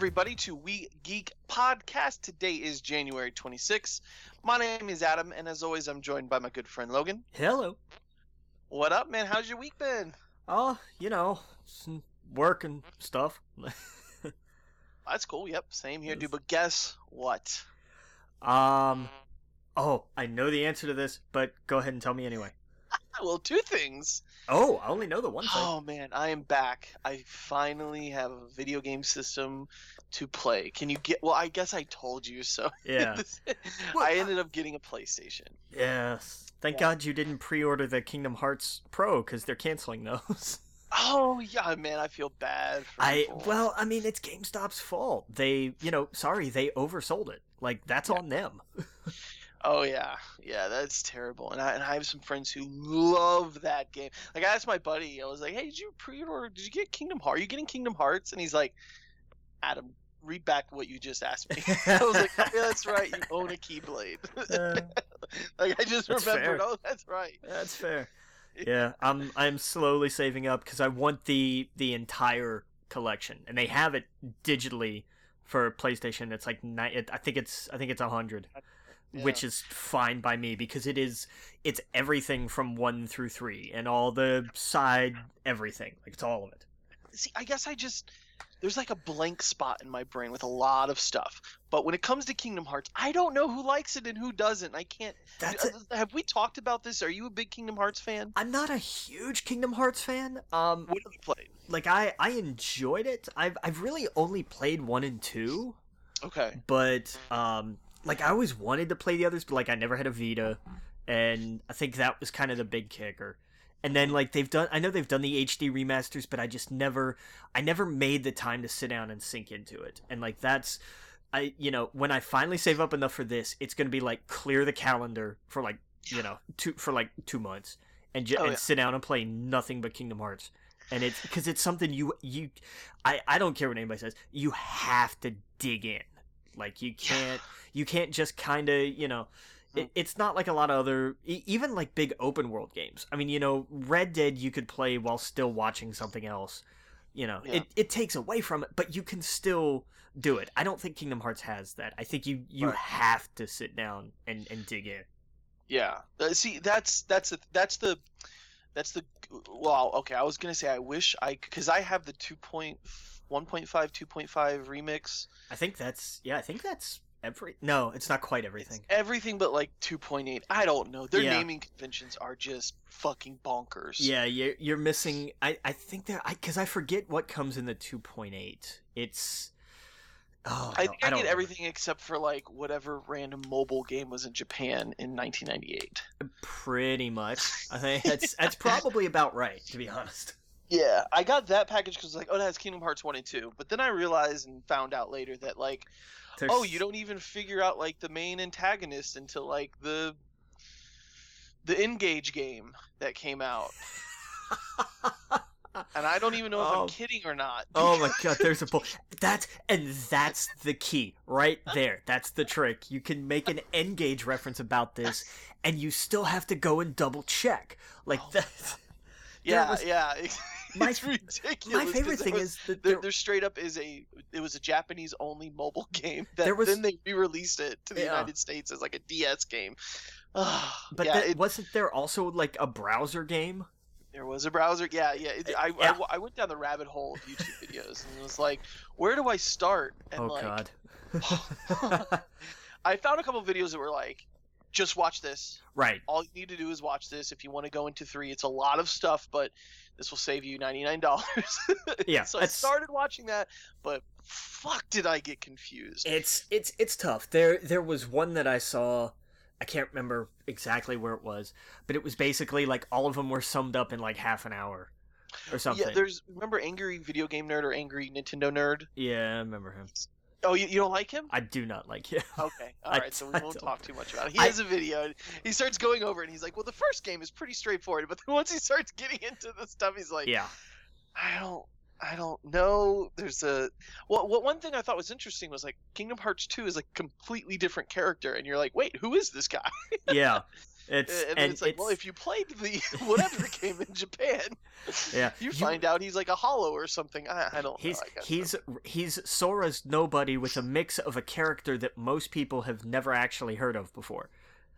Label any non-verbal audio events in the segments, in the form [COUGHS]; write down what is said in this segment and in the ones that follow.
Everybody, to We Geek Podcast. Today is January 26th. My name is Adam, and as always, I'm joined by my good friend Logan. Hello. What up, man? How's your week been? Oh, you know, some work and stuff. [LAUGHS] That's cool. Yep, same here, dude. But guess what? um, oh, I know the answer to this, but go ahead and tell me anyway. Well, two things. Oh, I only know the one thing. Oh man, I am back. I finally have a video game system to play. Can you get? Well, I guess I told you so. [LAUGHS] Yeah. [LAUGHS] Well, I ended up getting a PlayStation. Yes. Thank Yeah. God you didn't pre-order the Kingdom Hearts Pro because they're canceling those. [LAUGHS] Oh yeah, man, I feel bad. For I people. well, I mean, it's GameStop's fault. They, you know, sorry, they oversold it. Like that's Yeah. on them. Oh yeah, yeah, that's terrible. And I and I have some friends who love that game. Like I asked my buddy, I was like, "Hey, did you pre-order? Did you get Kingdom Hearts? Are you getting Kingdom Hearts?" And he's like, "Adam, read back what you just asked me." [LAUGHS] I was like, "Oh, "Yeah, that's right. You own a Keyblade." [LAUGHS] Uh, [LAUGHS] like I just remembered. fair. Oh, that's right. That's fair. Yeah, I'm I'm slowly saving up because I want the the entire collection, and they have it digitally for PlayStation. It's like ni- it, I think it's I think it's a hundred, which is fine by me because it is it's everything from one through three and all the side everything. Like it's all of it. see, I guess I just there's like a blank spot in my brain with a lot of stuff. But when it comes to Kingdom Hearts, I don't know who likes it and who doesn't. I can't. That's it. Have we talked about this? Are you a big Kingdom Hearts fan? I'm not a huge Kingdom Hearts fan. Um, What have you played? like I I enjoyed it. I've I've really only played one and two. Okay. but um like i always wanted to play the others but like i never had a vita and i think that was kind of the big kicker. And then like they've done i know they've done the hd remasters but i just never i never made the time to sit down and sink into it. And like that's i you know when i finally save up enough for this it's going to be like clear the calendar for like you know two for like two months and ju- Oh, and yeah. sit down and play nothing but kingdom hearts. And it's because it's something you you I, I don't care what anybody says you have to dig in like you can't you can't just kind of you know it, Mm. it's not like a lot of other even like big open world games i mean you know red dead you could play while still watching something else you know Yeah. it, it takes away from it but you can still do it i don't think kingdom hearts has that i think you you Right. have to sit down and, and dig in Yeah. Uh, see, that's that's the that's the that's the well. Okay, I was gonna say I wish I because I have the 2.1.5 2.5 remix. i think that's yeah i think that's every no it's not quite everything Everything but like 2.8. I don't know. Their Yeah. naming conventions are just fucking bonkers. Yeah, you're, you're missing. I, I think that I because I forget what comes in the 2.8. It's oh, I think I, don't get everything except for like whatever random mobile game was in Japan in 1998. Pretty much, I think [LAUGHS] that's that's probably about right to be honest. Yeah, I got that package because like, oh, that has Kingdom Hearts 1 and 2. But then I realized and found out later that like There's- oh you don't even figure out like the main antagonist until like the the engage game that came out [LAUGHS] and i don't even know if Oh. i'm kidding or not [LAUGHS] Oh my god, there's a pull. That's and that's the key right there. That's the trick. You can make an engage reference about this, and you still have to go and double check. Like Oh, that. [LAUGHS] yeah was- yeah My- it's ridiculous My favorite thing was- is that there, there, straight up is a it was a japanese only mobile [LAUGHS] game that There was- then they re-released it to the Yeah. united states as like a ds game [SIGHS] but yeah, that, it- wasn't there also like a browser game? There was a browser. Yeah, yeah. It, eh, I, Yeah. I, I went down the rabbit hole of YouTube videos and it was like, where do I start? And oh like, god. [LAUGHS] I found a couple videos that were like, just watch this. right. All you need to do is watch this. If you want to go into three, it's a lot of stuff, but this will save you ninety nine dollars. [LAUGHS] Yeah, so I started watching that, but fuck, did I get confused? It's it's it's tough. There there was one that I saw. I can't remember exactly where it was, but it was basically like all of them were summed up in like half an hour or something. Yeah, there's remember angry video game nerd or angry Nintendo nerd. Yeah, I remember him. Oh, you, you don't like him? I do not like him. [LAUGHS] Okay, all I- right. So we I won't don't. talk too much about it. He I- has a video. And he starts going over, and he's like, "Well, the first game is pretty straightforward, [LAUGHS] but then once he starts getting into the stuff, he's like, yeah, I don't, I don't know. There's a well, what one thing I thought was interesting was like Kingdom Hearts 2 is a completely different character, and you're like, wait, who is this guy? [LAUGHS] yeah. It's and, and it's like, well, if you played the [LAUGHS] whatever game in Japan, [LAUGHS] Yeah, you you- find out he's like a hollow or something. I, I don't He's know. I he's he's Sora's nobody with a mix of a character that most people have never actually heard of before.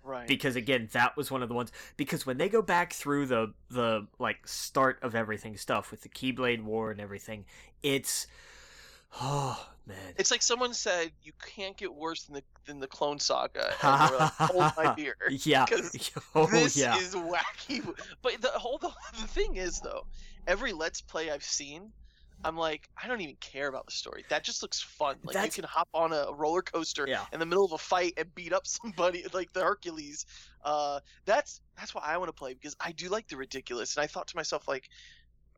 right. Because again, that was one of the ones. Because when they go back through the the like start of everything stuff with the Keyblade War and everything, it's [SIGHS] oh man, It's like someone said you can't get worse than the than the Clone Saga. [LAUGHS] And were like, hold my [LAUGHS] beer. yeah, [LAUGHS] oh this yeah, is wacky. But the whole the, the thing is though, every Let's Play I've seen, I'm like, I don't even care about the story. That just looks fun. Like That's- you can hop on a roller coaster yeah. in the middle of a fight and beat up somebody like the Hercules. Uh, that's that's why I want to play because I do like the ridiculous. And I thought to myself like.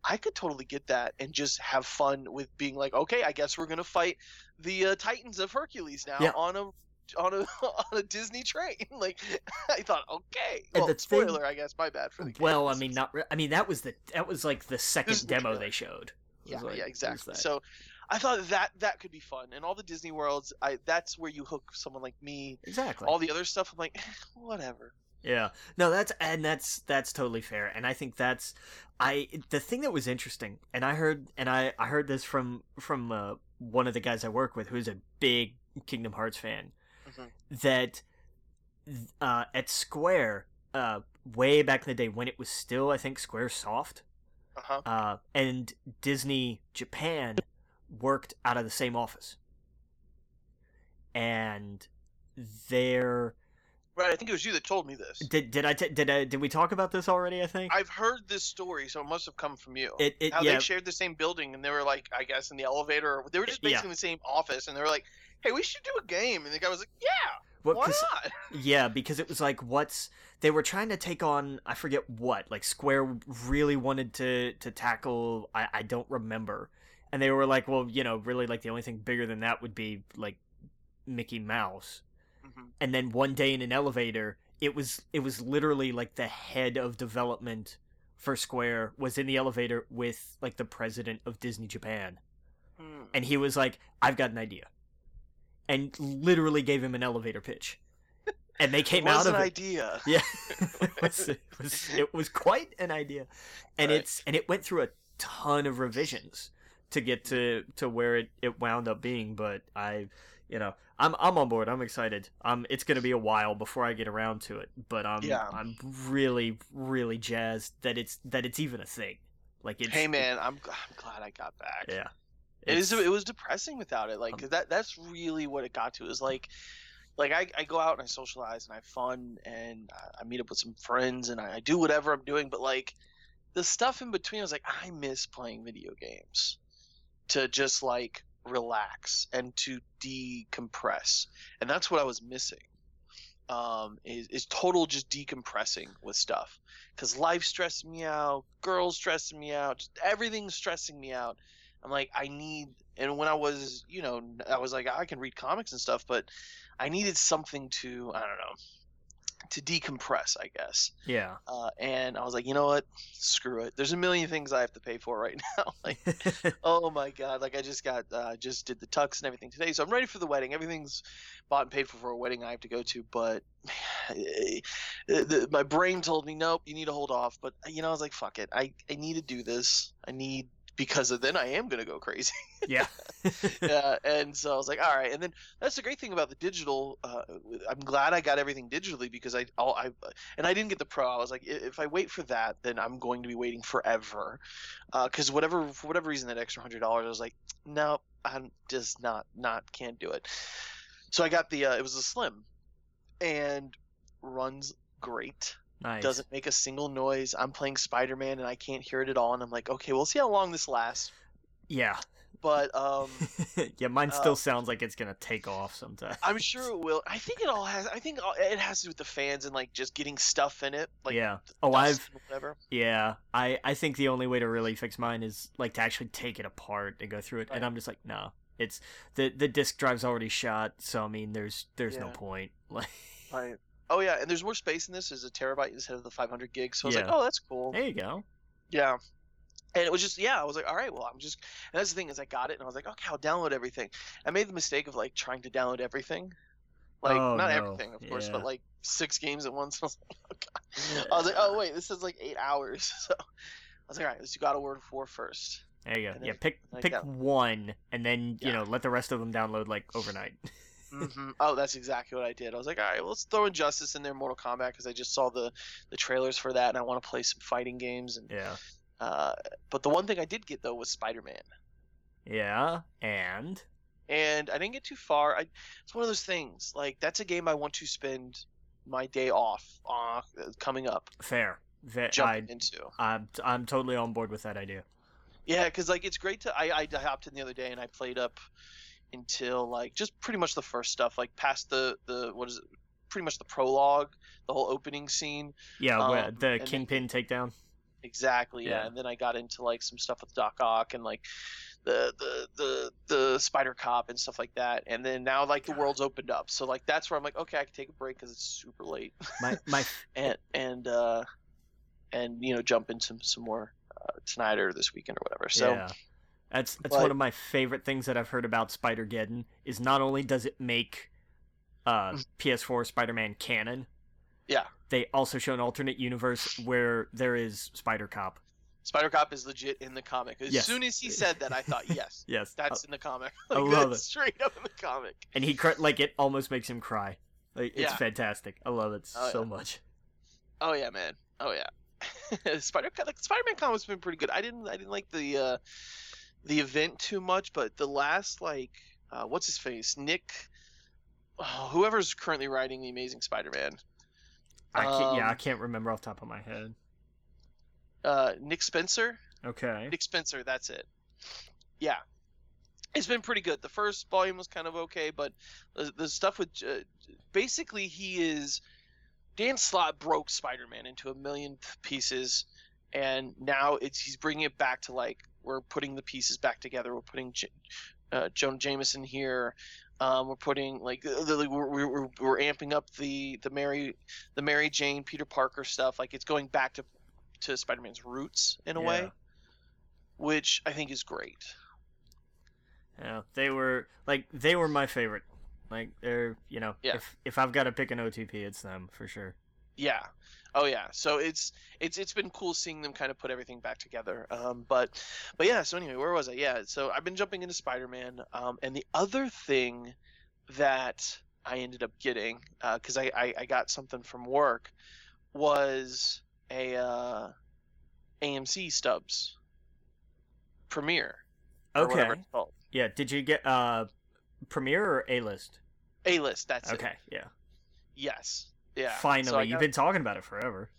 I could totally get that and just have fun with being like, okay, I guess we're gonna fight the uh, Titans of Hercules now Yeah. on a on a [LAUGHS] on a Disney train. [LAUGHS] like, [LAUGHS] I thought, okay, And well, the thing- spoiler, I guess, my bad for the. Game. Well, I mean, not. Re- I mean, that was the that was like the second demo they showed. Yeah, like- yeah, exactly. So, I thought that that could be fun, and all the Disney worlds, I that's where you hook someone like me. exactly. All the other stuff, I'm like, whatever. Yeah. No, that's and that's that's totally fair. And I think that's I the thing that was interesting, and I heard and I I heard this from from uh, one of the guys I work with who's a big Kingdom Hearts fan Mhm. that uh, at Square uh, way back in the day when it was still I think Square Soft Uh huh. uh, and Disney Japan worked out of the same office. And they're Right. I think it was you that told me this. did did I t- did I did we talk about this already? I think I've heard this story, so it must have come from you. it it How yeah they shared the same building, and they were like, I guess, in the elevator. Or, they were just Yeah. basically in the same office, and they were like, "Hey, we should do a game." And the guy was like, "Yeah, what, why not?" [LAUGHS] yeah because it was like what's they were trying to take on I forget what like Square really wanted to to tackle I I don't remember and they were like well you know really like the only thing bigger than that would be like Mickey Mouse Mhm. and then one day in an elevator it was it was literally like the head of development for Square was in the elevator with like the president of Disney Japan Hmm. and he was like i've got an idea and literally gave him an elevator pitch and they came out of an it idea. [LAUGHS] yeah it, was, it was it was quite an idea and Right. it's and it went through a ton of revisions to get to to where it, it wound up being but i you know i'm i'm on board i'm excited um it's gonna be a while before i get around to it but i'm Yeah. i'm really really jazzed that it's that it's even a thing like it's Hey man, I'm g- I'm glad I got back. yeah It is. It was depressing without it. Like Um, that. That's really what it got to. Is like, like I, I go out and I socialize and I have fun and I, I meet up with some friends and I, I do whatever I'm doing. But like, the stuff in between, I was like, I miss playing video games, to just like relax and to decompress, and that's what I was missing. Um, is is total just decompressing with stuff, because life stressing me out, girls stressing me out, just everything's stressing me out. I'm like, I need, and when I was, you know, I was like, I can read comics and stuff, but I needed something to, I don't know, to decompress, I guess. yeah Uh, and I was like, you know what? Screw it. There's a million things I have to pay for right [LAUGHS] now. [LAUGHS] like, oh my god! Like I just got, uh, just did the tux and everything today, so I'm ready for the wedding. Everything's bought and paid for for a wedding I have to go to, but [SIGHS] my brain told me, nope, you need to hold off. But you know, I was like, fuck it. I I need to do this. I need because then I am gonna go crazy. [LAUGHS] yeah yeah, [LAUGHS] and so I was like, all right. And then that's the great thing about the digital. Uh, I'm glad I got everything digitally because I, I'll, I, and I didn't get the pro. I was like, if I wait for that, then I'm going to be waiting forever. Because whatever, for whatever reason, that extra hundred dollars, I was like, no, I'm just not, not, can't do it. So I got the, uh, it was a slim, and runs great. Nice Doesn't make a single noise. I'm playing Spider Man and I can't hear it at all. And I'm like, okay, we'll see how long this lasts. yeah But um. [LAUGHS] yeah, mine still Uh, sounds like it's gonna take off sometime. I'm sure it [LAUGHS] will. I think it all has. I think it has to do with the fans and like just getting stuff in it. Like yeah. Oh, I've whatever. yeah. I I think the only way to really fix mine is like to actually take it apart and go through it. And I'm just like, no. It's the the disk drive's already shot, so I mean, there's there's no point. [LAUGHS] Like, Right. Oh yeah, and there's more space in this. There's a terabyte instead of the 500 gigs. So I was like, oh, that's cool. there you go. Yeah. And it was just yeah, I was like, all right, well, I'm just. And that's the thing is, I got it, and I was like, okay, I'll download everything. I made the mistake of like trying to download everything, Like Oh, not no. everything, of course, Yeah. but like six games at once. [LAUGHS] I was like, oh, God. I was like, oh wait, this is like eight hours. [LAUGHS] So I was like, all right, let's do God of War 4 first. There you go. And Yeah, pick pick one, and then you Yeah. know let the rest of them download like overnight. [LAUGHS] hmm Oh, that's exactly what I did. I was like, all right, well, let's throw Injustice in there, Mortal Kombat, because I just saw the the trailers for that, and I want to play some fighting games. And yeah. uh, but the one thing I did get though was Spider Man. Yeah, and and I didn't get too far. I, it's one of those things. Like that's a game I want to spend my day off uh, coming up fair. Ve- I, into. I'm I'm totally on board with that idea. Yeah, because like it's great to. I I hopped in the other day and I played up until like just pretty much the first stuff, like past the the what is it? Pretty much the prologue, the whole opening scene. Yeah, where- Um, the and then- kingpin takedown. Exactly. Yeah. Yeah. And then I got into like some stuff with Doc Ock and like the the the the Spider Cop and stuff like that. And then now like the world's opened up, so like that's where I'm like, okay, I can take a break because it's super late. My [LAUGHS] my and and uh and you know jump into some more uh, tonight or this weekend or whatever. So yeah. That's that's but- one of my favorite things that I've heard about Spider-Geddon is not only does it make uh, Mm. PS4 Spider-Man canon, yeah, they also show an alternate universe where there is Spider Cop. Spider Cop is legit in the comic. As Yes. soon as he said that, I thought, yes, [LAUGHS] Yes, that's in the comic. [LAUGHS] I love that's it. Straight up in the comic. and he cr- like it almost makes him cry. Like it's Yeah. fantastic. I love it Oh, so yeah. much. Oh yeah, man. Oh yeah. [LAUGHS] Spider like Spider-Man comic's been pretty good. I didn't I didn't like the uh the event too much, but the last like uh what's his face? Nick oh, whoever's currently writing the Amazing Spider-Man. I can't, yeah, I Um, can't remember off the top of my head. Uh Nick Spencer? Okay. Nick Spencer, that's it. Yeah. It's been pretty good. The first volume was kind of okay, but the, the stuff with uh, basically he is Dan Slott broke Spider-Man into a million pieces, and now it's he's bringing it back to like we're putting the pieces back together. We're putting J- uh, Jonah Jameson here. Um, we're putting like the, we're, we're, we're amping up the the Mary the Mary Jane Peter Parker stuff. Like it's going back to to Spider-Man's roots in a way which I think is great. Yeah, they were like they were my favorite. Like they're you know Yeah. if if I've got to pick an OTP, it's them for sure. Yeah. Oh yeah. So it's it's it's been cool seeing them kind of put everything back together. Um, but but yeah. So anyway, where was I? Yeah. So I've been jumping into Spider-Man. Um, and the other thing that I ended up getting because I, I I got something from work was a uh, AMC stubs premiere. Okay. Yeah. Did you get uh Premiere or A list? A list. That's it. Okay. Yeah. Yes. Yeah. Finally, So you've been talking about it forever.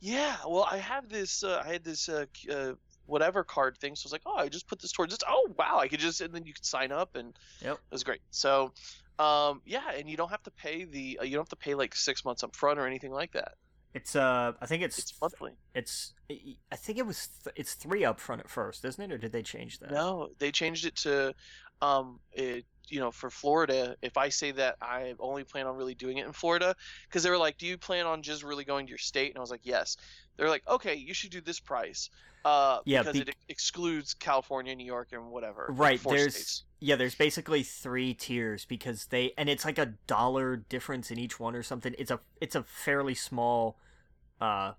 Yeah, well, I have this. Uh, I had this uh, uh, whatever card thing, so I was like, oh, I just put this towards this. Oh, wow, I could just and then you could sign up, and Yep. it was great. So, um, yeah, and you don't have to pay the. Uh, you don't have to pay like six months up front or anything like that. It's uh, I think it's It's monthly. It's I think it was th- it's three up front at first, isn't it, or did they change that? No, they changed it to, um, it, you know, for Florida. If I say that I only plan on really doing it in Florida, because they were like, "Do you plan on just really going to your state?" And I was like, "Yes." They're like, "Okay, you should do this price." Uh, Yeah, because be- it excludes California, New York, and whatever. Right, four there's states. yeah, there's basically three tiers because they and it's like a dollar difference in each one or something. It's a it's a fairly small uh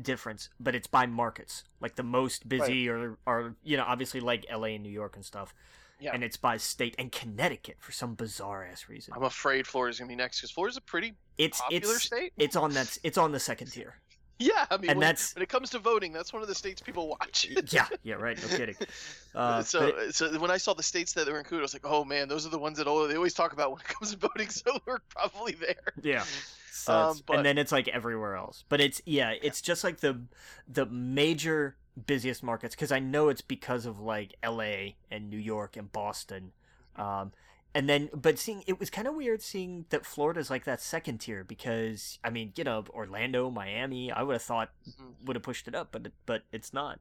difference, but it's by markets. Like the most busy or are you know obviously like L.A. and New York and stuff. Yeah. And it's by state and Connecticut for some bizarre ass reason. I'm afraid Florida's gonna be next because Florida's a pretty It's popular it's state. it's on that [LAUGHS] it's on the second tier. Yeah, I mean, and when, that's- when it comes to voting, that's one of the states people watch. yeah, yeah, right. No kidding. [LAUGHS] Uh, so, but- so when I saw the states that were included, I was like, oh man, those are the ones that all, they always talk about when it comes to voting. [LAUGHS] So we're probably there. Yeah. So Um, but- and then it's like everywhere else. But it's yeah, it's just like the the major busiest markets because I know it's because of like L.A. and New York and Boston. Um, and then, but seeing it was kind of weird seeing that Florida's like that second tier because I mean, you know, Orlando, Miami, I would have thought Mhm. would have pushed it up, but but it's not.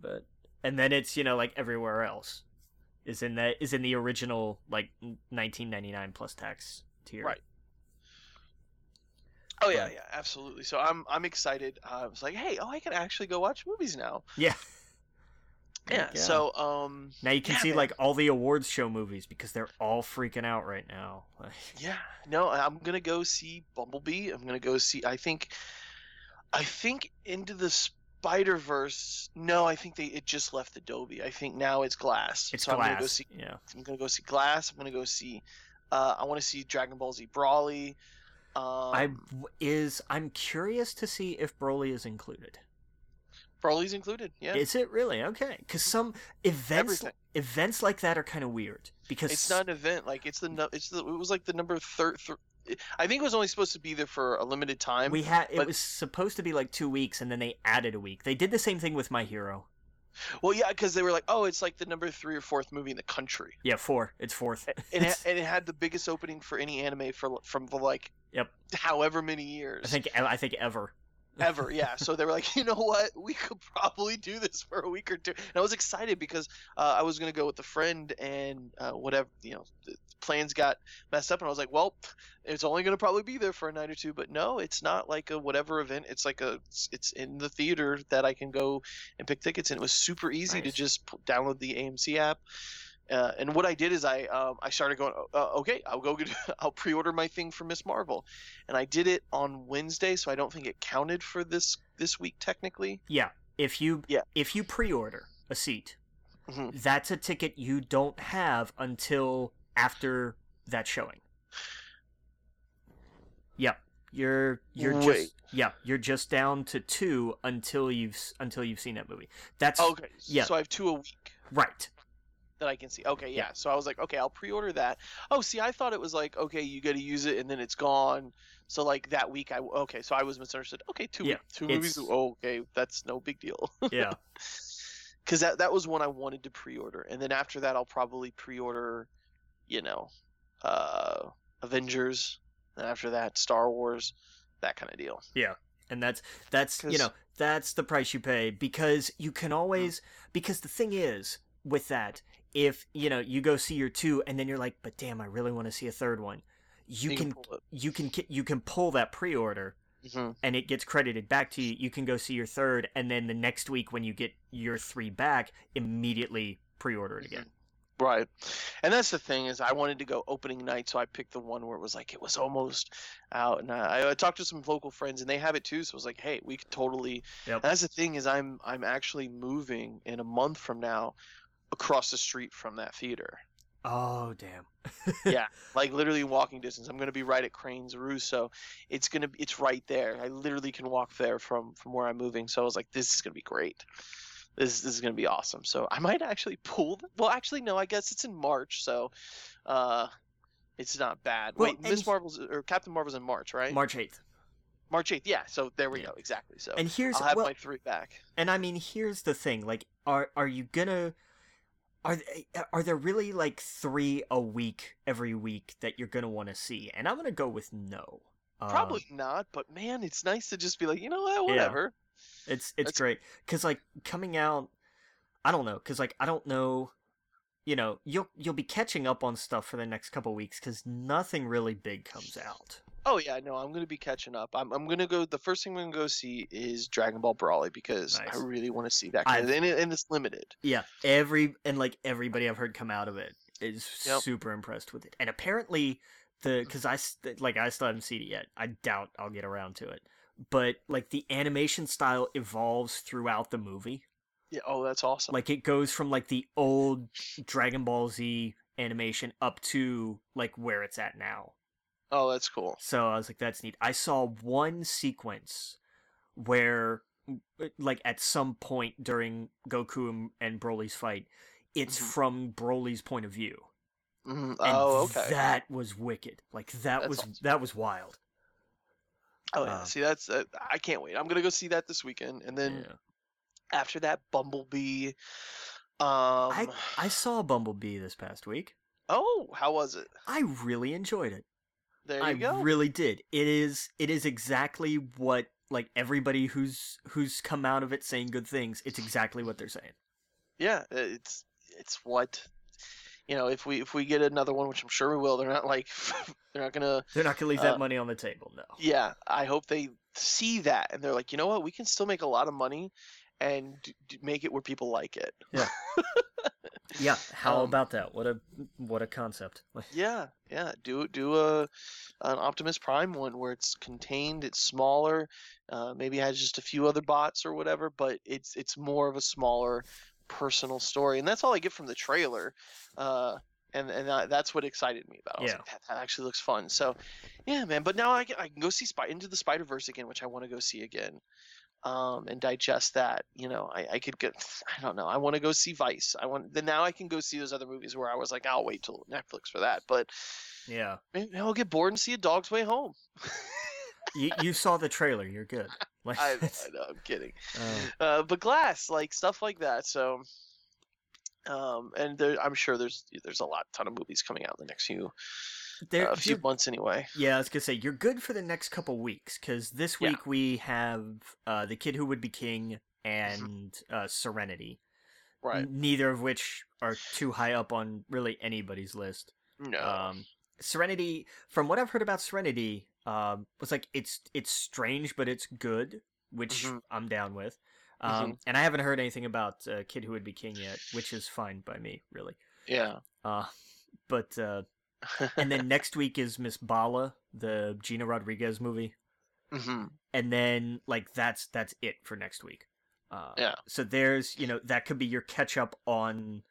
But and then it's you know like everywhere else is in that is in the original like 1999 plus tax tier. Right. Oh yeah, yeah, absolutely. So I'm I'm excited. Uh, I was like, hey, oh, I can actually go watch movies now. Yeah. Yeah. Yeah. So um. now you can yeah, see man. like all the awards show movies because they're all freaking out right now. [LAUGHS] Yeah, no, I'm gonna go see Bumblebee. I'm gonna go see. I think, I think Into the Spider Verse. No, I think they it just left Adobe. I think now it's Glass. it's so I'm gonna go glass. see. Yeah. I'm gonna go see Glass. I'm gonna go see. Uh, I want to see Dragon Ball Z Broly. Um, I is I'm curious to see if Broly is included. Broly's included. Yeah, Is it really okay? Because some events Everything. events like that are kind of weird because it's not an event. Like it's the nu- it's the it was like the number third. Th- I think it was only supposed to be there for a limited time. we had it but- was supposed to be like two weeks and then they added a week. They did the same thing with My Hero. Well, yeah, because they were like, oh, it's like the number three or fourth movie in the country. Yeah, four. It's fourth. [LAUGHS] and it, and it had the biggest opening for any anime for from the like Yep. however many years I think I think ever. Ever. [LAUGHS] Yeah. So they were like you know what? We could probably do this for a week or two. And i was excited because uh, i was going to go with a friend and uh, whatever you know the plans got messed up and i was like well it's only going to probably be there for a night or two but no it's not like a whatever event. It's like a it's, it's in the theater that i can go and pick tickets and it was super easy to just download the amc app uh, and what I did is I um, I started going uh, okay I'll go get [LAUGHS] I'll pre-order my thing for Miss Marvel, and I did it on Wednesday, so I don't think it counted for this this week technically. Yeah. If you Yeah. if you pre-order a seat, Mhm. that's a ticket you don't have until after that showing. Yep. You're you're Wait. just yeah, you're just down to 2 until you've until you've seen that movie. That's Okay, yeah. So I have two a week right. That I can see. Okay, yeah. So I was like, okay, I'll pre-order that. Oh, see, I thought it was like, okay, you got to use it and then it's gone. So like that week, I okay, so I was misunderstood. Okay, two Yeah, two movies. Oh, okay, that's no big deal. Yeah. [LAUGHS] because that that was one I wanted to pre-order, and then after that I'll probably pre-order, you know, uh, Avengers, and after that Star Wars, that kind of deal. Yeah, and that's that's you know that's the price you pay because you can always because the thing is with that if you know you go see your two and then you're like but damn i really want to see a third one you, can, pull it. you can you can pull that pre-order Mhm. and it gets credited back to you you can go see your third and then the next week when you get your three back immediately pre-order it again Right, and that's the thing is I wanted to go opening night, so I picked the one where it was like it was almost out, and I, I talked to some local friends and they have it too, so I was like, hey, we could totally. Yep. And that's the thing is I'm I'm actually moving in a month from now, across the street from that theater. oh damn [LAUGHS] yeah, like literally walking distance. I'm gonna be right at Cranes Roost, so it's gonna it's right there. I literally can walk there from from where I'm moving. So I was like, this is gonna be great. This this is gonna be awesome. So I might actually pull. The, well, actually, no. I guess it's in March, so uh, it's not bad. Well, Wait, Miss Marvel's or Captain Marvel's in March, right? march 8th March 8th. Yeah. So there we Yeah. go. Exactly. So and here's I'll have well, my three back. And I mean, here's the thing: like, are are you gonna are eh, are there really like three a week every week that you're gonna want to see? And I'm gonna go with no. Probably um, not, but man, it's nice to just be like, you know what, whatever. it's it's that's- great because like coming out, I don't know, because like I don't know, you know, you'll you'll be catching up on stuff for the next couple weeks because nothing really big comes out. Oh yeah, no, I'm gonna be catching up. I'm I'm gonna go. The first thing I'm gonna go see is Dragon Ball Broly because Nice. I really want to see that, I've- and, it, and it's limited. Yeah, every and like everybody I've heard come out of it is Yep. super impressed with it. And apparently the mm-hmm. cuz I like I still haven't seen it yet. I doubt I'll get around to it. But like the animation style evolves throughout the movie. Yeah. Oh, that's awesome. Like it goes from like the old Dragon Ball Z animation up to like where it's at now. Oh, that's cool. So I was like that's neat. I saw one sequence where like at some point during Goku and, Broly's fight, it's Mhm. from Broly's point of view. Mhm. And Oh, okay. That was wicked. Like that That's was awesome. that was wild. oh yeah. uh, see, that's uh, I can't wait. I'm gonna go see that this weekend, and then yeah. after that, Bumblebee. Um. I I saw Bumblebee this past week. Oh, how was it? I really enjoyed it. There you I go. really did. It is it is exactly what like everybody who's who's come out of it saying good things. It's exactly what they're saying. yeah, it's it's what. You know, if we if we get another one, which I'm sure we will, they're not like [LAUGHS] they're not gonna They're not gonna leave that Uh, money on the table. No. yeah, I hope they see that and they're like, you know what, we can still make a lot of money and d- d- make it where people like it. Yeah, [LAUGHS] how Um, about that? What a what a concept. [LAUGHS] Yeah, yeah. Do do a an Optimus Prime one where it's contained, it's smaller, uh, maybe has just a few other bots or whatever, but it's it's more of a smaller personal story, and that's all I get from the trailer. Uh, and and that, that's what excited me about. it. Yeah. like, that, that actually looks fun. So, yeah, man. But now I can, I can go see Spy into the Spider Verse again, which I want to go see again. Um, and digest that. You know, I, I could get. [SIGHS] I don't know. I want to go see Vice. I want. Then now I can go see those other movies where I was like, I'll wait till Netflix for that. But Yeah, Maybe I'll get bored and see a dog's way home. you you saw the trailer. You're good. [LAUGHS] Like, I, I know, I'm kidding. uh, Uh, but glass, like stuff like that. So, um, and there, I'm sure there's there's a lot ton of movies coming out in the next few there, uh, few months anyway. yeah, I was gonna say you're good for the next couple weeks because this Yeah. week we have uh, the Kid Who Would Be King and uh, Serenity. Right? N- Neither of which are too high up on really anybody's list. No. Um, Serenity, from what I've heard about Serenity, um, was like it's it's strange, but it's good, which Mhm. I'm down with. Um, and I haven't heard anything about uh, Kid Who Would Be King yet, which is fine by me, really. yeah. Uh, but uh, and then [LAUGHS] next week is Miss Bala, the Gina Rodriguez movie, hmm and then like that's that's it for next week. Uh, Yeah. So there's you know that could be your catch up on,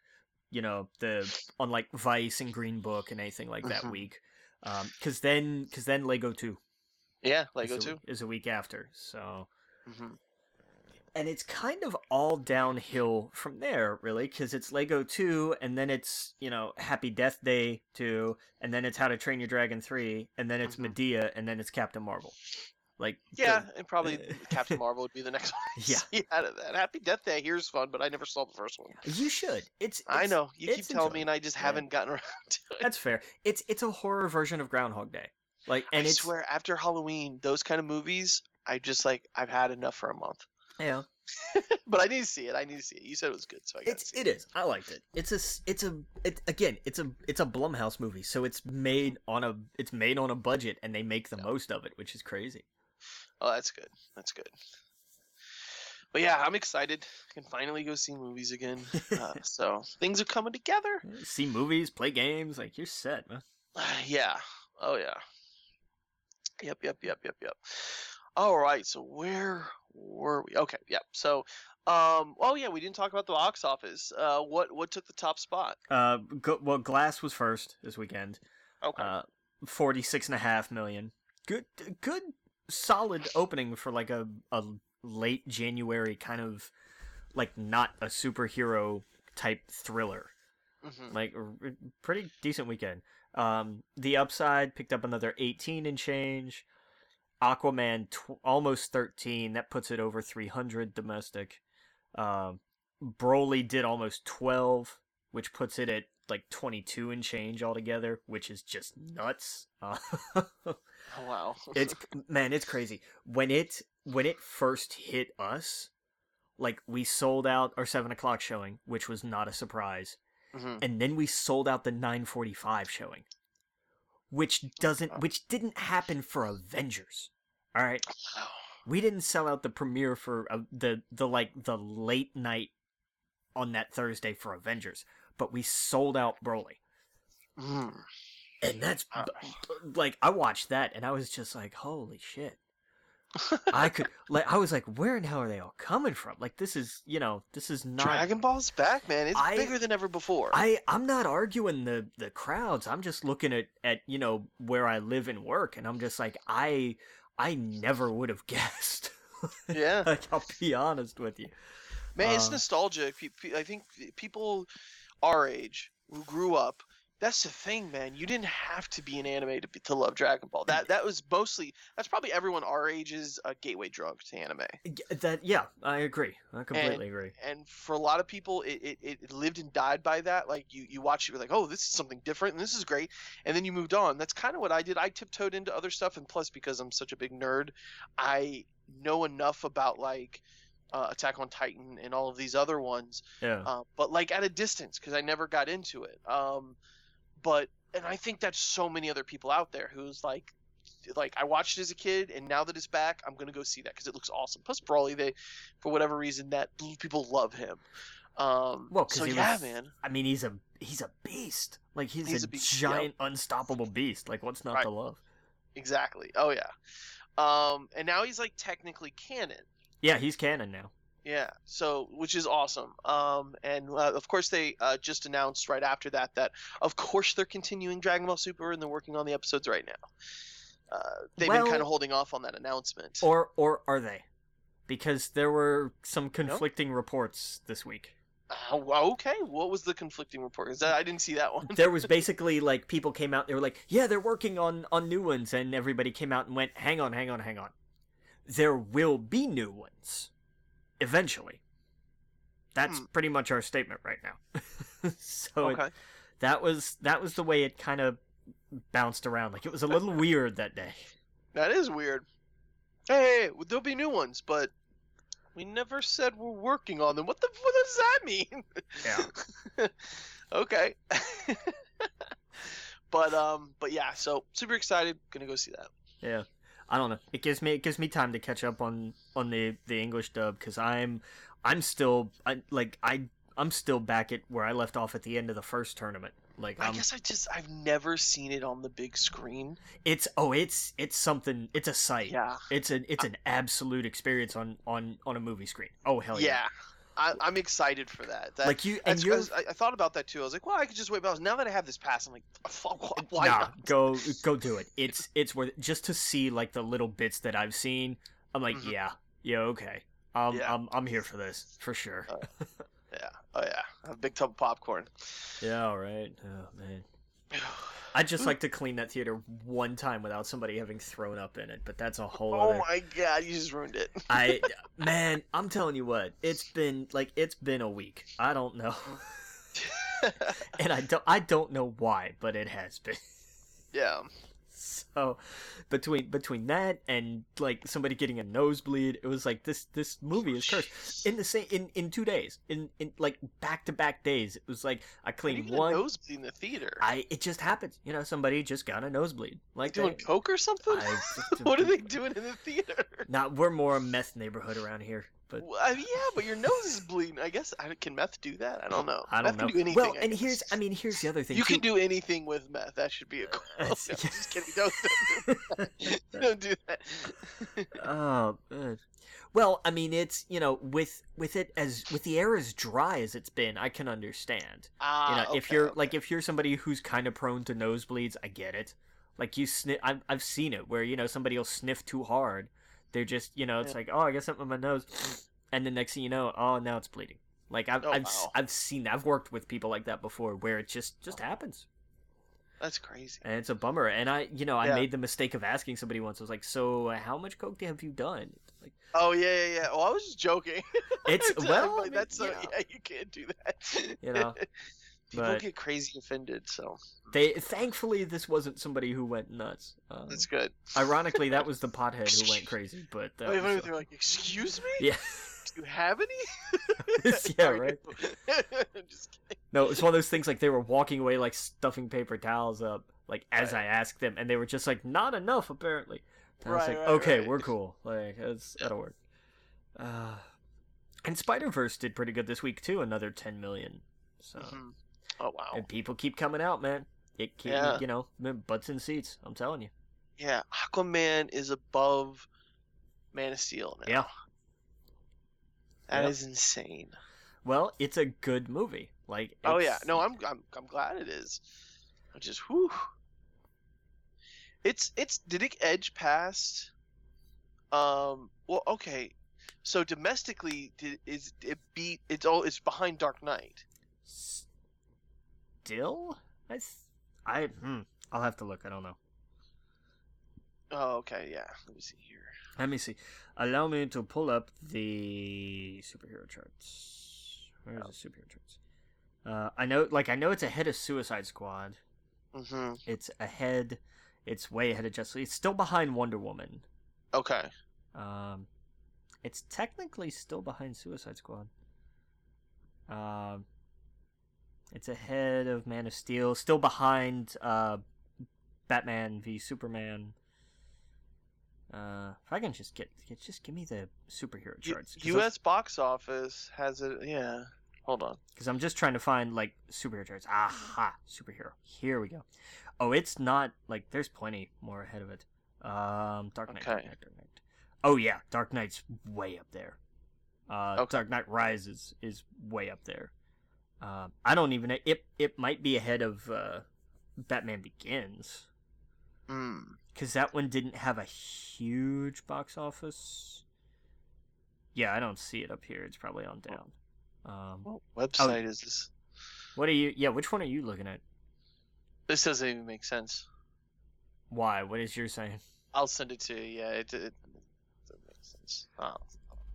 you know the on like Vice and Green Book and anything like that Mhm. week, because then because then Lego Two Yeah. Lego is a, too. is a week after. So hmm and it's kind of all downhill from there, really, because it's Lego 2, and then it's, you know, Happy Death Day 2, and then it's How to Train Your Dragon 3, and then it's Mhm. Madea, and then it's Captain Marvel. Like, the- Yeah, and probably [LAUGHS] Captain Marvel would be the next [LAUGHS] one. Yeah. out of that. Happy Death Day here's fun, but I never saw the first one. you should. It's, I know you keep it's telling me, and I just Yeah. haven't gotten [LAUGHS] around to it. That's fair. It's it's a horror version of Groundhog Day. Like, and I it's swear, after Halloween, those kind of movies, I just like I've had enough for a month. Yeah, [LAUGHS] but I need to see it. I need to see it. You said it was good, so I got it's see it is. I liked it. It's a it's a it again. It's a it's a Blumhouse movie, so it's made on a it's made on a budget, and they make the Yeah. most of it, which is crazy. Oh, that's good. That's good. But yeah, I'm excited. I can finally go see movies again. [LAUGHS] Uh, so things are coming together. See movies, play games, like you're set, man. [SIGHS] yeah. Oh yeah. Yep. Yep. Yep. Yep. Yep. All right. So where were we? Okay. Yep. So, um. Oh yeah, we didn't talk about the box office. Uh. What What took the top spot? Uh, go, well, Glass was first this weekend. Okay. Uh, forty six and a half million. Good, good, solid opening for like a a late January kind of like not a superhero type thriller. hmm Like pretty decent weekend. Um, the upside picked up another eighteen and change. Aquaman tw- almost thirteen. That puts it over three hundred domestic. Um, Broly did almost twelve, which puts it at like twenty two and change altogether, which is just nuts. [LAUGHS] Uh, Oh wow. it's [LAUGHS] man, it's crazy when it when it first hit us. Like we sold out our seven o'clock showing, which was not a surprise Mhm. and then we sold out the 945 showing which doesn't which didn't happen for avengers all right? We didn't sell out the premiere for uh, the the like the late night on that thursday for avengers but we sold out broly. Mm. and that's Wow. like i watched that and i was just like holy shit i could like i was like where in hell are they all coming from like this is you know this is not Dragon Ball's back, man. It's I- bigger than ever before. I I'm not arguing the the crowds. I'm just looking at at you know where I live and work, and I'm just like I I never would have [LAUGHS] guessed. yeah. like I'll be honest with you. Man, it's Uh, nostalgic. I think people our age who grew up. That's the thing, man. You didn't have to be an anime to, be, to love Dragon Ball. That that was mostly. That's probably everyone our age's uh, gateway drug to anime. That yeah, I agree. I completely agree. And for a lot of people, it, it, it lived and died by that. Like you you watch it, you're like, oh, this is something different, and this is great. And then you moved on. That's kind of what I did. I tiptoed into other stuff, and plus because I'm such a big nerd, I know enough about like. Uh, Attack on Titan and all of these other ones Yeah. uh, but like at a distance because I never got into it. Um, but and I think that's so many other people out there who's like like I watched it as a kid, and now that it's back, I'm gonna go see that because it looks awesome. Plus, Broly, they for whatever reason that people love him. Um, Well, so yeah, was- man. I mean, he's a he's a beast. Like he's, He's a, a beast, giant, unstoppable beast. Like what's not Right. to love? Exactly. Oh yeah. Um, and now he's like technically canon. Yeah, he's canon now. Yeah. So, which is awesome. Um, and uh, of course they uh, just announced right after that that of course they're continuing Dragon Ball Super and they're working on the episodes right now. Uh, they've been kind of holding off on that announcement. Or or are they? Because there were some conflicting reports this week. Uh, okay. What was the conflicting report? Is that I didn't see that one. there was [LAUGHS] basically like people came out they were like yeah they're working on on new ones and everybody came out and went hang on hang on hang on there will be new ones eventually that's Hmm. pretty much our statement right now [LAUGHS] so it- that was that was the way it kind of bounced around like it was a little [LAUGHS] weird that day That is weird. Hey, hey, hey, there'll be new ones, but we never said we're working on them. What the what does that mean? Yeah. [LAUGHS] okay. but um, but yeah. So super excited. Gonna go see that. yeah i don't know it gives me it gives me time to catch up on on the the english dub because i'm i'm still I, like i i'm still back at where i left off at the end of the first tournament like I I'm, guess I just I've never seen it on the big screen. it's oh it's it's something it's a sight Yeah. it's an it's an absolute experience on on on a movie screen oh hell yeah, Yeah. I, I'm excited for that. that like you and you're I, I thought about that too. I was like, well, I could just wait. But now that I have this pass, I'm like, why nah, not? go [LAUGHS] go do it it's it's worth it. just to see like the little bits that i've seen i'm like Mhm. yeah yeah okay um, Yeah. I'm, I'm here for this for sure [LAUGHS] Yeah. Oh yeah. A big tub of popcorn. yeah all right oh man I'd just like to clean that theater one time without somebody having thrown up in it, but that's a whole Oh other. my god, you just ruined it. I [LAUGHS] man, I'm telling you what, it's been like it's been a week. I don't know, [LAUGHS] [LAUGHS] and I don't I don't know why, but it has been. yeah. [LAUGHS] So between between that and like somebody getting a nosebleed, it was like this this movie is cursed. In the same in in two days, in in like back to back days, it was like I How do you cleaned one. nosebleed in the theater. I it just happened. you know. Somebody just got a nosebleed. Like doing they- coke or something? I- [LAUGHS] what are they doing in the theater? Not we're more a meth neighborhood around here, but Well, yeah, but your nose is bleeding. I guess I, can meth do that? I don't know. I meth don't know. Can do anything, well, I and guess. here's I mean here's the other thing. you too. can do anything with meth. That should be a goal. [LAUGHS] Uh, I'm it's- just kidding. Don't, don't, do that. [LAUGHS] [LAUGHS] don't do that. Oh, uh, well, I mean, it's you know, with with it as with the air as dry as it's been, I can understand. Ah, You know, if you're okay. like if you're somebody who's kind of prone to nosebleeds, I get it. Like you sniff, I've I've seen it where you know somebody will sniff too hard. They're just you know, it's Yeah. like oh, I got something in my nose, and the next thing you know, oh, now it's bleeding. Like I've Oh, I've wow. I've seen I've worked with people like that before where it just just happens. That's crazy. and it's a bummer. And I, you know, I Yeah. made the mistake of asking somebody once. I was like, "So, uh, how much coke have you done?" Like, Oh yeah, yeah, yeah. Well, I was just joking. it's [LAUGHS] well, like, that's so know, yeah. You can't do that. You know, [LAUGHS] People but- get crazy offended, so they thankfully this wasn't somebody who went nuts. Uh, that's good. ironically, that was the [LAUGHS] pothead who went crazy. But that Wait, was, wait, uh, they're like, "Excuse me? yeah, Do you have any?" [LAUGHS] Yeah, [LAUGHS] right. just kidding. no, it's one of those things like they were walking away like stuffing paper towels up, like as Right. I asked them, and they were just like, "Not enough, apparently." And I was Right, like, right, "Okay, right. we're cool. Like, it's, that'll work." Uh, and Spider Verse did pretty good this week too. Another ten million. So. Mhm. Oh wow. and people keep coming out, man. It keep Yeah. you know butts in seats. I'm telling you. Yeah, Aquaman is above Man of Steel now. Yeah. That Yep. is insane. Well, it's a good movie. Like Oh yeah, no, I'm I'm I'm glad it is. I just whew. It's it's did it edge past? Um. Well, okay. So domestically, did is it beat? It's all it's behind Dark Knight. Still. I I hmm. I'll have to look. I don't know. Oh, okay, yeah. Let me see here. Let me see. Allow me to pull up the superhero charts. Where's the superhero charts? Uh, I know, like I know, it's ahead of Suicide Squad. Mm-hmm. It's ahead. It's way ahead of Justice League. It's still behind Wonder Woman. Okay. Um, it's technically still behind Suicide Squad. Um, it's ahead of Man of Steel, still behind uh, Batman v Superman. Uh, if I can just get, just give me the superhero U- charts. U.S. box office has it. Yeah. Hold on. Because I'm just trying to find like superhero charts. Aha, superhero. Here we go. Oh, it's not like there's plenty more ahead of it. Um, Dark Knight. Dark Okay. Knight, Dark Knight. Oh yeah, Dark Knight's way up there. Uh, Okay. Dark Knight Rises is way up there. Um, I don't even. It it might be ahead of uh, Batman Begins Hmm. because that one didn't have a huge box office. Yeah, I don't see it up here. It's probably on down. Um, What website is this? what are you? Yeah, which one are you looking at? This doesn't even make sense. Why? What is yours saying? I'll send it to you. Yeah, it, it doesn't make sense. Oh, I'll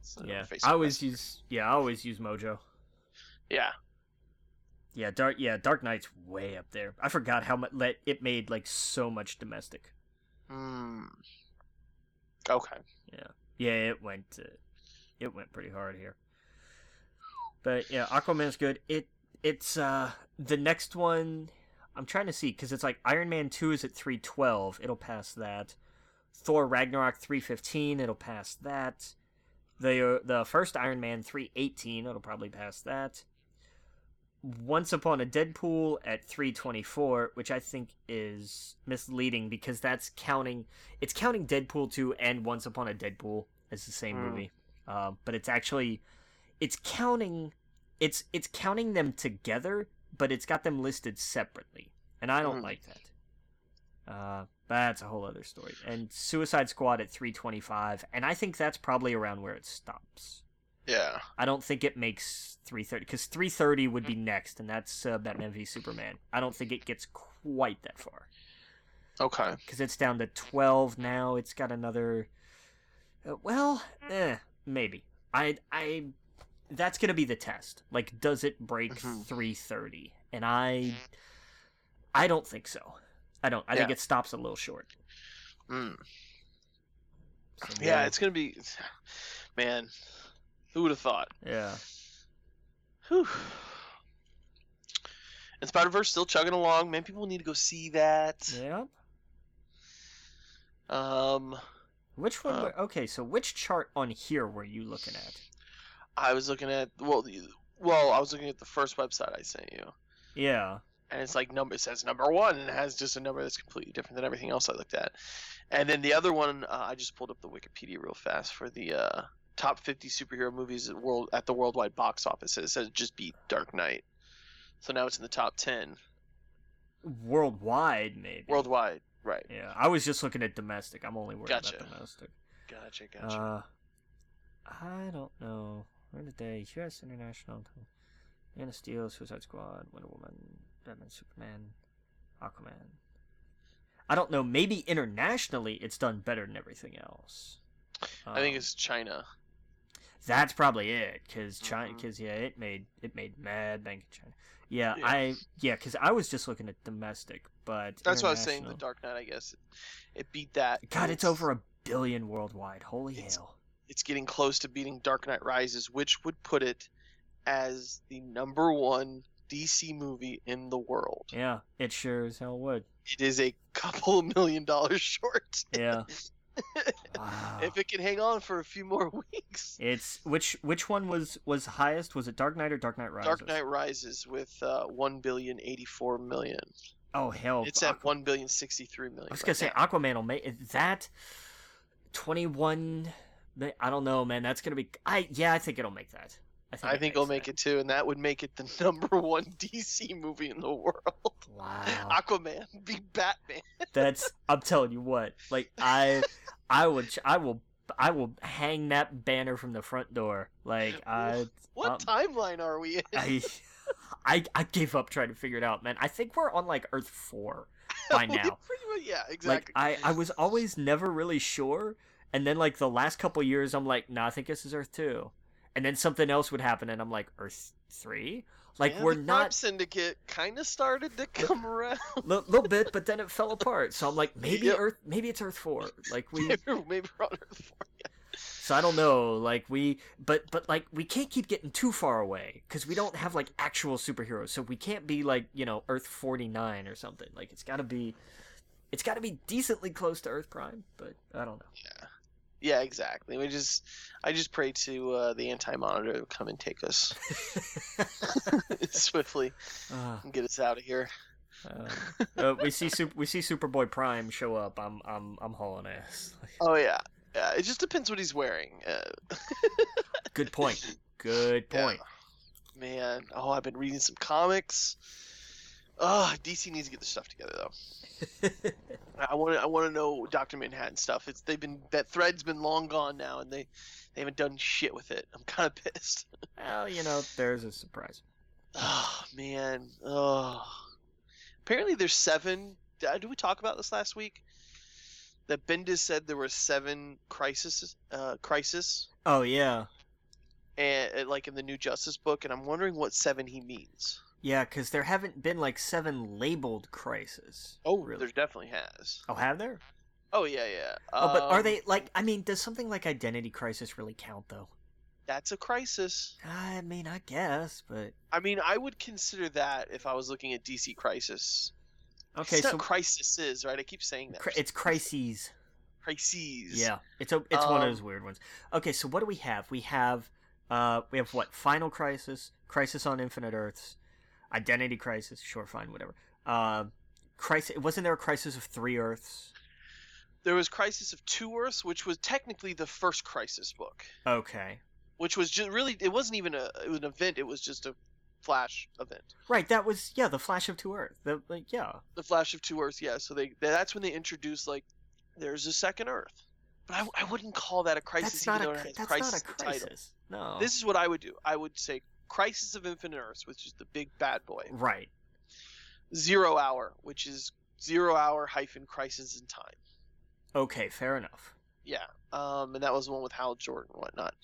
send it Yeah, on Facebook I always Messenger. use. Yeah, I always use Mojo. Yeah. Yeah, Dark. Yeah, Dark Knight's way up there. I forgot how much let it made like so much domestic. Hmm. Okay. Yeah. Yeah, it went. Uh, it went pretty hard here. But yeah, Aquaman's good. It it's uh the next one. I'm trying to see because it's like Iron Man two is at three twelve. It'll pass that. Thor Ragnarok three fifteen. It'll pass that. The uh, the first Iron Man three eighteen. It'll probably pass that. Once Upon a Deadpool at 324, which I think is misleading because that's counting it's counting Deadpool 2 and Once Upon a Deadpool as the same Hmm. movie. Um, but it's actually it's counting it's it's counting them together, but it's got them listed separately. And I don't Hmm. like that. Uh, that's a whole other story. And Suicide Squad at 325, and I think that's probably around where it stops. Yeah. I don't think it makes 330 because 330 would be next, and that's uh, Batman v Superman. I don't think it gets quite that far Okay. because it's down to 12 now. It's got another. Uh, well, eh, maybe. I I that's gonna be the test. Like, does it break Mhm. 330? And I I don't think so. I don't. I think it stops a little short. Hmm. So, Yeah, it's gonna be. Man, who would have thought? yeah. Whew. And Spider Verse still chugging along. Man, people need to go see that. Yeah. Um, Which one? Uh, were- okay, so which chart on here were you looking at? I was looking at well, the- well, I was looking at the first website I sent you, Yeah. and it's like number it says number one, and it has just a number that's completely different than everything else I looked at. And then the other one, uh, I just pulled up the Wikipedia real fast for the uh, top 50 superhero movies at world at the worldwide box office. It says it just beat Dark Knight, so now it's in the top 10 Worldwide, maybe. worldwide. Right. Yeah, I was just looking at domestic. I'm only worried Gotcha. about domestic. Gotcha. Gotcha. Uh, I don't know. Where did they? U.S. International. Man of Steel, Suicide Squad, Wonder Woman, Batman, Superman, Aquaman. I don't know. Maybe internationally, it's done better than everything else. I think Um, it's China. That's probably it. Cause China, Mhm. cause yeah, it made it made mad bank in China. Yeah, Yeah. I yeah, cause I was just looking at domestic, but That's what I was saying. The Dark Knight, I guess, it, it beat that. God, it's It's- over a billion worldwide. Holy It's- hell! It's getting close to beating Dark Knight Rises, which would put it as the number one DC movie in the world. Yeah, it sure as hell would. It is a couple of million dollars [LAUGHS] short. Yeah. Wow. if it can hang on for a few more [LAUGHS] weeks. It's which which one was was highest? Was it Dark Knight or Dark Knight Rises? Dark Knight Rises with uh, one billion eighty four million. Oh hell! It's at Aqu- one billion sixty three million. I was right gonna say now. Aquaman will make that twenty one. I don't know, man. That's gonna be. I yeah, I think it'll make that. I think, I think it'll make it too, and that would make it the [LAUGHS] number one [LAUGHS] DC movie in the world. Wow. Aquaman be Batman. [LAUGHS] That's I'm telling you what. Like I, I would I will I will hang that banner from the front door. Like I What Um, timeline are we in? I. I, I gave up trying to figure it out, man. I think we're on like Earth four by now. pretty much, yeah, exactly. Like I, I was always never really sure, and then like the last couple years, I'm like, nah, I think this is Earth two, and then something else would happen, and I'm like, Earth three. Like Yeah, we're not Syndicate kind of started to come around. a little bit, but then it fell apart. So I'm like, maybe Yep. Earth, maybe it's Earth four. Like we, maybe, [LAUGHS] maybe we're on Earth Four. Yeah. so I don't know. Like we, but but like we can't keep getting too far away because we don't have like actual superheroes. So we can't be like you know Earth forty nine or something. Like it's got to be. It's got to be decently close to Earth Prime, but I don't know. Yeah. Yeah, exactly. We just, I just pray to uh, the anti-monitor to come and take us [LAUGHS] swiftly Uh, and get us out of here. uh, uh, we see Super, we see Superboy Prime show up. I'm I'm I'm hauling ass. [LAUGHS] Oh yeah, yeah. It just depends what he's wearing. Uh, Good point. [LAUGHS] Good Yeah. point. man, oh, I've been reading some comics. Oh, DC needs to get their stuff together though. [LAUGHS] I want to, I want to know Doctor Manhattan stuff. It's they've been that thread's been long gone now, and they, they haven't done shit with it. I'm kind of pissed. well, you know, there's a surprise. Oh man. Oh. Apparently there's seven. Did we talk about this last week? That Bendis said there were seven crises, uh, crisis, Oh yeah, and like in the new Justice book, and I'm wondering what seven he means. Yeah, because there haven't been like seven labeled crises. Oh, really? there definitely has. Oh, have there? Oh yeah, yeah. Oh, but are Um, they like? I mean, does something like Identity Crisis really count though? That's a crisis. I mean, I guess, but I mean, I would consider that if I was looking at DC Crisis. okay. it's So is right. I keep saying that. cri- it's crises. crises. Yeah, it's a it's one of Um, those weird ones. Okay, so what do we have? We have uh we have what? Final Crisis, Crisis on Infinite Earths, Identity Crisis. Sure, fine, whatever. Uh, crisis. Wasn't there a Crisis of Three Earths? There was Crisis of Two Earths, which was technically the first Crisis book. Okay, which was just really it wasn't even a it was an event it was just a flash event right. That was yeah, the Flash of Two Earth. The like, yeah. the flash of two earths yeah so they that's when they introduced like there's a second earth but i, I wouldn't call that a crisis That's not a even though it has that's crisis not a crisis. No. this is what i would do i would say crisis of infinite earths which is the big bad boy right. zero hour which is zero hour hyphen crisis in time Okay, fair enough. Yeah, um, and that was the one with Hal Jordan and whatnot.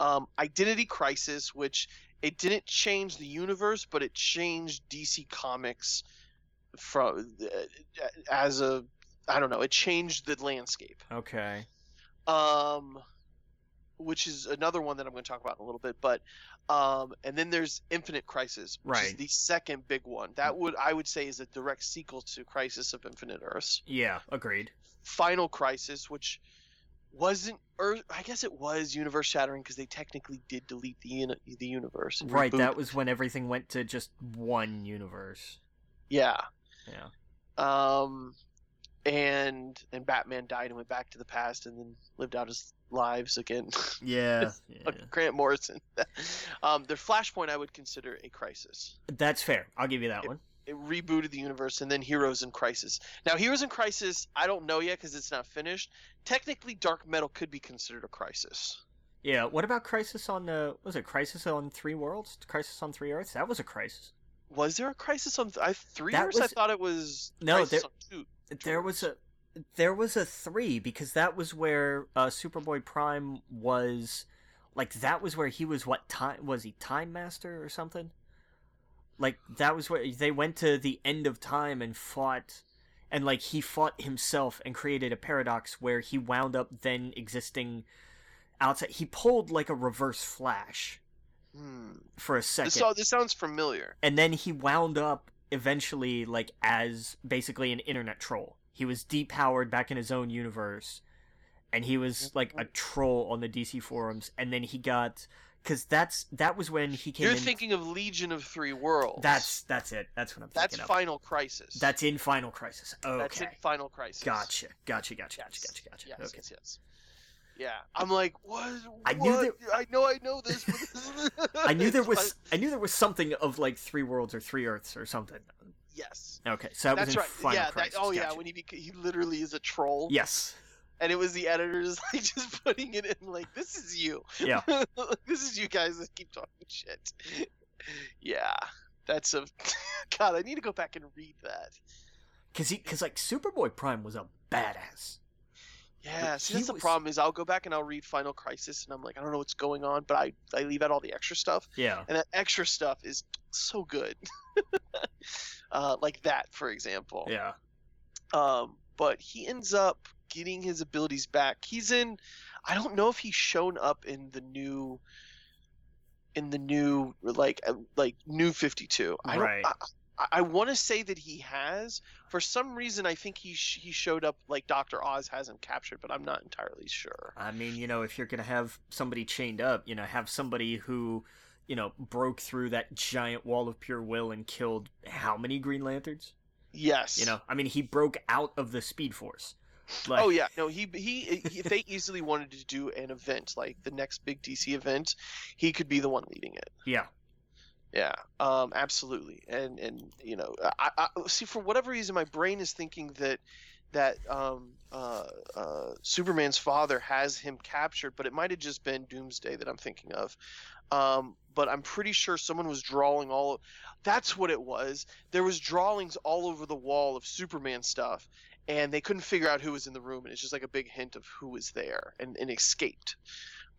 Um, Identity Crisis, which it didn't change the universe, but it changed DC Comics from uh, as a I don't know, it changed the landscape. Okay. Um, which is another one that I'm going to talk about in a little bit, but um, and then there's Infinite Crisis, which is Right. the second big one. That would I would say is a direct sequel to Crisis of Infinite Earths. Yeah, agreed. Final Crisis, which wasn't, or I guess it was universe shattering because they technically did delete the the universe. Right, reboot that was when everything went to just one universe. yeah. Yeah. Um, and and Batman died and went back to the past and then lived out his lives again. [LAUGHS] Yeah. yeah. Grant Morrison. [LAUGHS] um, their Flashpoint I would consider a crisis. That's fair. I'll give you that one. It rebooted the universe and then Heroes in Crisis. Now Heroes in Crisis I don't know yet because it's not finished. Technically, Dark Metal could be considered a crisis. Yeah. What about Crisis on the? Was it Crisis on Three Worlds? Crisis on Three Earths? That was a crisis. Was there a crisis on th- I, three That years? I thought it was No, crisis there- on two. There was a. There was a three because that was where uh, Superboy Prime was, like that was where he was. What time was he? Time Master or something? Like that was where they went to the end of time and fought, and like he fought himself and created a paradox where he wound up then existing outside. He pulled like a reverse Flash Hmm. for a second. This, all, this sounds familiar. and then he wound up eventually like as basically an internet troll. He was depowered back in his own universe, and he was like a troll on the DC forums. And then he got because that's that was when he came. You're in, thinking of Legion of Three Worlds. that's that's it. That's what I'm that's thinking of. Final Crisis. That's in Final Crisis. Okay, That's in Final Crisis. gotcha, gotcha, gotcha, gotcha, Yes. gotcha, gotcha. Yes, okay. yes, yes. Yeah, I'm like, what? I knew what? that- I know, I know this. but this [LAUGHS] I knew there [LAUGHS] was like- I knew there was something of like three worlds or three Earths or something. yes, Okay, so that that's was in right. Final yeah, that, oh yeah, when he beca- he literally is a troll. yes, and it was the editors [LAUGHS] like just putting it in like this is you Yeah. this is you guys that keep talking shit yeah that's a god i need to go back and read that because he because like Superboy Prime was a badass. Yeah see that's the problem is i'll go back and i'll read final crisis and i'm like i don't know what's going on but i i leave out all the extra stuff Yeah. and that extra stuff is so good [LAUGHS] uh like that for example Yeah. um, but he ends up getting his abilities back. He's in. I don't know if he's shown up in the new, in the new like uh, like new Fifty Two. I don't. Right. I, I, I want to say that he has. For some reason, I think he sh- he showed up like Doctor Oz hasn't captured, but I'm not entirely sure. I mean, you know, if you're gonna have somebody chained up, you know, have somebody who, you know, broke through that giant wall of pure will and killed how many Green Lanterns? Yes. You know, I mean, he broke out of the Speed Force. Like, oh yeah, no, he, he he if they easily wanted to do an event like the next big DC event, he could be the one leading it. yeah, Yeah, um, absolutely. And and you know, I, I see for whatever reason my brain is thinking that that um, uh, uh, Superman's father has him captured, but it might have just been Doomsday that I'm thinking of. Um, but I'm pretty sure someone was drawing all. That's what it was. There was drawings all over the wall of Superman stuff, and they couldn't figure out who was in the room, and it's just like a big hint of who was there and, and escaped.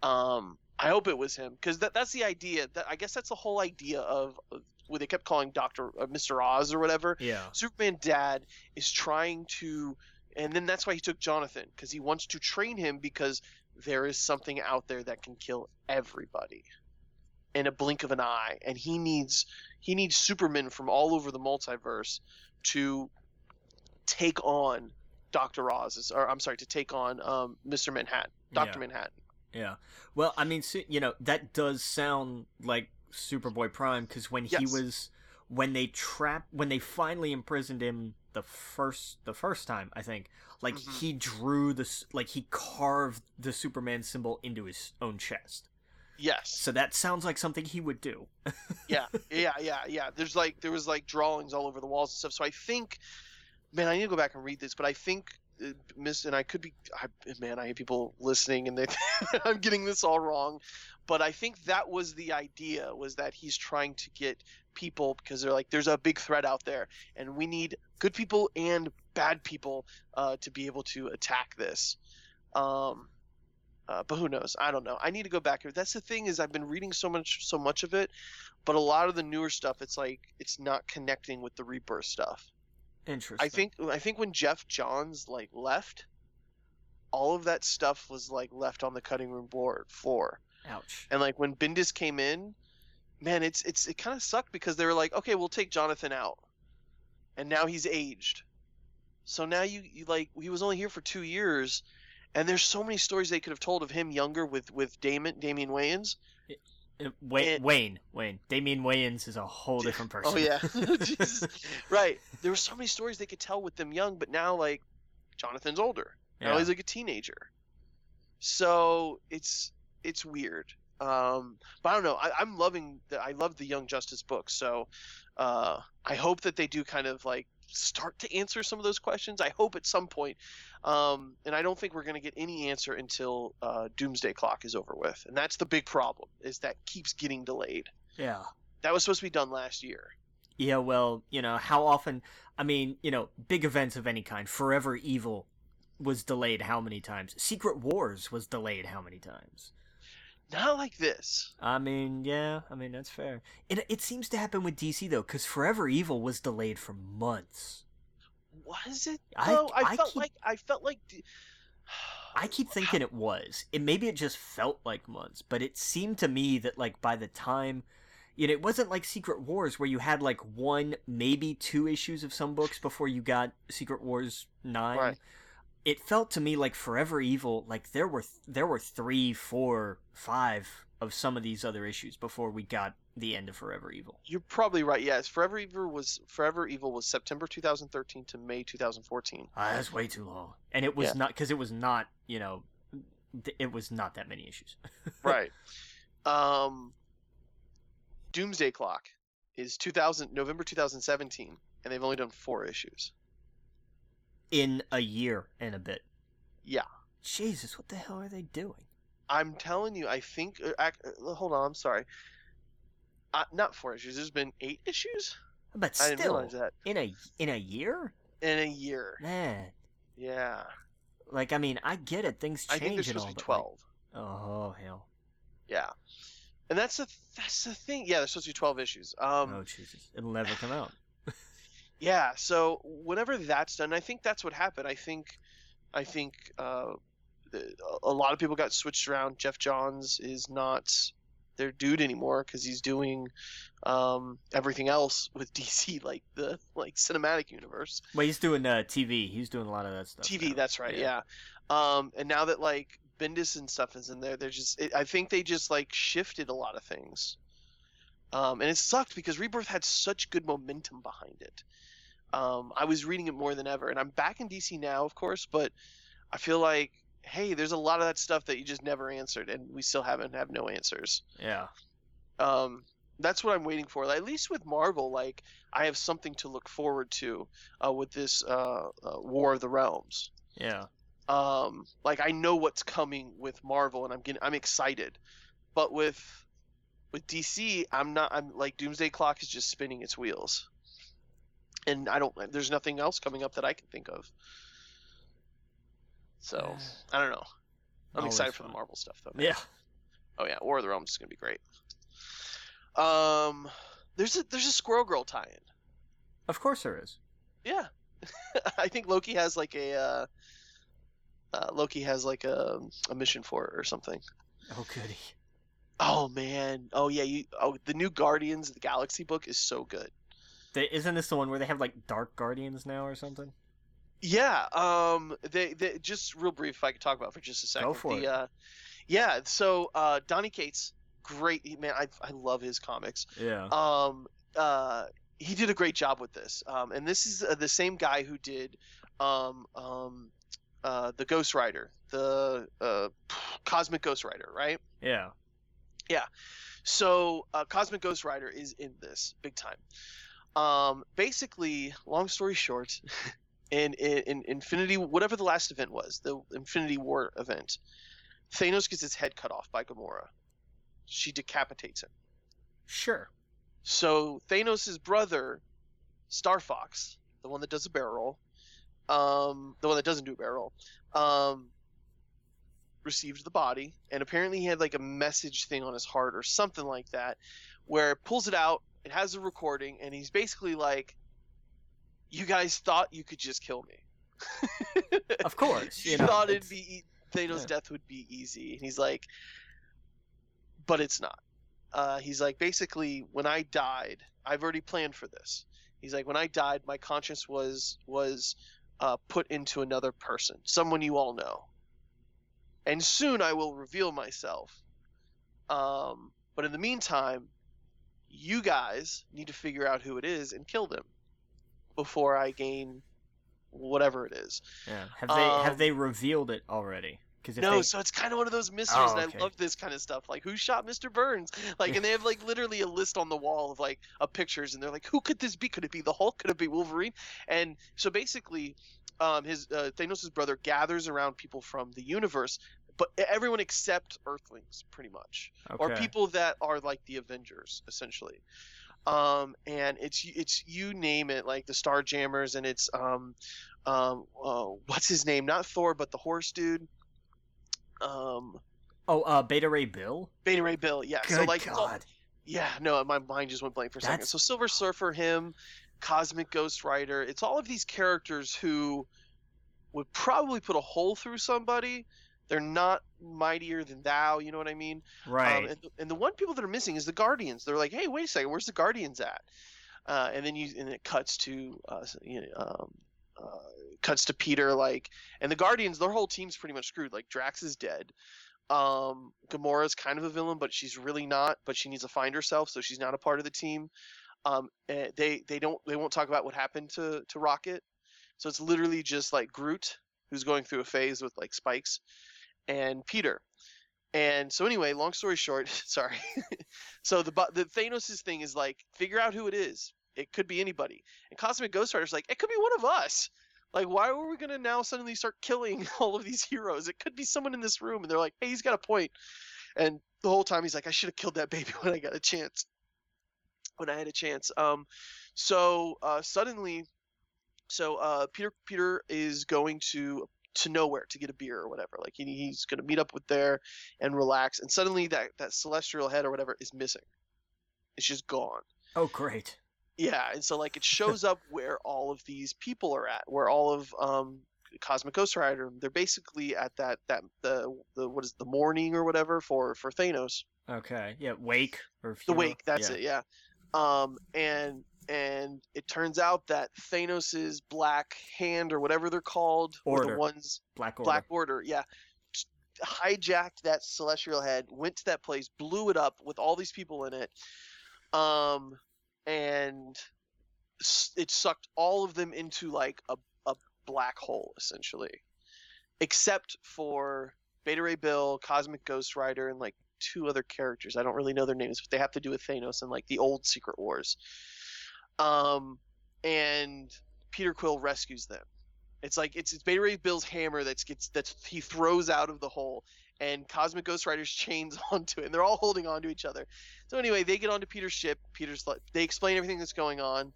Um, I hope it was him because that, that's the idea. That I guess that's the whole idea of, of what they kept calling Doctor uh, Mister Oz or whatever. yeah, Superman Dad is trying to, and then that's why he took Jonathan because he wants to train him because there is something out there that can kill everybody in a blink of an eye, and he needs he needs Superman from all over the multiverse to take on Doctor Oz, or I'm sorry, to take on um, Mister Manhattan, Doctor Yeah. Manhattan. Yeah. Well, I mean, so, you know, that does sound like Superboy Prime because when he was when they trap when they finally imprisoned him the first the first time, I think, like Mhm. he drew this like he carved the Superman symbol into his own chest. Yes. So that sounds like something he would do. [LAUGHS] yeah, yeah, yeah, yeah. There's like there was like drawings all over the walls and stuff. So I think, man, I need to go back and read this, but I think Miss and I could be, I, man, I hate people listening and they [LAUGHS] I'm getting this all wrong, but I think that was the idea was that he's trying to get people because they're like there's a big threat out there and we need good people and bad people uh, to be able to attack this. Um, uh, but who knows? I don't know. I need to go back. Here that's the thing is I've been reading so much, so much of it, but a lot of the newer stuff, it's like it's not connecting with the rebirth stuff. Interesting. I think I think when Geoff Johns like left, all of that stuff was like left on the cutting room board floor. Ouch. And like when Bendis came in, man, it's it's it kind of sucked because they were like, okay, we'll take Jonathan out, and now he's aged. So now you, you like he was only here for two years, and there's so many stories they could have told of him younger with with Damon Damian Wayans. Uh, Wayne, it- Wayne, Wayne, Damien Wayans is a whole different person. Oh yeah, [LAUGHS] [LAUGHS] right. There were so many stories they could tell with them young, but now like Jonathan's older. Now Yeah. he's like a teenager. So it's it's weird. Um, but I don't know. I, I'm loving the I love the Young Justice books. So uh, I hope that they do kind of like start to answer some of those questions. I hope at some point. Um, and I don't think we're going to get any answer until uh, Doomsday Clock is over with, and that's the big problem. Is that keeps getting delayed. yeah. That was supposed to be done last year. Yeah, well, you know, how often, I mean, you know, big events of any kind, Forever Evil was delayed how many times? Secret Wars was delayed how many times? Not like this. I mean, yeah, I mean, that's fair. It, it seems to happen with DC, though, because Forever Evil was delayed for months. Was it? I- though? I, I felt keep- like I felt like. d- I keep thinking it was. It maybe it just felt like months, but it seemed to me that like by the time you know, it wasn't like Secret Wars where you had like one, maybe two issues of some books before you got Secret Wars 9. Right. It felt to me like Forever Evil, like there were there were three, four, five of some of these other issues before we got the end of Forever Evil. You're probably right. Yes, Forever Evil was Forever Evil was September 2013 to May 2014. Ah, that's way too long, and it was Yeah. not because it was not, you know, it was not that many issues. [LAUGHS] right. Um. Doomsday Clock is 2000 November 2017, and they've only done four issues. In a year and a bit. Yeah. Jesus, what the hell are they doing? I'm telling you, I think. uh, ac- uh, hold on, I'm sorry. Uh, not four issues. There's been eight issues. But I didn't still, realize that in a in a year, in a year. man. Yeah, Like, I mean, I get it. Things change. I think there's supposed all, to be but, like- 12. oh hell. Yeah, and that's the that's the thing. Yeah, there's supposed to be 12 issues. Um, oh Jesus, it'll never come out. Yeah, so whenever that's done, I think that's what happened. I think, I think uh, the, a lot of people got switched around. Geoff Johns is not their dude anymore because he's doing um, everything else with [LAUGHS] DC, like the like cinematic universe. Well, he's doing uh, TV. He's doing a lot of that stuff. TV, now. that's right, yeah. Um, and now that like Bendis and stuff is in there, they're just it, I think they just like shifted a lot of things. Um, and it sucked because Rebirth had such good momentum behind it. Um, I was reading it more than ever, and I'm back in DC now, of course, but I feel like hey, there's a lot of that stuff that you just never answered, and we still haven't have no answers. Yeah. Um, that's what I'm waiting for. At least with Marvel, like I have something to look forward to uh, with this uh, uh, War of the Realms. Yeah. Um, like I know what's coming with Marvel, and I'm getting I'm excited. But with with DC, I'm not. I'm like Doomsday Clock is just spinning its wheels, and I don't. There's nothing else coming up that I can think of. So I don't know. I'm Always excited for the. Marvel stuff though. Yeah. Oh yeah, War of the Realms is gonna be great. Um, there's a there's a Squirrel Girl tie-in. Of course there is. Yeah, [LAUGHS] I think Loki has like a uh, uh, Loki has like a, a mission for it or something. Oh goody. Oh man, oh yeah, you oh the new Guardians of the Galaxy book is so good. They, isn't this the one where they have like Dark Guardians now or something? Yeah, um, they, they just real brief. If I could talk about it for just a second. Go for the, it. Uh, yeah, so uh, Donny Cates, great man. I I love his comics. Yeah. um uh he did a great job with this um and this is uh, the same guy who did um um uh the ghost rider the uh [SIGHS] cosmic ghost rider right yeah. So uh cosmic ghost rider is in this big time. Um basically long story short [LAUGHS] in, in in infinity whatever the last event was the infinity war event thanos gets his head cut off by gamora. She decapitates him. Sure. So Thanos' brother, Star Fox, the one that does a barrel roll, um, the one that doesn't do a barrel, um, received the body, and apparently he had like a message thing on his heart or something like that, where it pulls it out. It has a recording, and he's basically like, "You guys thought you could just kill me. [LAUGHS] Of course. you You know, thought it'd be e- Thanos' yeah. death would be easy." And he's like, "But it's not." Uh, he's like, basically, when I died, I've already planned for this. He's like, when I died, my conscience was was uh, put into another person, someone you all know, and soon I will reveal myself. Um, but in the meantime, you guys need to figure out who it is and kill them before I gain whatever it is. Yeah. Have they Um, have they revealed it already? Because no, they, so it's kind of one of those mysteries, Oh, and. I love this kind of stuff. Like, who shot Mr. Burns? Like, and they have like literally a list on the wall of like of pictures, and they're like, who could this be? Could it be the Hulk? Could it be Wolverine? And so basically, um, his uh, Thanos' brother gathers around people from the universe, but everyone except Earthlings, pretty much, or people that are like the Avengers, essentially. Um, and it's it's you name it, like the Starjammers, and it's um, um, uh, what's his name? Not Thor, but the horse dude. Um, Oh, uh, Beta Ray Bill. Beta Ray Bill, yeah. Good so like, God. yeah, no, my mind just went blank for a second. So Silver Surfer, him, Cosmic Ghost Rider, it's all of these characters who would probably put a hole through somebody. They're not mightier than thou, you know what I mean? Right. Um, and, the, and the one people that are missing is the Guardians. They're like, hey, wait a second, where's the Guardians at? Uh, and then you and it cuts to uh, you know, um, uh, cuts to Peter like, and the Guardians. Their whole team's pretty much screwed. Like Drax is dead. Um, Gamora's kind of a villain, but she's really not. But she needs to find herself, so she's not a part of the team. Um, eh, they they don't they won't talk about what happened to to Rocket. So it's literally just like Groot, who's going through a phase with like spikes, and Peter. And so anyway, long story short, [LAUGHS] sorry. so the the Thanos' thing is like figure out who it is. It could be anybody. And Cosmic Ghost Rider's like it could be one of us. Like why are we gonna now suddenly start killing [LAUGHS] all of these heroes? It could be someone in this room. And they're like, hey, he's got a point. And the whole time he's like, I should have killed that baby [LAUGHS] when I got a chance. When I had a chance. Um, so uh, suddenly, so uh, Peter Peter is going to to nowhere to get a beer or whatever. Like he, he's to meet up with there and relax. And suddenly that that celestial head or whatever is missing. It's just gone. oh, great. Yeah, and so like it [LAUGHS] shows up where all of these people are at, where all of um Cosmic Ghost Rider, they're basically at that that the the what is it, the morning or whatever for for Thanos, Okay. Yeah. Wake or The Wake, that's yeah. it, yeah. Um, and and it turns out that Thanos's Black Hand or whatever they're called, Order. the ones Black Order. Black Order, yeah, hijacked that celestial head, went to that place, blew it up with all these people in it, um, and it sucked all of them into like a a black hole essentially, except for Beta Ray Bill, Cosmic Ghost Rider, and like two other characters. I don't really know their names, but they have to do with Thanos and like the old Secret Wars. Um, and Peter Quill rescues them. It's like it's it's Beta Ray Bill's hammer that's gets that's he throws out of the hole, and Cosmic Ghost Rider's [LAUGHS] chains onto it, and they're all holding onto each other. So anyway, they get onto Peter's ship. Peter's like they explain everything that's going on,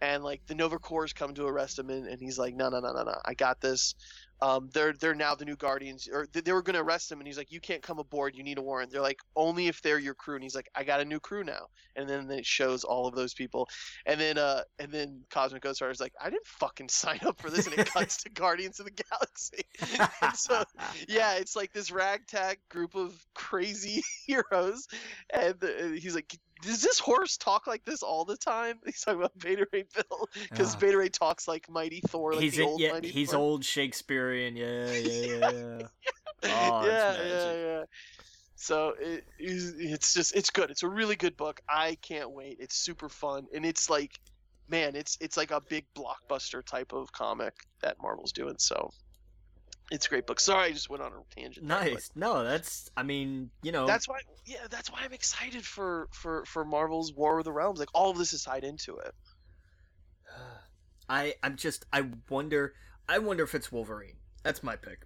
and like the Nova Corps come to arrest him, and, and he's like, no, no, no, no, no, I got this. Um, they're they're now the new Guardians, or they, were going to arrest him, and he's like, you can't come aboard. You need a warrant. They're like, only if they're your crew, and he's like, I got a new crew now. And then it shows all of those people, and then uh, and then Cosmic Ghost Rider's like, I didn't fucking [LAUGHS] sign up for this, and it cuts to Guardians of the Galaxy. [LAUGHS] so yeah, it's like this ragtag group of crazy [LAUGHS] heroes, and uh, he's like, "Does this horse talk like this all the time?" [LAUGHS] He's talking about Beta Ray Bill because Ah. Beta Ray talks like Mighty Thor, like he's in, old yeah, Mighty he's Thor. old Shakespearean. Yeah, yeah, yeah, yeah. [LAUGHS] Oh, yeah, yeah, yeah. So it, it's it's just it's good. It's a really good book. I can't wait. It's super fun, and it's like, man, it's it's like a big blockbuster type of comic that Marvel's doing. So. It's a great book. Sorry, I just went on a tangent. there, Nice. No, that's. I mean, you know. that's why yeah that's why i'm excited for for for marvel's war of the realms like all of this is tied into it [SIGHS] I. I'm just. I wonder. I wonder if it's Wolverine. That's my pick.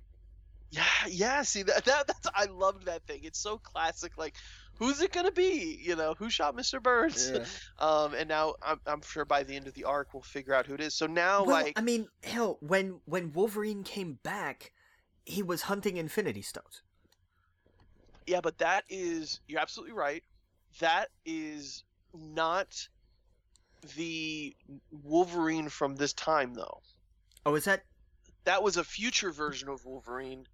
yeah yeah see that, that that's i loved that thing it's so classic like who's it gonna be you know who shot mr burns Yeah. [LAUGHS] um and now I'm, I'm sure by the end of the arc we'll figure out who it is so now Well, like I mean, hell, when when Wolverine came back, he was hunting Infinity Stones. yeah but that is you're absolutely right that is not the wolverine from this time though Oh, is that? that was a future version of Wolverine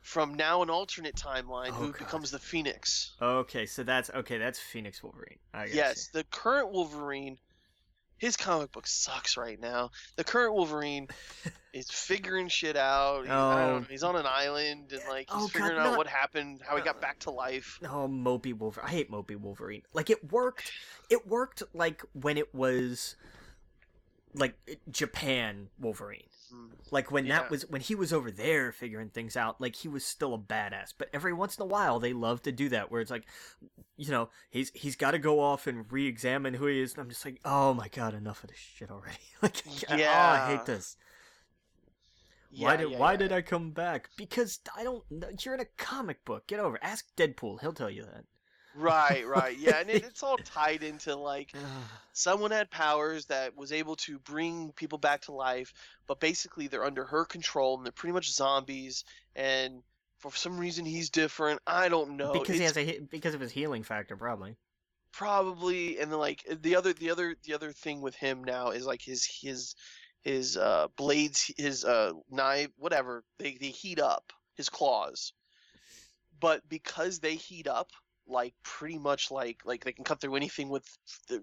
from now an alternate timeline Oh, who God. becomes the Phoenix. Okay, so that's okay. That's Phoenix Wolverine. I guess. Yes, the current Wolverine his comic book sucks right now. The current Wolverine [LAUGHS] is figuring shit out. He- Oh. know, he's on an island and like he's Oh, God, figuring out not- what happened, how he got back to life. Oh, mopey Wolverine. I hate mopey Wolverine. Like it worked. It worked like when it was like Japan Wolverine. Hmm. Like when Yeah. that was when he was over there figuring things out, like he was still a badass. But every once in a while they love to do that where it's like you know, he's he's gotta go off and re examine who he is and I'm just like, Oh my god, enough of this shit already. [LAUGHS] like oh, I hate this. why did yeah, why yeah. did I come back? Because I don't you're in a comic book. Get over. it. Ask Deadpool, he'll tell you that. Right, right. Yeah, and it, [LAUGHS] it's all tied into like [SIGHS] someone had powers that was able to bring people back to life, but basically they're under her control and they're pretty much zombies. And for some reason he's different. I don't know. because he has a because of his healing factor, probably. probably and then like the other the other the other thing with him now is like his his his uh blades his uh knife whatever they they heat up his claws but because they heat up like pretty much like like they can cut through anything with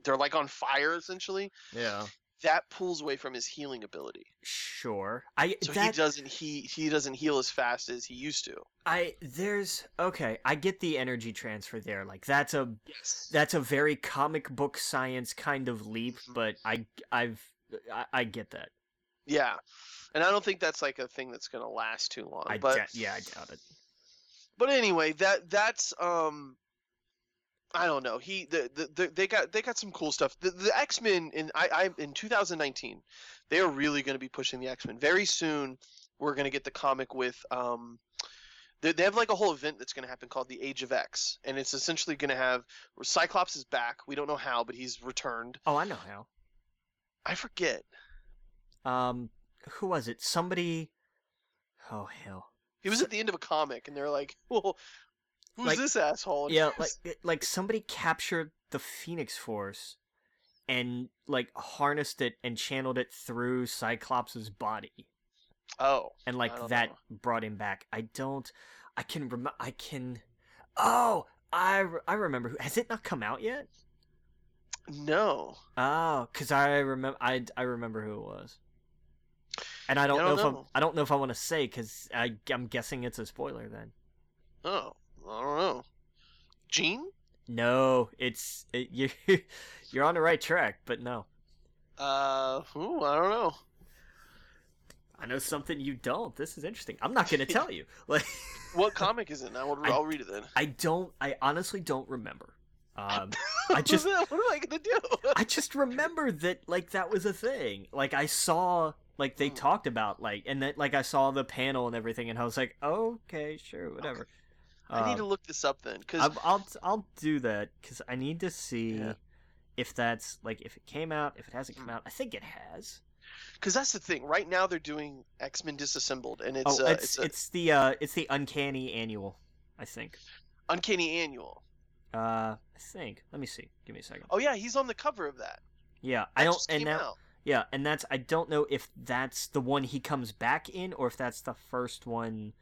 they're like on fire essentially Yeah. that pulls away from his healing ability Sure. I so that he doesn't he he doesn't heal as fast as he used to I there's okay. I get the energy transfer there. Like that's a yes that's a very comic book science kind of leap, Mhm. but I I've I, I get that. yeah and i don't think that's like a thing that's gonna last too long I but da- yeah, I doubt it. but anyway, that that's um, I don't know. He the, the, the they got they got some cool stuff. The, the X Men in I, I in 2019, they are really going to be pushing the X Men very soon. We're going to get the comic with um. They they have like a whole event that's going to happen called the Age of X, and it's essentially going to have Cyclops is back. We don't know how, but he's returned. Oh, I know how. I forget. Um, who was it? Somebody. Oh hell. He was at the end of a comic, and they're like, [LAUGHS] "Well, who's Like- this asshole?" Yeah, like like somebody captured the Phoenix Force, and like harnessed it and channeled it through Cyclops's body. oh, and like that know. brought him back. I don't. I can remember. I can. Oh, I, re- I remember. Who, has it not come out yet? No. Oh, because I remember. I, I remember who it was. And I don't, I don't know, if. I'm, I don't know if I want to say because I I'm guessing it's a spoiler. Then Oh, I don't know. Jean? no, it's it, [LAUGHS] you. You're on the right track, but no. Uh, ooh, I don't know. I know something you don't. This is interesting. I'm not going to tell you. [LAUGHS] Like, What comic is it? I will, I- I'll read it then. I don't. I honestly don't remember. Um, [LAUGHS] I just- what am I gonna do? I just remember that like that was a thing. Like I saw like they Hmm. talked about like and then like I saw the panel and everything and I was like, okay, sure, whatever. I need Um, to look this up then, because I'll, I'll I'll do that because I need to see Yeah. if that's like if it came out, if it hasn't come Hmm. out. I think it has. because that's the thing. Right now they're doing X Men Disassembled, and it's oh, uh, it's it's, it's, the uh it's the uncanny annual. I think. Uncanny Annual. Uh, I think. Let me see. Give me a second. Oh yeah, he's on the cover of that. Yeah, That I don't. just And came now, out. yeah, and that's. I don't know if that's the one he comes back in, or if that's the first one.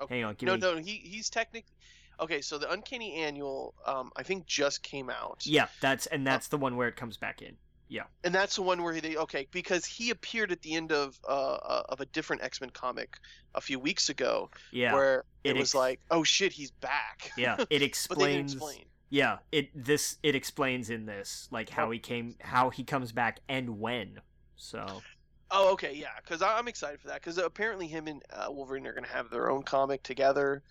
Okay. Hang on, give no, me. no, he he's technically okay. So the Uncanny Annual, um, I think just came out. Yeah, that's and that's the one where it comes back in. Yeah, and that's the one where they okay because he appeared at the end of uh uh, of a different X Men comic a few weeks ago Yeah, where it, It was ex- like oh shit he's back. [LAUGHS] yeah. It but they didn't explains. explain. Yeah, it this it explains in this like how he came, how he comes back, and when. So Oh, okay, yeah, because I'm excited for that. Because apparently, him and uh, Wolverine are going to have their own comic together,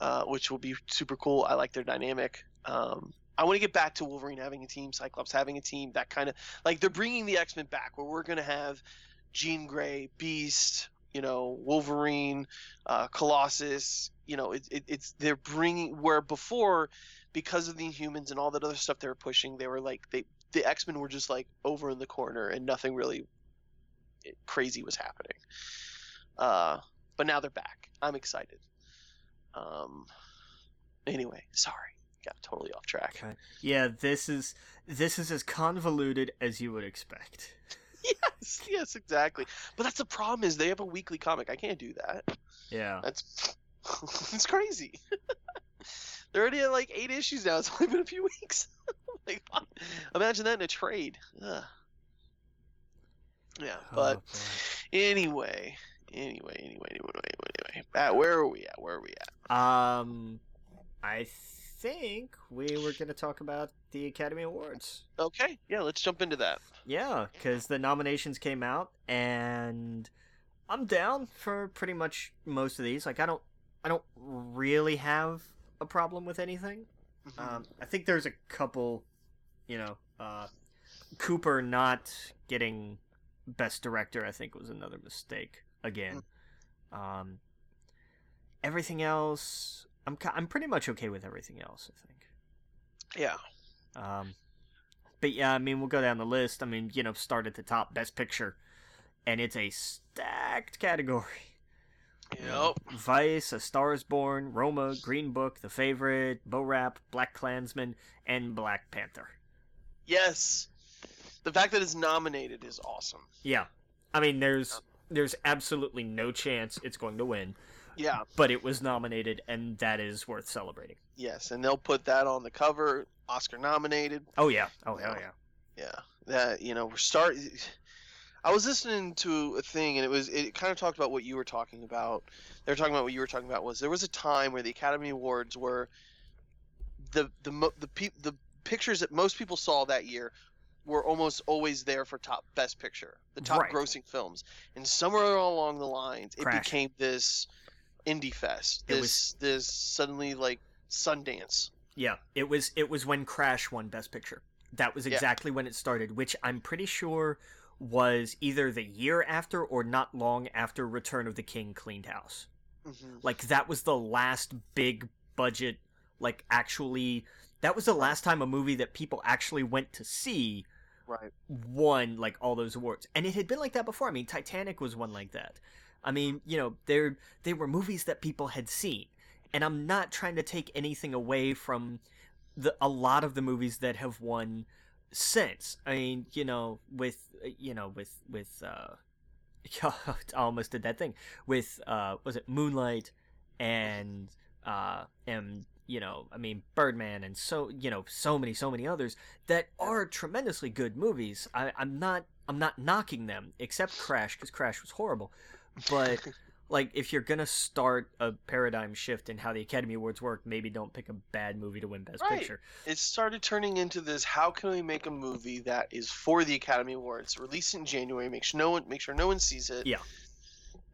uh, which will be super cool. I like their dynamic. Um, I want to get back to Wolverine having a team, Cyclops having a team. That kind of like they're bringing the X Men back, where we're going to have Jean Grey, Beast, you know, Wolverine, uh, Colossus. You know, it, it, it's they're bringing where before, because of the Inhumans and all that other stuff they were pushing, they were like they the X Men were just like over in the corner and nothing really crazy was happening. Uh, but now they're back. I'm excited. Um, anyway, sorry, got totally off track. okay. yeah, this is this is as convoluted as you would expect. [LAUGHS] yes, yes, exactly. But that's the problem is they have a weekly comic. I can't do that. Yeah, That's [LAUGHS] it's crazy. [LAUGHS] They're already at like eight issues now. It's only been a few weeks. like, imagine that in a trade. Ugh. Yeah, but Oh, anyway, anyway, anyway, anyway, anyway, anyway. At where are we at? Where are we at? Um, I think we were going to talk about the Academy Awards. Okay, yeah, let's jump into that. Yeah, because the nominations came out, and I'm down for pretty much most of these. Like, I don't, I don't really have a problem with anything. Mm-hmm. Um, I think there's a couple, you know, uh, Cooper not getting Best Director. I think was another mistake again. Um, everything else, I'm I'm pretty much okay with everything else. I think. yeah, Um, but yeah, I mean, we'll go down the list. I mean, you know, start at the top, Best Picture, and it's a stacked category. Yep, Vice, A Star Is Born, Roma, Green Book, The Favorite, Bo Rap, BlacKkKlansman, and Black Panther. yes. The fact that it's nominated is awesome. Yeah, I mean, there's there's absolutely no chance it's going to win, Yeah, but it was nominated, and that is worth celebrating. yes, and they'll put that on the cover. Oscar nominated. Oh yeah, oh hell yeah. Yeah, that you know we're start. I was listening to a thing, and it was it kind of talked about what you were talking about. They were talking about what you were talking about was there was a time where the Academy Awards were the the mo- the pe- the pictures that most people saw that year were almost always there for top best picture, the top Right. grossing films, and somewhere along the lines it Crash. became this indie fest. This was- this suddenly like Sundance. Yeah, it was it was when Crash won Best Picture. That was Yeah. exactly when it started, which I'm pretty sure was either the year after or not long after Return of the King cleaned house. hmm Like that was the last big budget like actually that was the last time a movie that people actually went to see Right. won like all those awards. And it had been like that before. I mean, Titanic was one like that. I mean, you know, there they were movies that people had seen. And I'm not trying to take anything away from the a lot of the movies that have won since. I mean, you know, with you know, with with uh [LAUGHS] I almost did that thing with uh was it Moonlight and uh and you know, I mean, Birdman and so you know, so many, so many others that are tremendously good movies. I, I'm not, I'm not knocking them, except Crash, because Crash was horrible. But [LAUGHS] like, if you're gonna start a paradigm shift in how the Academy Awards work, maybe don't pick a bad movie to win Best Right. Picture. it started turning into this how can we make a movie that is for the academy awards release in january make sure no one make sure no one sees it Yeah.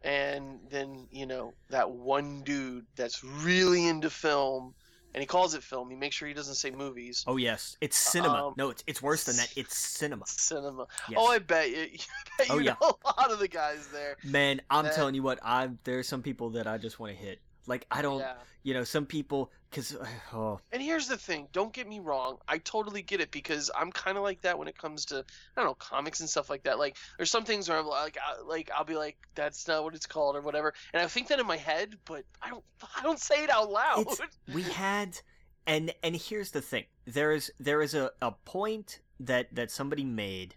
And then you know that one dude that's really into film and he calls it film he makes sure he doesn't say movies Oh yes, it's cinema. Um, no, it's it's worse than that. It's cinema. cinema Yes. oh i bet you, [LAUGHS] I bet Oh, you yeah. know a lot of the guys there Man, I'm That- telling you what, I there are some people that I just want to hit. Like I don't, yeah you know, some people because [SIGHS] oh And here's the thing, don't get me wrong, I totally get it because I'm kind of like that when it comes to I don't know comics and stuff like that. Like there's some things where I'm like, I, like I'll be like, that's not what it's called or whatever, and I think that in my head, but I don't, [LAUGHS] I don't say it out loud. It's- we had and and here's the thing there is there is a, a point that that somebody made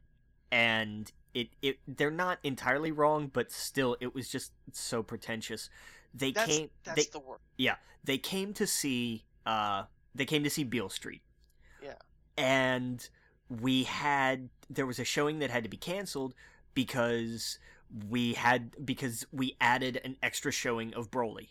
and it, it they're not entirely wrong but still it was just so pretentious they that's came that's they, the word. Yeah, they came to see uh they came to see Beale Street. Yeah. And we had there was a showing that had to be canceled because we had because we added an extra showing of Broly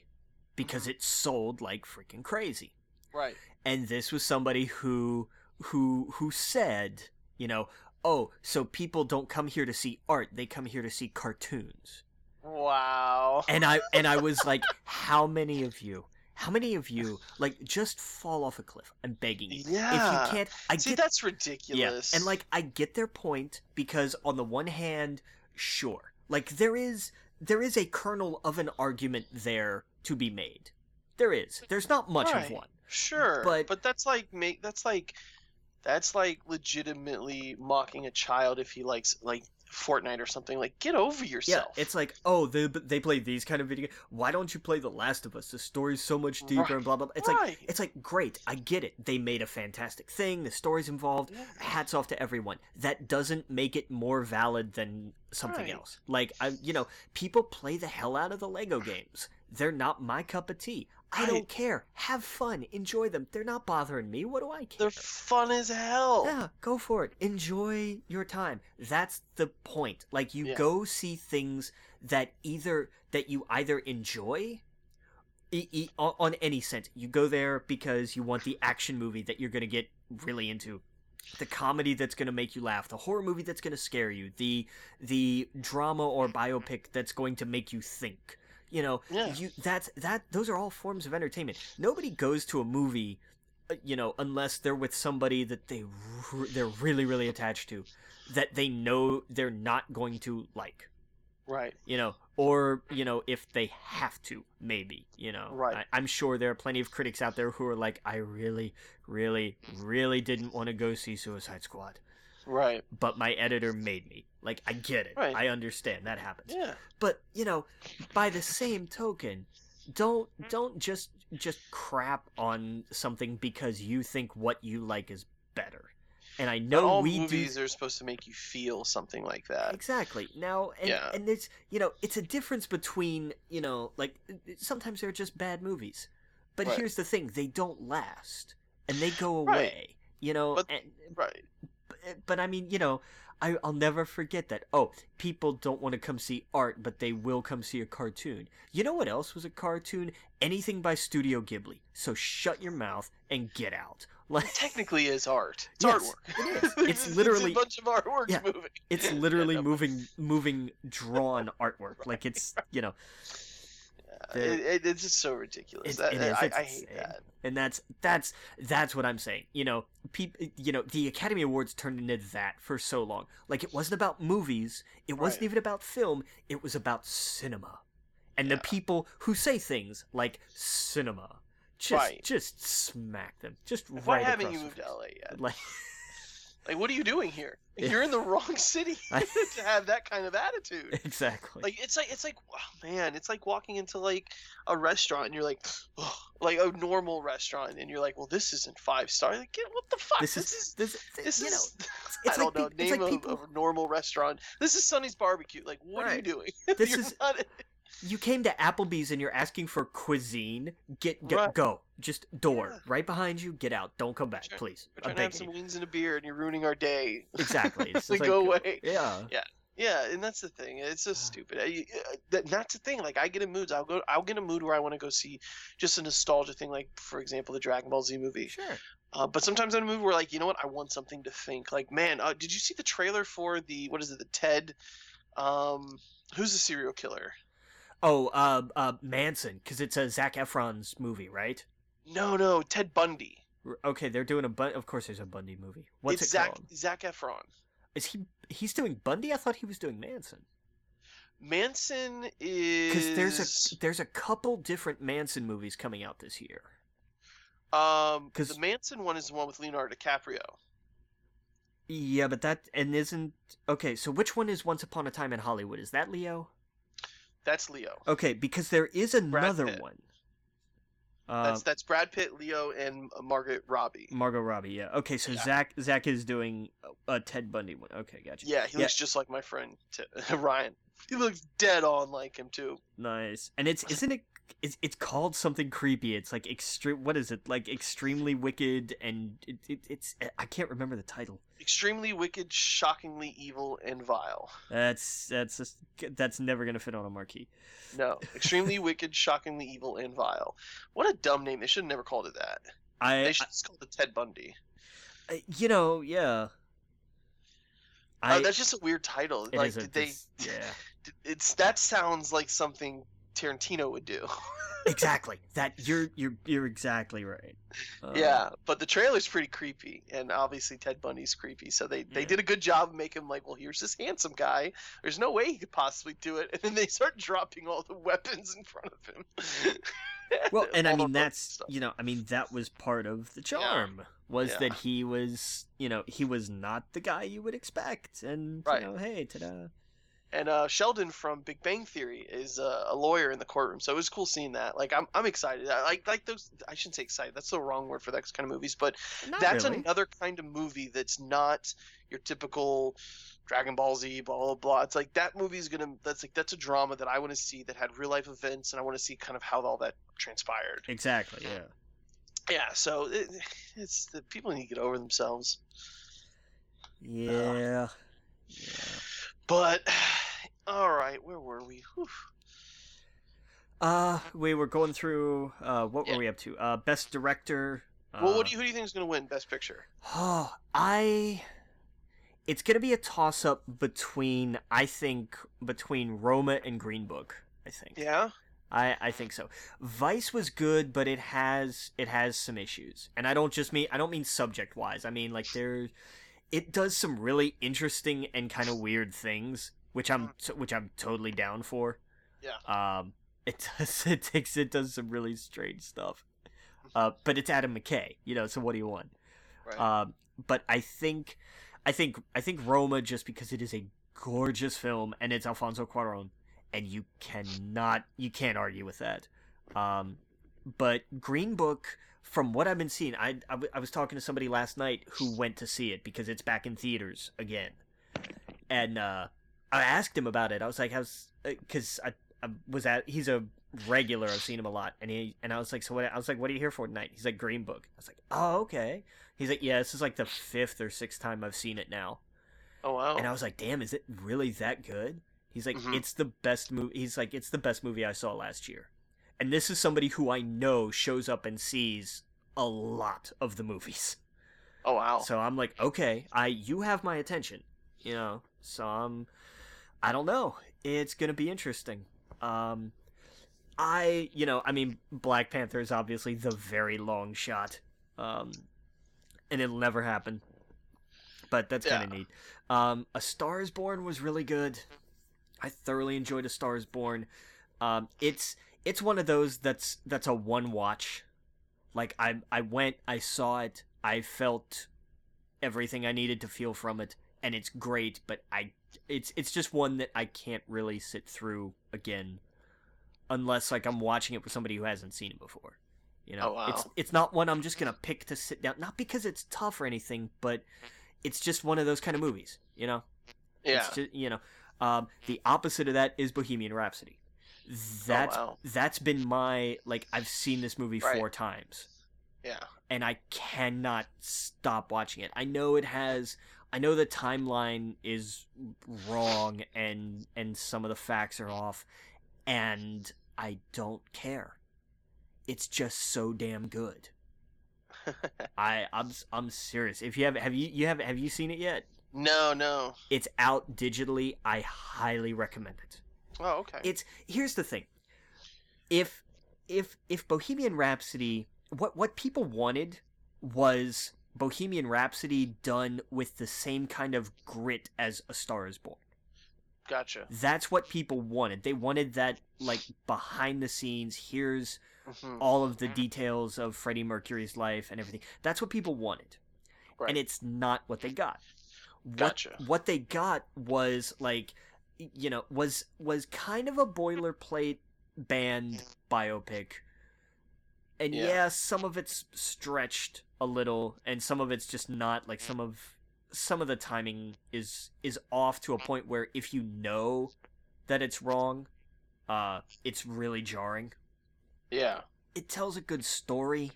because Mhm. it sold like freaking crazy. Right. And this was somebody who who who said, you know, oh, so people don't come here to see art, they come here to see cartoons Wow. and I and I was like, [LAUGHS] how many of you, how many of you, like, just fall off a cliff? I'm begging you. Yeah. If you can't, I See, get that's yeah, ridiculous. and like I get their point because on the one hand, sure, like there is there is a kernel of an argument there to be made. There is. There's not much of Right. one. sure, but- but that's like make that's like that's like legitimately mocking a child if he likes like Fortnite or something. Like, get over yourself. Yeah, it's like, oh, they they play these kind of video. games. Why don't you play The Last of Us? The story's so much deeper Right. and blah blah. blah. It's like it's like great. I get it. They made a fantastic thing. The story's involved. Yeah. hats off to everyone. That doesn't make it more valid than something Right. else. Like I, you know, people play the hell out of the Lego games. They're not my cup of tea. I don't care. Have fun. Enjoy them. They're not bothering me. What do I care? They're fun as hell. Yeah, go for it. Enjoy your time. That's the point. Like you Yeah. go see things that either that you either enjoy e- e- on, any sense. You go there because you want the action movie that you're going to get really into. The comedy that's going to make you laugh, the horror movie that's going to scare you, the the drama or biopic that's going to make you think. You know, Yeah. you that's that those are all forms of entertainment. Nobody goes to a movie uh, you know, unless they're with somebody that they they're really really attached to, that they know they're not going to like, Right. you know, or you know if they have to, maybe, you know. Right. I, I'm sure there are plenty of critics out there who are like, I really, really, really didn't want to go see Suicide Squad, Right. but my editor made me. Like, I get it. Right. I understand that happens Yeah. but you know by the same token don't hmm? don't just just crap on something because you think what you like is better and i Not know all we movies do are supposed to make you feel something like that. exactly now and, Yeah. and it's you know it's a difference between you know like sometimes they're just bad movies but Right. here's the thing they don't last and they go Right. away you know But- and, Right. but, but I mean, you know, I, I'll never forget that. Oh, people don't want to come see art, but they will come see a cartoon. You know what else was a cartoon? Anything by Studio Ghibli. So shut your mouth and get out. [LAUGHS] Like Technically, is art. It's Yes, artwork. it is. [LAUGHS] It's literally- a bunch of artwork Yeah. moving. it's [LAUGHS] literally Yeah, no, moving, moving drawn artwork. Like it's you know, It, it, it's just so ridiculous. It- That- it is, I, I hate that. and that's that's that's what I'm saying. You know, peop, you know, the Academy Awards turned into that for so long. Like it wasn't about movies, it wasn't Right. even about film, it was about cinema. And the people who say things like cinema, just Right. just smack them, just Why right haven't you moved to. LA yet? Like, [LAUGHS] Like, what are you doing here? Yeah. You're in the wrong city [LAUGHS] [LAUGHS] to have that kind of attitude. exactly. Like it's like it's like oh, man, it's like walking into like a restaurant and you're like, oh, like a normal restaurant, and you're like, well, this isn't five star. Like, what the fuck? this This, is is this, this you know, is. [LAUGHS] it's I don't know. pe- Name like of, people- of a normal restaurant. This is Sonny's Barbecue. Like, what are you doing? This You're is- not- you came to Applebee's and you're asking for cuisine. Get, get Right. go. Just door Yeah. right behind you. Get out. Don't come back, Try- please. We're I'm trying to have some you. wings and a beer, and you're ruining our day. Exactly. It's [LAUGHS] like, go away. Yeah. Yeah, Yeah, and that's the thing. It's just stupid. I, uh, that, that's the thing. Like I get in moods. I'll go. I'll get in a mood where I want to go see just a nostalgia thing. Like for example, the Dragon Ball Z movie. Sure. Uh, but sometimes I'm in a mood where like you know what, I want something to think. Like man, uh, did you see the trailer for the what is it? The Ted. Um, who's the serial killer? Oh, uh, uh, Manson, because it's a Zac Efron's movie, right? No, no, Ted Bundy. Okay, they're doing a Bun. Of course, there's a Bundy movie. What's it's it Zach called? Zac Efron. Is he? He's doing Bundy. I thought he was doing Manson. Manson is Because there's a there's a couple different Manson movies coming out this year. Um, because the Manson one is the one with Leonardo DiCaprio. Yeah, but that and isn't okay. So which one is Once Upon a Time in Hollywood? Is that Leo? That's Leo. Okay, because there is another one. Uh, That's that's Brad Pitt, Leo, and Margaret Robbie. Margot Robbie. Yeah. Okay, so Yeah. Zach Zach is doing a, a Ted Bundy one. Okay, gotcha. Yeah, he Yeah. looks just like my friend T- [LAUGHS] Ryan. He looks dead on like him too. Nice. And it's isn't it? It's, it's called something creepy. It's like extreme. What is it? Like extremely wicked, and it, it, it's I can't remember the title. Extremely wicked, shockingly evil, and vile. That's that's just, that's never gonna fit on a marquee. No, extremely [LAUGHS] wicked, shockingly evil, and vile. What a dumb name! They should have never called it that. I, They should just call it Ted Bundy. I you know yeah. Uh, I, that's just a weird title. it like did they? yeah. [LAUGHS] It's that sounds like something Tarantino would do. exactly. [LAUGHS] That you're you're you're exactly right. Uh, yeah, but the trailer's pretty creepy, and obviously Ted Bundy's creepy. So they, they Yeah. did a good job of making him like, well, here's this handsome guy. There's no way he could possibly do it, [LAUGHS] and then they start dropping all the weapons in front of him. [LAUGHS] Well, and I mean that's stuff. you know I mean that was part of the charm was Yeah. that he was you know he was not the guy you would expect and Right. you know hey ta-da. And uh, Sheldon from Big Bang Theory is uh, a lawyer in the courtroom, so it was cool seeing that. Like, I'm, I'm excited. I like like those. I shouldn't say excited. That's the wrong word for that kind of movies. But Not that's really. another kind of movie that's not your typical Dragon Ball Z, blah blah blah. It's like that movie's gonna. That's like that's a drama that I want to see that had real life events, and I want to see kind of how all that transpired. exactly yeah Yeah, so it, it's the people need to get over themselves. yeah yeah But [SIGHS] all right, where were we? Whew. uh we were going through uh what Yeah. were we up to uh best director Well, uh, what do you who do you think is gonna win Best Picture? Oh, I. It's gonna be a toss up between I think between Roma and Green Book. I think. Yeah. I I think so. Vice was good, but it has it has some issues, and I don't just mean I don't mean subject wise. I mean like there, it does some really interesting and kind of weird things, which I'm which I'm totally down for. Yeah. Um, it [LAUGHS] does it takes it does some really strange stuff. Uh, but it's Adam McKay, you know. So what do you want? Right. Um, but I think, I think, I think Roma just because it is a gorgeous film and it's Alfonso Cuarón, and you cannot, you can't argue with that. Um, but Green Book, from what I've been seeing, I, I, w- I was talking to somebody last night who went to see it because it's back in theaters again, and uh, I asked him about it. I was like, "How's?" Because I, I was at. He's a regular. I've seen him a lot, and he and I was like, "So what?" I was like, "What are you here for tonight?" He's like, "Green Book." I was like, "Oh, okay." He's like, "Yeah, this is like the fifth or sixth time I've seen it now," oh wow. and I was like, "Damn, is it really that good?" He's like, Mhm. "It's the best movie." He's like, "It's the best movie I saw last year," and this is somebody who I know shows up and sees a lot of the movies. oh wow. So I'm like, okay, I you have my attention, you know. So I'm, I don't know. It's gonna be interesting. Um, I, you know, I mean, Black Panther is obviously the very long shot, um, and it'll never happen. But that's kind of Yeah. neat. Um, A Star Is Born was really good. I thoroughly enjoyed A Star Is Born. Um, it's it's one of those that's that's a one watch. Like I I went, I saw it, I felt everything I needed to feel from it, and it's great. But I it's it's just one that I can't really sit through again, unless like I'm watching it with somebody who hasn't seen it before. You know, Oh, wow. it's it's not one I'm just gonna pick to sit down. Not because it's tough or anything, but it's just one of those kind of movies. You know, yeah. it's just, you know, um, the opposite of that is Bohemian Rhapsody. Oh, that's wow. that's been my like I've seen this movie Right. four times Yeah. and I cannot stop watching it. I know it has I know the timeline is wrong and and some of the facts are off and I don't care. It's just so damn good. [LAUGHS] I I'm I'm serious. If you have have you you have have you seen it yet? no, no. It's out digitally. I highly recommend it. Oh, okay. It's here's the thing. If if if Bohemian Rhapsody what what people wanted was Bohemian Rhapsody done with the same kind of grit as A Star is Born. gotcha. That's what people wanted. They wanted that like behind the scenes, here's hmm all of the details of Freddie Mercury's life and everything. That's what people wanted. Right. And it's not what they got. What Gotcha. what they got was like you know, was was kind of a boilerplate band biopic. And Yeah. yeah, some of it's stretched a little and some of it's just not like some of some of the timing is is off to a point where if you know that it's wrong, uh it's really jarring Yeah. it tells a good story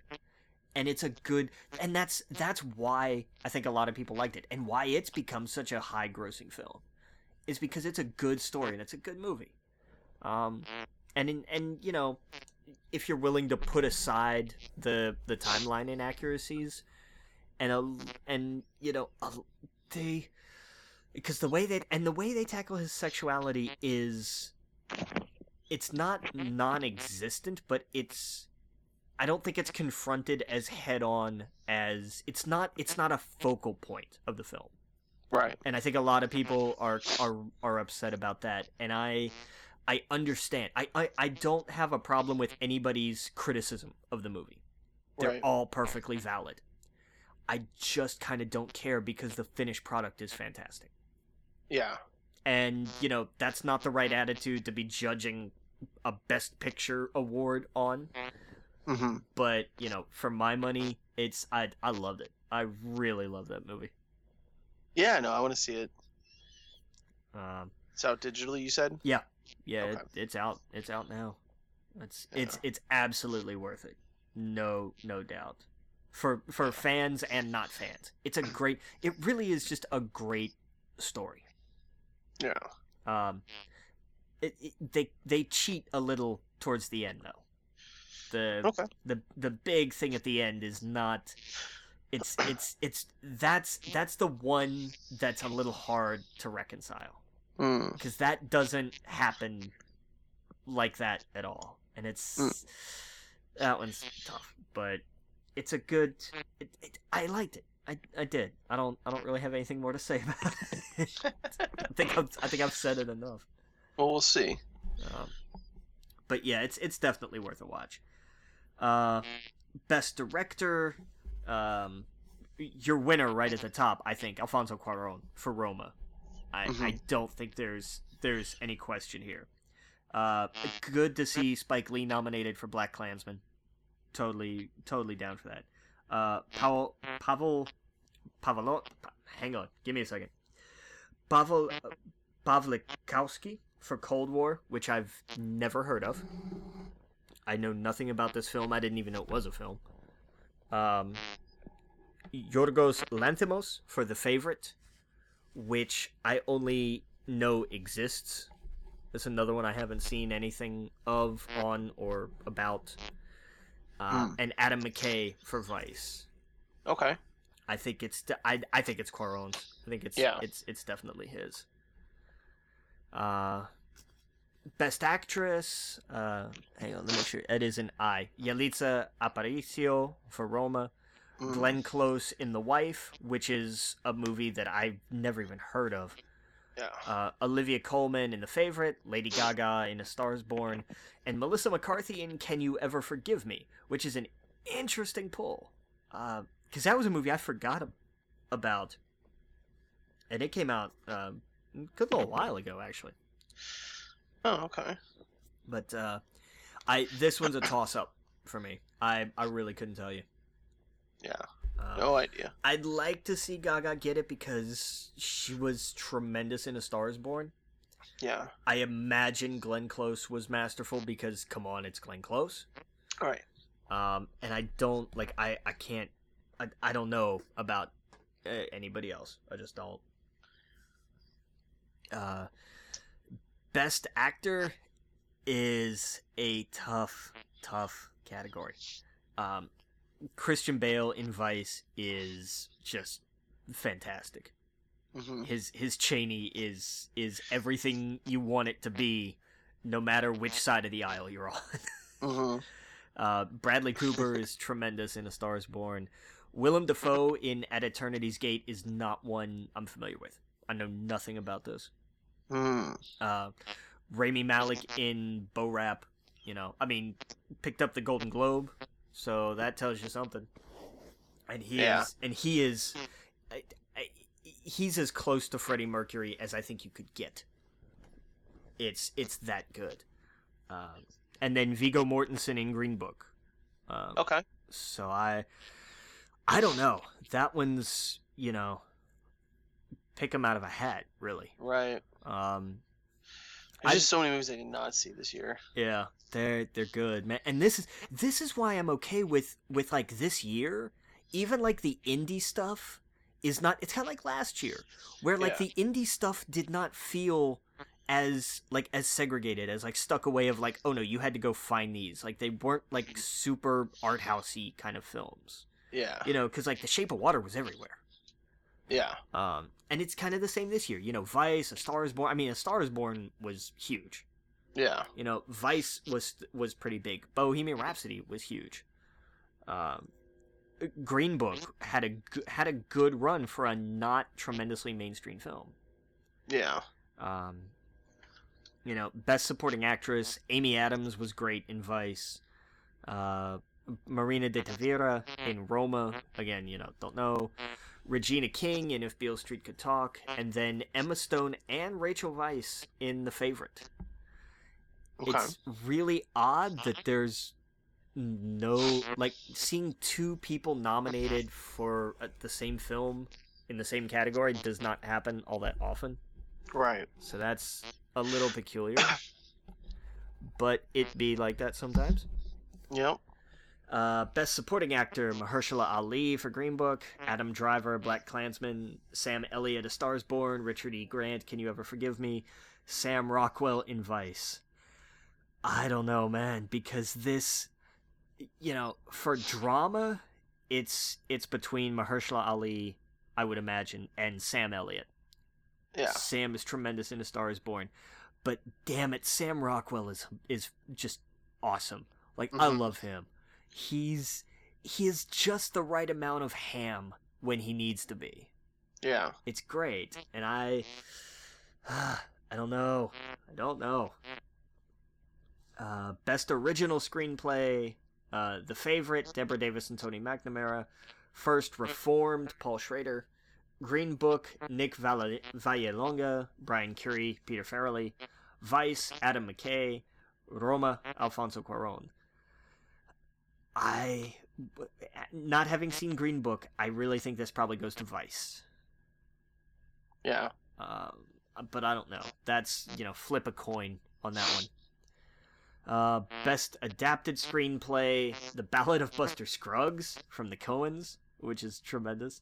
and it's a good and that's that's why I think a lot of people liked it and why it's become such a high grossing film is because it's a good story and it's a good movie. Um and in, and you know if you're willing to put aside the the timeline inaccuracies and a, and you know a, they because the way they and the way they tackle his sexuality is it's not non-existent but it's i don't think it's confronted as head on as it's not it's not a focal point of the film Right. and i think a lot of people are are are upset about that. And i i understand. I i, I don't have a problem with anybody's criticism of the movie. They're Right. all perfectly valid. I just kind of don't care because the finished product is fantastic. Yeah. and you know that's not the right attitude to be judging a best picture award on. Hmm but you know for my money it's i i loved it. I really love that movie Yeah. No, I want to see it. um It's out digitally. You said. yeah yeah it, it's out it's out now it's Yeah. it's it's absolutely worth it no no doubt for for fans and not fans it's a great it really is just a great story Yeah. Um, it, it, they they cheat a little towards the end though. The Okay. the the big thing at the end is not. It's it's it's that's that's the one that's a little hard to reconcile Mm. because that doesn't happen like that at all, and it's Mm. that one's tough, but it's a good. It, it, I liked it. I, I did. I don't I don't really have anything more to say [LAUGHS] about it. I think I've, I think I've said it enough. Well, we'll see. Um, but yeah, it's it's definitely worth a watch. Uh, best director, um, your winner right at the top, I think, Alfonso Cuarón for Roma. I, Mhm. I don't think there's there's any question here. Uh, good to see Spike Lee nominated for BlacKkKlansman. Totally, totally down for that. Uh, Pavel, Pavel, Pavlo, hang on, give me a second. Pavel, Pawlikowski for Cold War, which I've never heard of. I know nothing about this film. I didn't even know it was a film. Um, Yorgos Lanthimos for The Favorite, which I only know exists. That's another one I haven't seen anything of, on, or about. Uh, Hmm. And Adam McKay for Vice. Okay. I think it's de- I I think it's Cuarón's. I think it's Yeah. it's it's definitely his. Uh best actress, uh hang on, let me make sure it is an I. Yalitza Aparicio for Roma, Mm. Glenn Close in The Wife, which is a movie that I've never even heard of. Yeah. Uh, Olivia Colman in The Favorite, Lady Gaga in A Star is Born, and Melissa McCarthy in Can You Ever Forgive Me, which is an interesting pull. Because that was a movie I forgot about. And it came out um, a good little while ago, actually. Oh, okay. But uh, I this one's a toss up for me. I, I really couldn't tell you. Yeah. Uh, No idea. I'd like to see Gaga get it because she was tremendous in A Star is Born. Yeah. I imagine Glenn Close was masterful because come on, it's Glenn Close. All right. Um, and I don't like I I can't I I don't know about uh, anybody else. I just don't. Uh, best actor is a tough tough category. Um, Christian Bale in Vice is just fantastic. hmm His his Cheney is is everything you want it to be, no matter which side of the aisle you're on. [LAUGHS] hmm Uh, Bradley Cooper is tremendous in A Star Is Born. Willem Dafoe in At Eternity's Gate is not one I'm familiar with. I know nothing about this. Mm. Uh, Rami Malek in Bo Rap, you know, I mean, picked up the Golden Globe, so that tells you something. And he Yeah. is, and he is, I, I, he's as close to Freddie Mercury as I think you could get. It's it's that good. Um, and then Viggo Mortensen in Green Book. Um, Okay. so I, I don't know. That one's you know, pick him out of a hat, really. Right. Um, There's I- just so many movies I did not see this year. yeah, they're they're good, man. And this is this is why I'm okay with with like this year. Even like the indie stuff is not. It's kind of like last year, where like Yeah. the indie stuff did not feel as like as segregated as like stuck away of like oh no you had to go find these like they weren't like super art housey kind of films Yeah. you know because like the shape of water was everywhere Yeah. um and it's kind of the same this year you know vice a star is born i mean a star is born was huge Yeah. you know, Vice was was pretty big. Bohemian Rhapsody was huge. Um, Green Book had a had a good run for a not tremendously mainstream film. Yeah. Um, you know, Best Supporting Actress, Amy Adams was great in Vice. Uh, Marina de Tavira in Roma, again, you know, don't know. Regina King in If Beale Street Could Talk, and then Emma Stone and Rachel Weisz in The Favorite Okay. it's really odd that there's no like seeing two people nominated for uh, the same film in the same category does not happen all that often Right. so that's a little peculiar [COUGHS] but it be like that sometimes Yep. Uh, best supporting actor Mahershala Ali for Green Book, Adam Driver, BlacKkKlansman, Sam Elliott, A Star Is Born, Richard E. Grant, Can You Ever Forgive Me, Sam Rockwell in Vice. I don't know, man, because this, you know, for drama, it's it's between Mahershala Ali, I would imagine, and Sam Elliott. Yeah. Sam is tremendous in A Star Is Born, but damn it, Sam Rockwell is is just awesome. Like I Mhm. love him. He's he is just the right amount of ham when he needs to be. Yeah. It's great, and I [SIGHS] I don't know. I don't know. Uh, best original screenplay, uh, The Favorite, Deborah Davis and Tony McNamara. First Reformed, Paul Schrader. Green Book, Nick Valle- Vallelonga, Brian Currie, Peter Farrelly. Vice, Adam McKay. Roma, Alfonso Cuarón. I, not having seen Green Book, I really think this probably goes to Vice. Yeah. Um, but I don't know. That's you know, flip a coin on that one. Uh, best adapted screenplay: The Ballad of Buster Scruggs from the Coens, which is tremendous.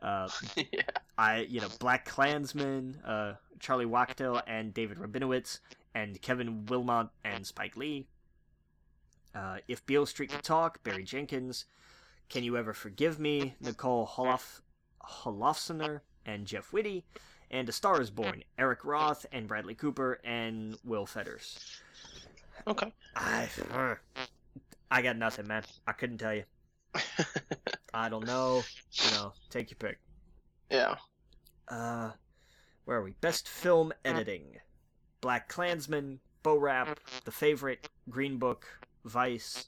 Uh, [LAUGHS] yeah. I you know, BlacKkKlansman, uh, Charlie Wachtel and David Rabinowitz, and Kevin Willmott and Spike Lee. Uh, if Beale Street Could Talk, Barry Jenkins. Can You Ever Forgive Me, Nicole Holof- Holofcener and Jeff Whitty. And A Star is Born, Eric Roth and Bradley Cooper and Will Fetters. Okay. I, I got nothing, man. I couldn't tell you. [LAUGHS] I don't know. You know, take your pick. yeah. Uh, where are we? Best film editing: BlacKkKlansman, Bo Rap, The Favorite, Green Book, Vice.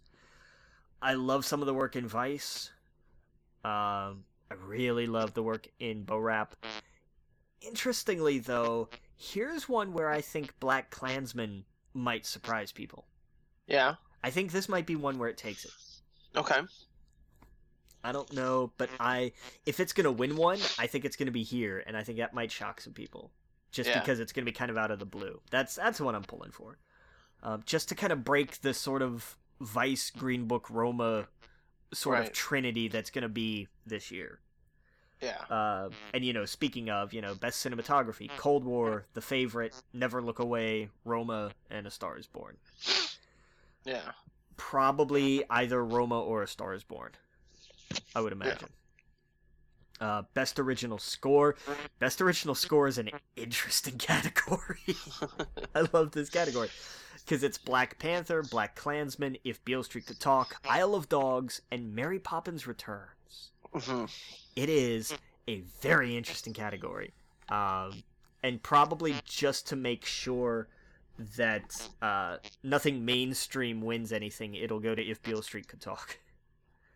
I love some of the work in Vice. Um, I really love the work in Bo Rap. Interestingly, though, here's one where I think BlacKkKlansman might surprise people. Yeah. I think this might be one where it takes it. Okay. I don't know, but I if it's gonna win one, I think it's gonna be here, and I think that might shock some people. just Yeah. because it's going to be kind of out of the blue. That's that's what I'm pulling for. Um, just to kind of break the sort of Vice Green Book Roma sort of trinity that's going to be this year. Yeah. Uh, and you know, speaking of, you know, best cinematography, Cold War, The Favorite, Never Look Away, Roma, and A Star Is Born. Yeah. Probably either Roma or A Star Is Born. I would imagine. Uh, best original score. Best original score is an interesting [LAUGHS] category. [LAUGHS] I love this category because it's Black Panther, BlacKkKlansman, If Beale Street Could Talk, Isle of Dogs, and Mary Poppins Returns. Mhm. It is a very interesting category, um, and probably just to make sure that uh, nothing mainstream wins anything, it'll go to If Beale Street Could Talk.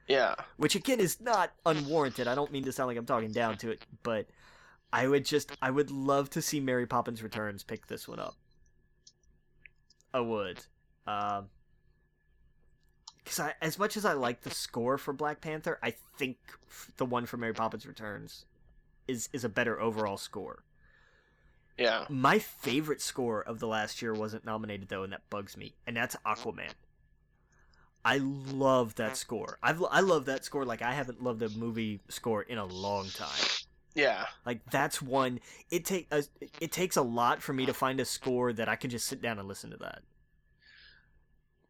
Yeah. Which again is not unwarranted. I don't mean to sound like I'm talking down to it, but I would just I would love to see Mary Poppins Returns pick this one up. I would. Um because I, as much as I like the score for Black Panther, I think f- the one for Mary Poppins Returns is is a better overall score. Yeah. My favorite score of the last year wasn't nominated though, and that bugs me. And that's Aquaman. I love that score. I've I love that score like I haven't loved a movie score in a long time. Yeah. Like that's one. It take a, uh, it takes a lot for me to find a score that I can just sit down and listen to that.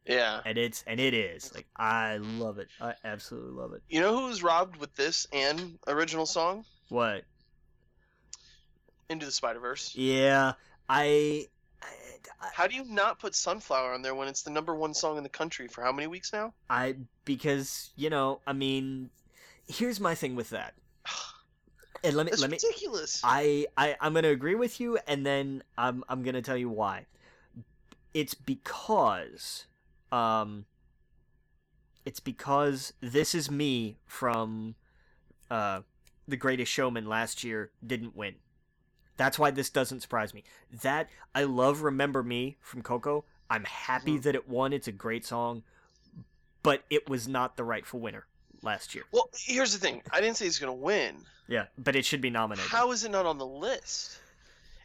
Yeah. And it's and it is like I love it. I absolutely love it. You know who was robbed with this and original song? What? Into the Spider Verse. Yeah, I. I, How do you not put Sunflower on there when it's the number one song in the country for how many weeks now? I because you know I mean, here's my thing with that. And let me That's let me ridiculous. I, I I'm gonna agree with you, and then I'm I'm gonna tell you why. It's because, um, it's because this is me from, uh, The Greatest Showman last year didn't win. That's why this doesn't surprise me. That I love Remember Me from Coco. I'm happy Mhm. that it won. It's a great song, but it was not the rightful winner last year. well, here's the thing. I didn't say he's gonna win. Yeah, but it should be nominated. How is it not on the list?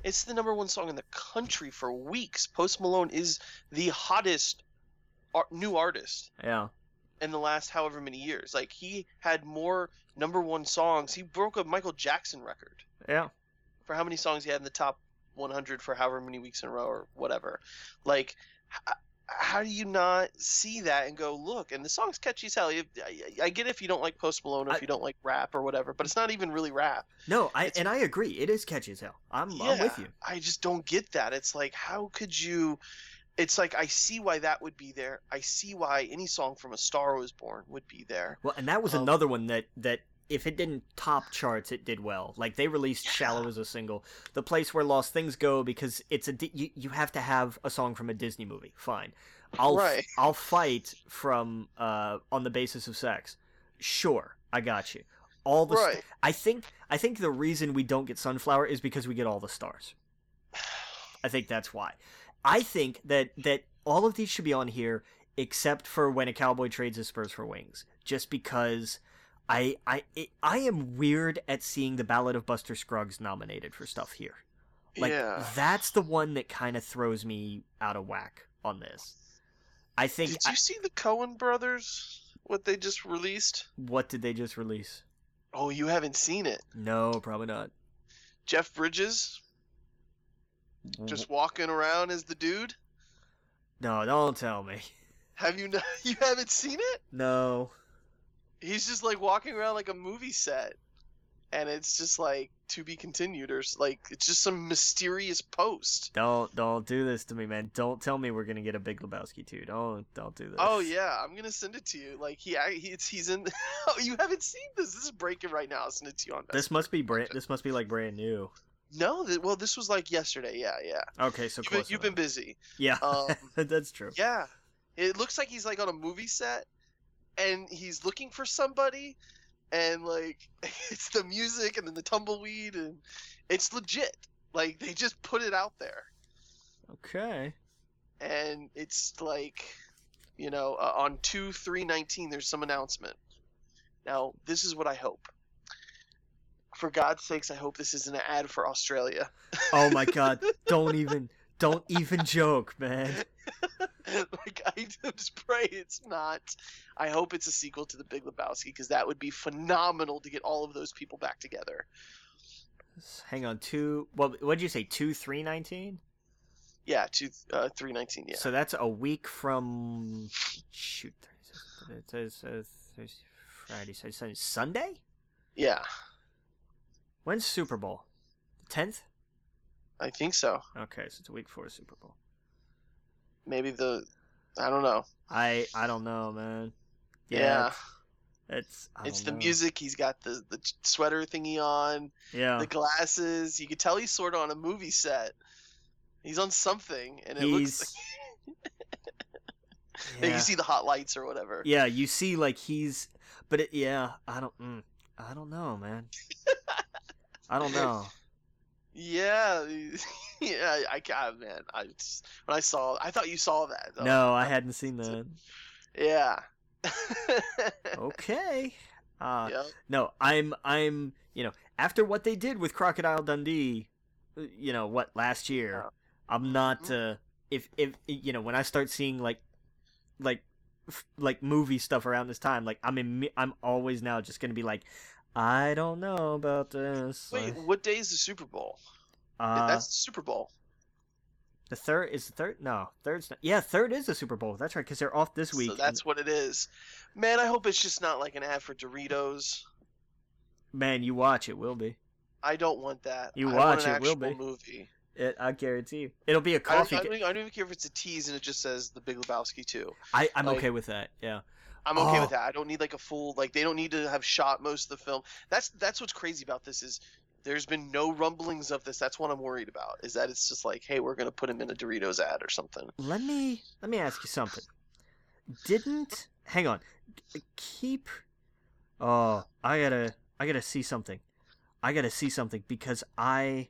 It's the number one song in the country for weeks. Post Malone is the hottest ar- new artist Yeah. in the last however many years. Like he had more number one songs. He broke a Michael Jackson record Yeah. for how many songs he had in the top 100 for however many weeks in a row or whatever. Like, how do you not see that and go look? And the song's catchy as hell. I, I get if you don't like Post Malone or if I- you don't like rap or whatever, but it's not even really rap. No, I It's- and I agree. It is catchy as hell. I'm I'm with you. I just don't get that. It's like, how could you? It's like I see why that would be there. I see why any song from A Star Was Born would be there. Well, and that was Um, another one that that if it didn't top charts, it did well. Like they released "Shallow" as a single. The place where lost things go because it's a you, you have to have a song from a Disney movie. Fine, I'll Right. I'll fight from uh on the basis of sex. Sure, I got you. All the st- I think I think the reason we don't get Sunflower is because we get all the stars. I think that's why. I think that that all of these should be on here except for when a cowboy trades his spurs for wings, just because I I it, I am weird at seeing the Ballad of Buster Scruggs nominated for stuff here. Like yeah. that's the one that kind of throws me out of whack on this. I think Did you see the Coen brothers? What they just released? what did they just release? Oh, you haven't seen it. No, probably not. Jeff Bridges just walking around as the dude. no, don't tell me. Have you not? [LAUGHS] You haven't seen it? No. He's just like walking around like a movie set, and it's just like to be continued, or like it's just some mysterious post. Don't don't do this to me, man. Don't tell me we're gonna get a Big Lebowski too. Don't don't do this. Oh yeah, I'm gonna send it to you. Like he, I- he it's, he's in. [LAUGHS] oh, you haven't seen this? This is breaking right now. I'll send it to you on. This must be brand. This must be like brand new. No, th- well, this was like yesterday. Yeah, yeah. Okay, so You've been, you've been busy. Yeah, [LAUGHS] Um, that's true. yeah, it looks like he's like on a movie set, and he's looking for somebody, and like [LAUGHS] it's the music and then the tumbleweed, and it's legit. Like they just put it out there, Okay. and it's like, you know, uh, on two three nineteen, there's some announcement. Now, this is what I hope. for God's sakes, I hope this isn't an ad for Australia. Oh my [LAUGHS] god! Don't even, don't even joke, man. [LAUGHS] like I just pray it's not. I hope it's a sequel to The Big Lebowski because that would be phenomenal to get all of those people back together. Hang on, two. What? What did you say? Two, three, nineteen. Yeah, two, uh, three nineteen. Yeah. So that's a week from. Shoot, it says uh, Thursday, Friday, Saturday, Sunday. Yeah, When's Super Bowl? The tenth. I think so. Okay, so it's a week before Super Bowl. Maybe the. I don't know. I I don't know, man. Yeah. it's it's, I It's the know. music. He's got the the sweater thingy on, Yeah, the glasses. You could tell he's sort of on a movie set. He's on something, and it he's. looks [LAUGHS] like yeah. you see the hot lights or whatever. yeah, you see, like he's, but it, yeah, I don't, mm, I don't know, man. [LAUGHS] I don't know. Yeah, [LAUGHS] yeah. I got man. I just, when I saw, I thought you saw that. though. No, I hadn't seen that. Yeah. [LAUGHS] Okay. Uh, yeah. no, I'm, I'm, you know, after what they did with Crocodile Dundee, uh, you know, what last year, Yeah. I'm not, Mhm. uh, if, if, you know, when I start seeing like, like, f- like movie stuff around this time, like I'm in, I'm always now just gonna be like, I don't know about this. Wait, what day is the Super Bowl? uh, That's the Super Bowl. The third is the third. No, third's not. Yeah, third is the Super Bowl. That's right, because they're off this week. So that's what it is. Man, I hope it's just not like an ad for Doritos. man, you watch it will be. I don't want that. You I watch it, will be. movie. It, I guarantee you, it'll be a I don't, coffee. I, don't, even- I don't even care if it's a tease and it just says The Big Lebowski too. I, I'm like- okay with that. Yeah. I'm okay Oh. with that. I don't need like a full like they don't need to have shot most of the film. That's that's what's crazy about this is there's been no rumblings of this. That's what I'm worried about. Is that it's just like, hey, we're gonna put him in a Doritos ad or something. Let me let me ask you something. Didn't hang on. Keep. Oh, I gotta I gotta see something. I gotta see something because I.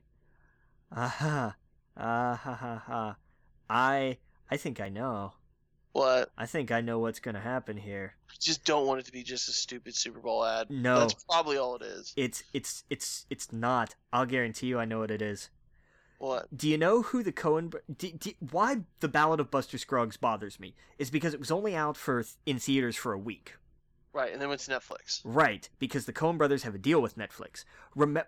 [LAUGHS] Aha. Ah ha ha ha. I I think I know. What? I think I know what's gonna happen here. Just don't want it to be just a stupid Super Bowl ad. No. That's probably all it is. It's it's it's it's not. I'll guarantee you I know what it is. What? Do you know who the Coen? br- D- d- why the Ballad of Buster Scruggs bothers me is because it was only out for in theaters for a week. Right, and then went to Netflix. Right, because the Coen brothers have a deal with Netflix. Rem-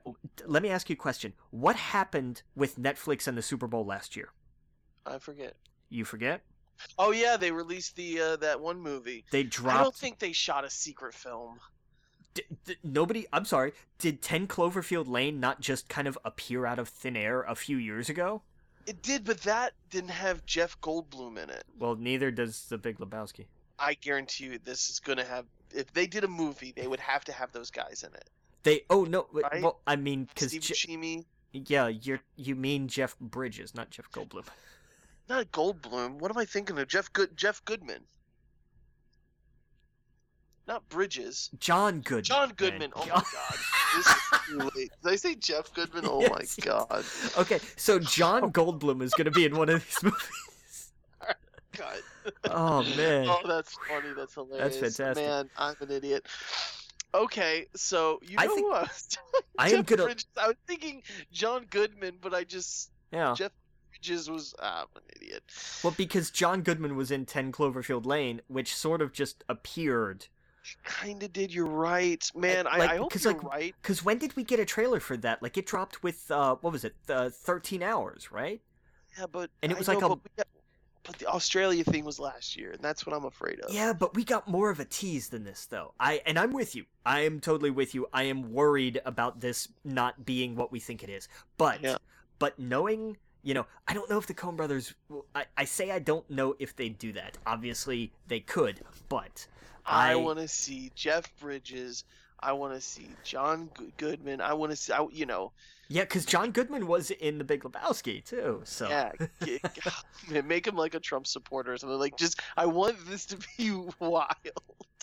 let me ask you a question. What happened with Netflix and the Super Bowl last year? I forget. You forget? Oh yeah, they released the uh, that one movie. They dropped. I don't think they shot a secret film. D- d- nobody. I'm sorry. Did 10 Cloverfield Lane not just kind of appear out of thin air a few years ago? It did, but that didn't have Jeff Goldblum in it. Well, neither does The Big Lebowski. I guarantee you, this is gonna have. If they did a movie, they would have to have those guys in it. They. Oh no. Right? Well, I mean, because Steve Buscemi, yeah, you're you mean Jeff Bridges, not Jeff Goldblum. Not Goldblum. What am I thinking of? Jeff Good, Jeff Goodman. Not Bridges. John Goodman. John. Goodman. Oh my [LAUGHS] god. This is too late. Did I say Jeff Goodman? Oh my Yes, yes. god. Okay, so John [LAUGHS] Goldblum is going to be in one of these [LAUGHS] movies. God. Oh man. Oh, that's funny. That's hilarious. That's fantastic. Man, I'm an idiot. Okay, so you I know think- who I was I am gonna. Bridges. I was thinking John Goodman, but I just Yeah. Jeff Bridges was ah, I'm an idiot. Well, because John Goodman was in 10 Cloverfield Lane, which sort of just appeared. Kinda did. You're right, man. I, like, I hope 'cause, you're like, right. Because when did we get a trailer for that? Like, it dropped with, uh, what was it? Uh, 13 hours, right? Yeah, but and it I was know, like a- but, but the Australia thing was last year, and that's what I'm afraid of. Yeah, but we got more of a tease than this, though. I And I'm with you. I am totally with you. I am worried about this not being what we think it is. But, Yeah. but knowing. You know, I don't know if the Coen brothers. I, I say I don't know if they do that. Obviously, they could, but I, I- want to see Jeff Bridges. I want to see John Goodman. I want to see, I, you know, Yeah, because John Goodman was in The Big Lebowski too. So yeah, [LAUGHS] make him like a Trump supporter or something. Like, just I want this to be [LAUGHS] wild.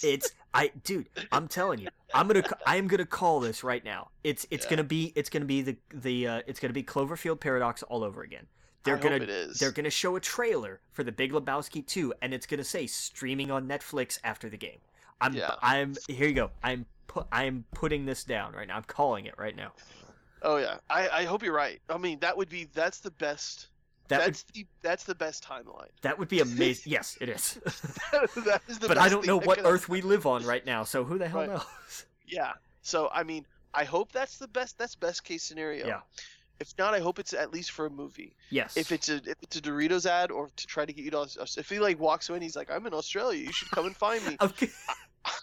it's I, dude. I'm telling you, I'm gonna I am gonna call this right now. It's it's Yeah. gonna be it's gonna be the the uh, it's gonna be Cloverfield Paradox all over again. They're I gonna hope it is. they're gonna show a trailer for The Big Lebowski 2, and it's gonna say streaming on Netflix after the game. I'm Yeah. I'm here you go. I'm pu- I'm putting this down right now. I'm calling it right now. Oh yeah, I, I hope you're right. I mean, that would be that's the best. That would that's the that's the best timeline. that would be amazing. [LAUGHS] yes, it is. [LAUGHS] that is the but I don't know what Earth we live on right now, so who the hell Right. knows? [LAUGHS] Yeah. So I mean, I hope that's the best. That's best case scenario. Yeah. If not, I hope it's at least for a movie. Yes. If it's a if it's a Doritos ad or to try to get you to if he like walks away and he's like, I'm in Australia, you should come and find me. okay. G-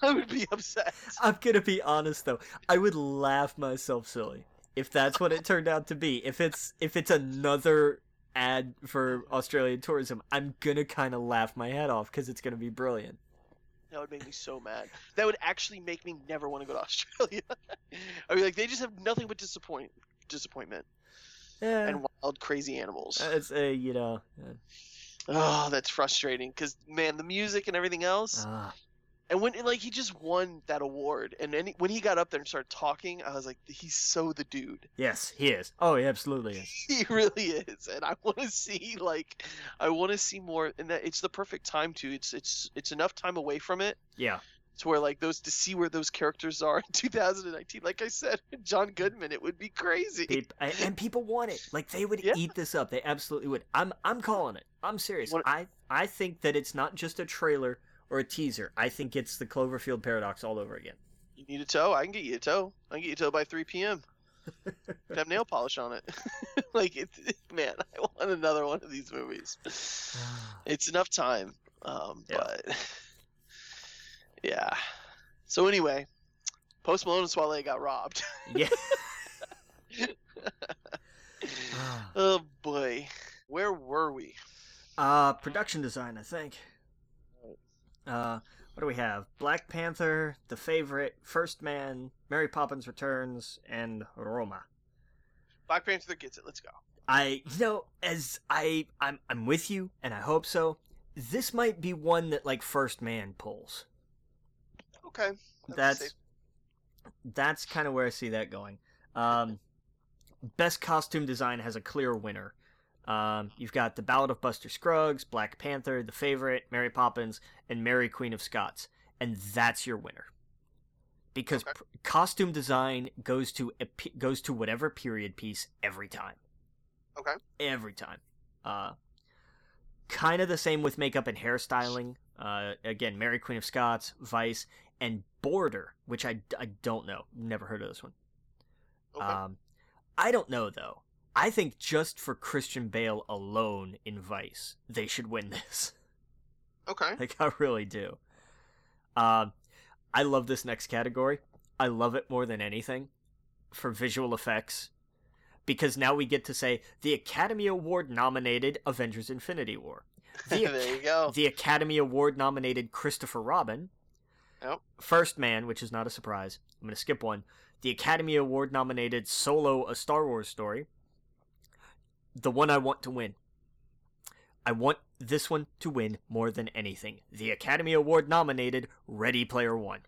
I would be upset. I'm gonna be honest though. I would laugh myself silly if that's what it turned out to be. If it's if it's another ad for Australian tourism, I'm gonna kind of laugh my head off because it's gonna be brilliant. That would make me so mad. That would actually make me never want to go to [LAUGHS] Australia. I mean, like they just have nothing but disappoint disappointment Yeah, and wild, crazy animals. it's a you know. uh, Oh, that's frustrating. Cause man, the music and everything else. ah, And when like he just won that award, and then when he got up there and started talking, I was like, he's so the dude. yes, he is. Oh, he absolutely is. [LAUGHS] He really is, and I want to see like, I want to see more. And that it's the perfect time to. It's it's it's enough time away from it Yeah, to where like those to see where those characters are in [LAUGHS] 2019. Like I said, John Goodman, it would be crazy. And and people want it. Like they would Yeah. eat this up. They absolutely would. I'm I'm calling it. I'm serious. I I think that it's not just a trailer or a teaser. I think it's the Cloverfield paradox all over again. You need a toe? I can get you a toe. I can get you a toe by 3 p.m. [LAUGHS] Have nail polish on it. [LAUGHS] like, it, man, I want another one of these movies. [SIGHS] It's enough time. Um, Yeah. But, [LAUGHS] yeah. So, anyway, Post Malone and Swae Lee got robbed. yeah. [SIGHS] oh, boy. Where were we? Uh, production design, I think. Uh, what do we have? Black Panther, The Favorite, First Man, Mary Poppins Returns, and Roma. Black Panther gets it. Let's go. I, you know, as I, I'm, I'm with you, and I hope so. This might be one that like First Man pulls. Okay. That's safe. that's kind of where I see that going. Um, best costume design has a clear winner. Um, you've got the Ballad of Buster Scruggs, Black Panther, The Favorite, Mary Poppins, and Mary Queen of Scots, and that's your winner. Because Okay. pr- costume design goes to pe- goes to whatever period piece every time. Okay. Every time. Uh, kind of the same with makeup and hairstyling. Uh, again, Mary Queen of Scots, Vice, and Border, which I, I don't know. Never heard of this one. Okay. Um, I don't know though. I think just for Christian Bale alone in Vice, they should win [LAUGHS] this. okay. Like I really do. Um, I love this next category. I love it more than anything for visual effects because now we get to say the Academy Award nominated Avengers: Infinity War. [LAUGHS] The, there you go. the Academy Award nominated Christopher Robin. Yep. First Man, which is not a surprise. I'm going to skip one. The Academy Award nominated Solo: A Star Wars Story. The one I want to win. I want this one to win more than anything. The Academy Award nominated Ready Player One.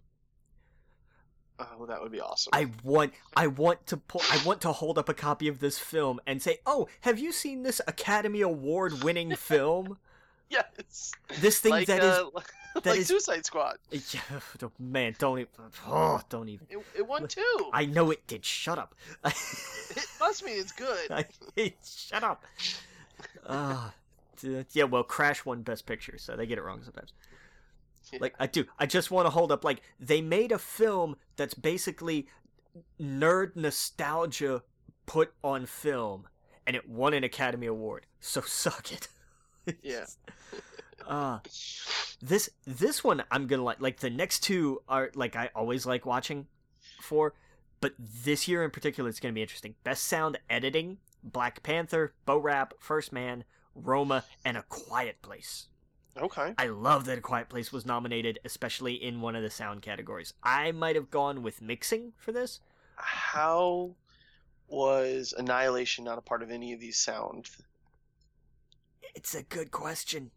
Oh, that would be awesome. I want I want to pull I want to hold up a copy of this film and say, "Oh, have you seen this Academy Award winning film? [LAUGHS] yes. This thing like, that is uh, [LAUGHS] that like is- Suicide Squad. [LAUGHS] Yeah, man, don't even. Oh, don't even. It, it won two. I know it did. Shut up. [LAUGHS] It must mean it's good. I, shut up. Ah, yeah. Well, Crash won Best Picture, so they get it wrong sometimes. Yeah. Like I do. I just want to hold up. Like they made a film that's basically nerd nostalgia put on film, and it won an Academy Award. So suck it. Yeah. Ah. this this one I'm gonna like. Like the next two are like I always like watching for, but this year in particular it's gonna be interesting. Best sound editing: Black Panther, Bo Rap, First Man, Roma, and A Quiet Place. Okay. I love that A Quiet Place was nominated, especially in one of the sound categories. I might have gone with mixing for this. How was Annihilation not a part of any of these sound? It's a good question.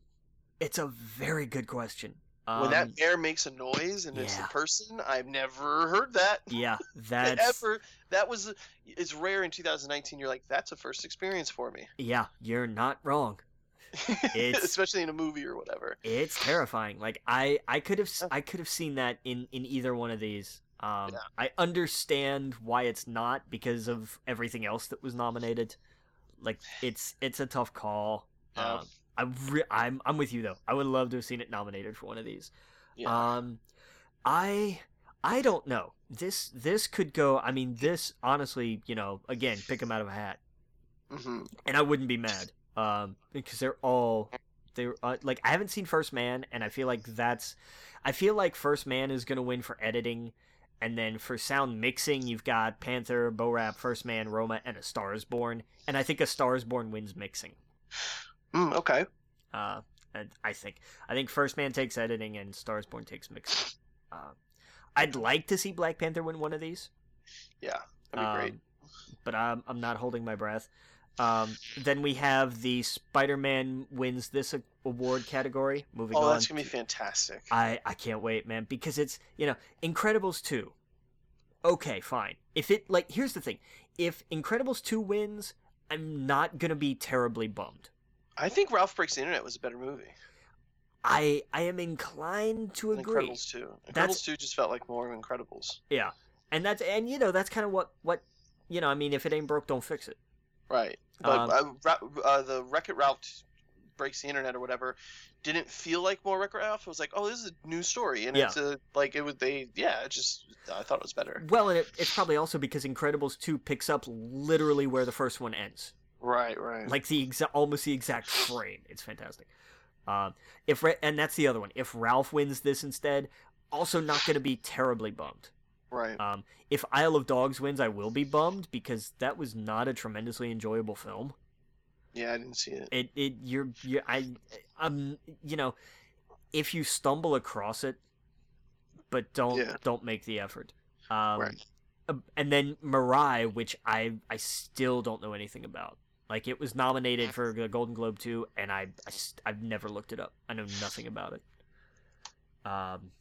It's a very good question. Um, when that bear makes a noise and it's a person, I've never heard that. yeah, [LAUGHS] that's Ever. That was it's rare in 2019. You're like, that's a first experience for me. yeah, you're not wrong. [LAUGHS] It's- especially in a movie or whatever. It's terrifying. Like I, I could have, I could have seen that in in either one of these. Um, Yeah. I understand why it's not because of everything else that was nominated. Like it's it's a tough call. Yeah. Um, I re- I'm I'm with you though. I would love to have seen it nominated for one of these. Yeah. Um, I I don't know. This this could go. I mean, this honestly, you know, again, pick them out of a hat, hmm and I wouldn't be mad. Um, because they're all they're uh, like I haven't seen First Man, and I feel like that's I feel like First Man is gonna win for editing. And then for sound mixing, you've got Panther, Bo Rap, First Man, Roma, and A Star is Born. And I think A Star is Born wins mixing. Mm, okay. Uh, and I think I think First Man takes editing and Stars Born takes mixing. Uh, I'd like to see Black Panther win one of these, Yeah. That'd be great. um, but I'm I'm not holding my breath. Um, then we have the Spider-Man wins this award category. Moving Oh, on, Oh, that's gonna be fantastic. I I can't wait, man, because it's you know Incredibles two. Okay, fine. If it like here's the thing, if Incredibles two wins, I'm not gonna be terribly bummed. I think Ralph Breaks the Internet was a better movie. I I am inclined to than agree. Incredibles 2. Incredibles That's- 2 just felt like more of Incredibles. Yeah, and that's and you know that's kind of what what you know. I mean, if it ain't broke, don't fix it. Right. But Um, uh, uh, the Wreck It Ralph Breaks the Internet or whatever didn't feel like more Wreck It Ralph. It was like, oh, this is a new story. And Yeah. it's a, like, it would, they, yeah, it just, I thought it was better. Well, and it, it's probably also because Incredibles two picks up literally where the first one ends, Right, right. like the exact, almost the exact frame. It's fantastic. Um, if and that's the other one. If Ralph wins this instead, also not going to be terribly bummed. right. Um, if Isle of Dogs wins, I will be bummed because that was not a tremendously enjoyable film. yeah, I didn't see it. it it you're you I um you know if you stumble across it but don't Yeah. don't make the effort um Right. uh, and then Mirai which I I still don't know anything about like it was nominated for the Golden Globe too and I, I I've never looked it up I know nothing about it um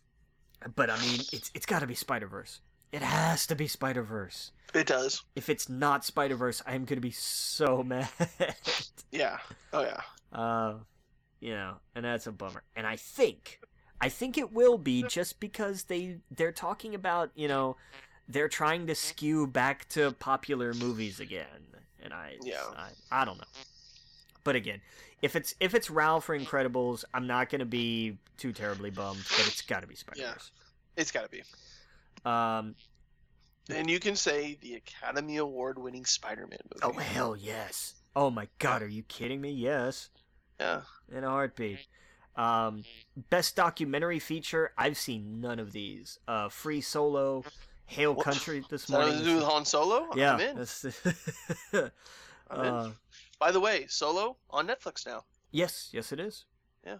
but I mean it's it's got to be Spider Verse it has to be Spider Verse It does. if it's not Spider Verse I am gonna be so [LAUGHS] mad Yeah. Oh, yeah. uh, you know, and that's a bummer. And I think, I think it will be just because they they're talking about you know, they're trying to skew back to popular movies again, and I Yeah. I, I don't know. But again, if it's if it's Ralph for Incredibles, I'm not gonna be too terribly bummed. But it's got to be Spider Verse. It's got to be. Um. And you can say the Academy Award winning Spider Man movie. Oh hell yes. Oh my god, are you kidding me? Yes. Yeah. in a heartbeat. Um, best documentary feature. I've seen none of these. Uh, Free Solo, Hail What? Country this Is that morning. to do with Han Solo? yeah, I'm in. [LAUGHS] I'm in. uh, By the way, Solo on Netflix now. yes, yes, it is. Yeah.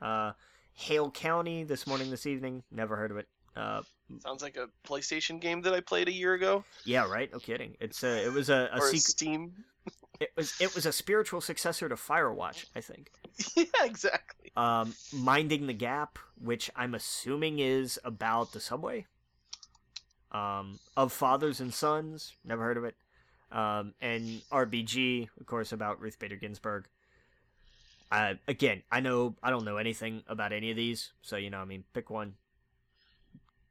Uh, Hale County this morning, this evening. Never heard of it. Uh, Sounds like a PlayStation game that I played a year ago. yeah, right. No kidding. It's a. It was a, a or a sequ- Steam. [LAUGHS] It was. It was a spiritual successor to Firewatch, I think. [LAUGHS] yeah, exactly. Um, Minding the Gap, which I'm assuming is about the subway. Um, of Fathers and Sons, never heard of it. Um, and RBG, of course, about Ruth Bader Ginsburg. Uh, again, I know I don't know anything about any of these, so you know, I mean, pick one,